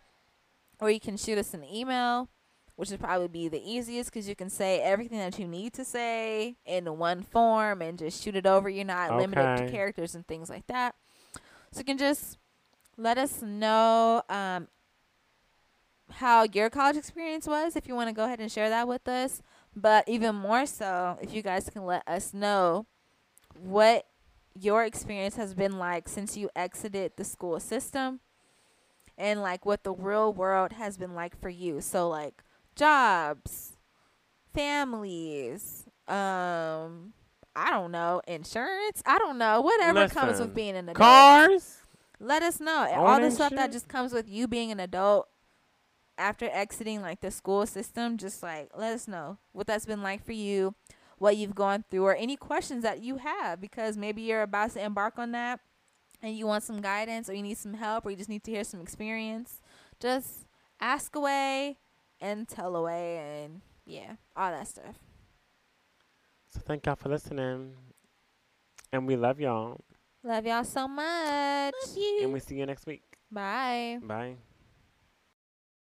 or you can shoot us an email which would probably be the easiest because you can say everything that you need to say in one form and just shoot it over. You're not limited to characters and things like that. So you can just let us know um, how your college experience was if you want to go ahead and share that with us. But even more so, if you guys can let us know what your experience has been like since you exited the school system and like what the real world has been like for you. So like jobs, families, um I don't know, insurance, I don't know, whatever comes with being an adult. Cars. Let us know. All the stuff that just comes with you being an adult after exiting like the school system, just like let us know what that's been like for you, what you've gone through, or any questions that you have because maybe you're about to embark on that and you want some guidance or you need some help or you just need to hear some experience. Just ask away and tell away and yeah, all that stuff. So thank y'all for listening. And we love y'all. Love y'all so much. And we see you next week. Bye. Bye.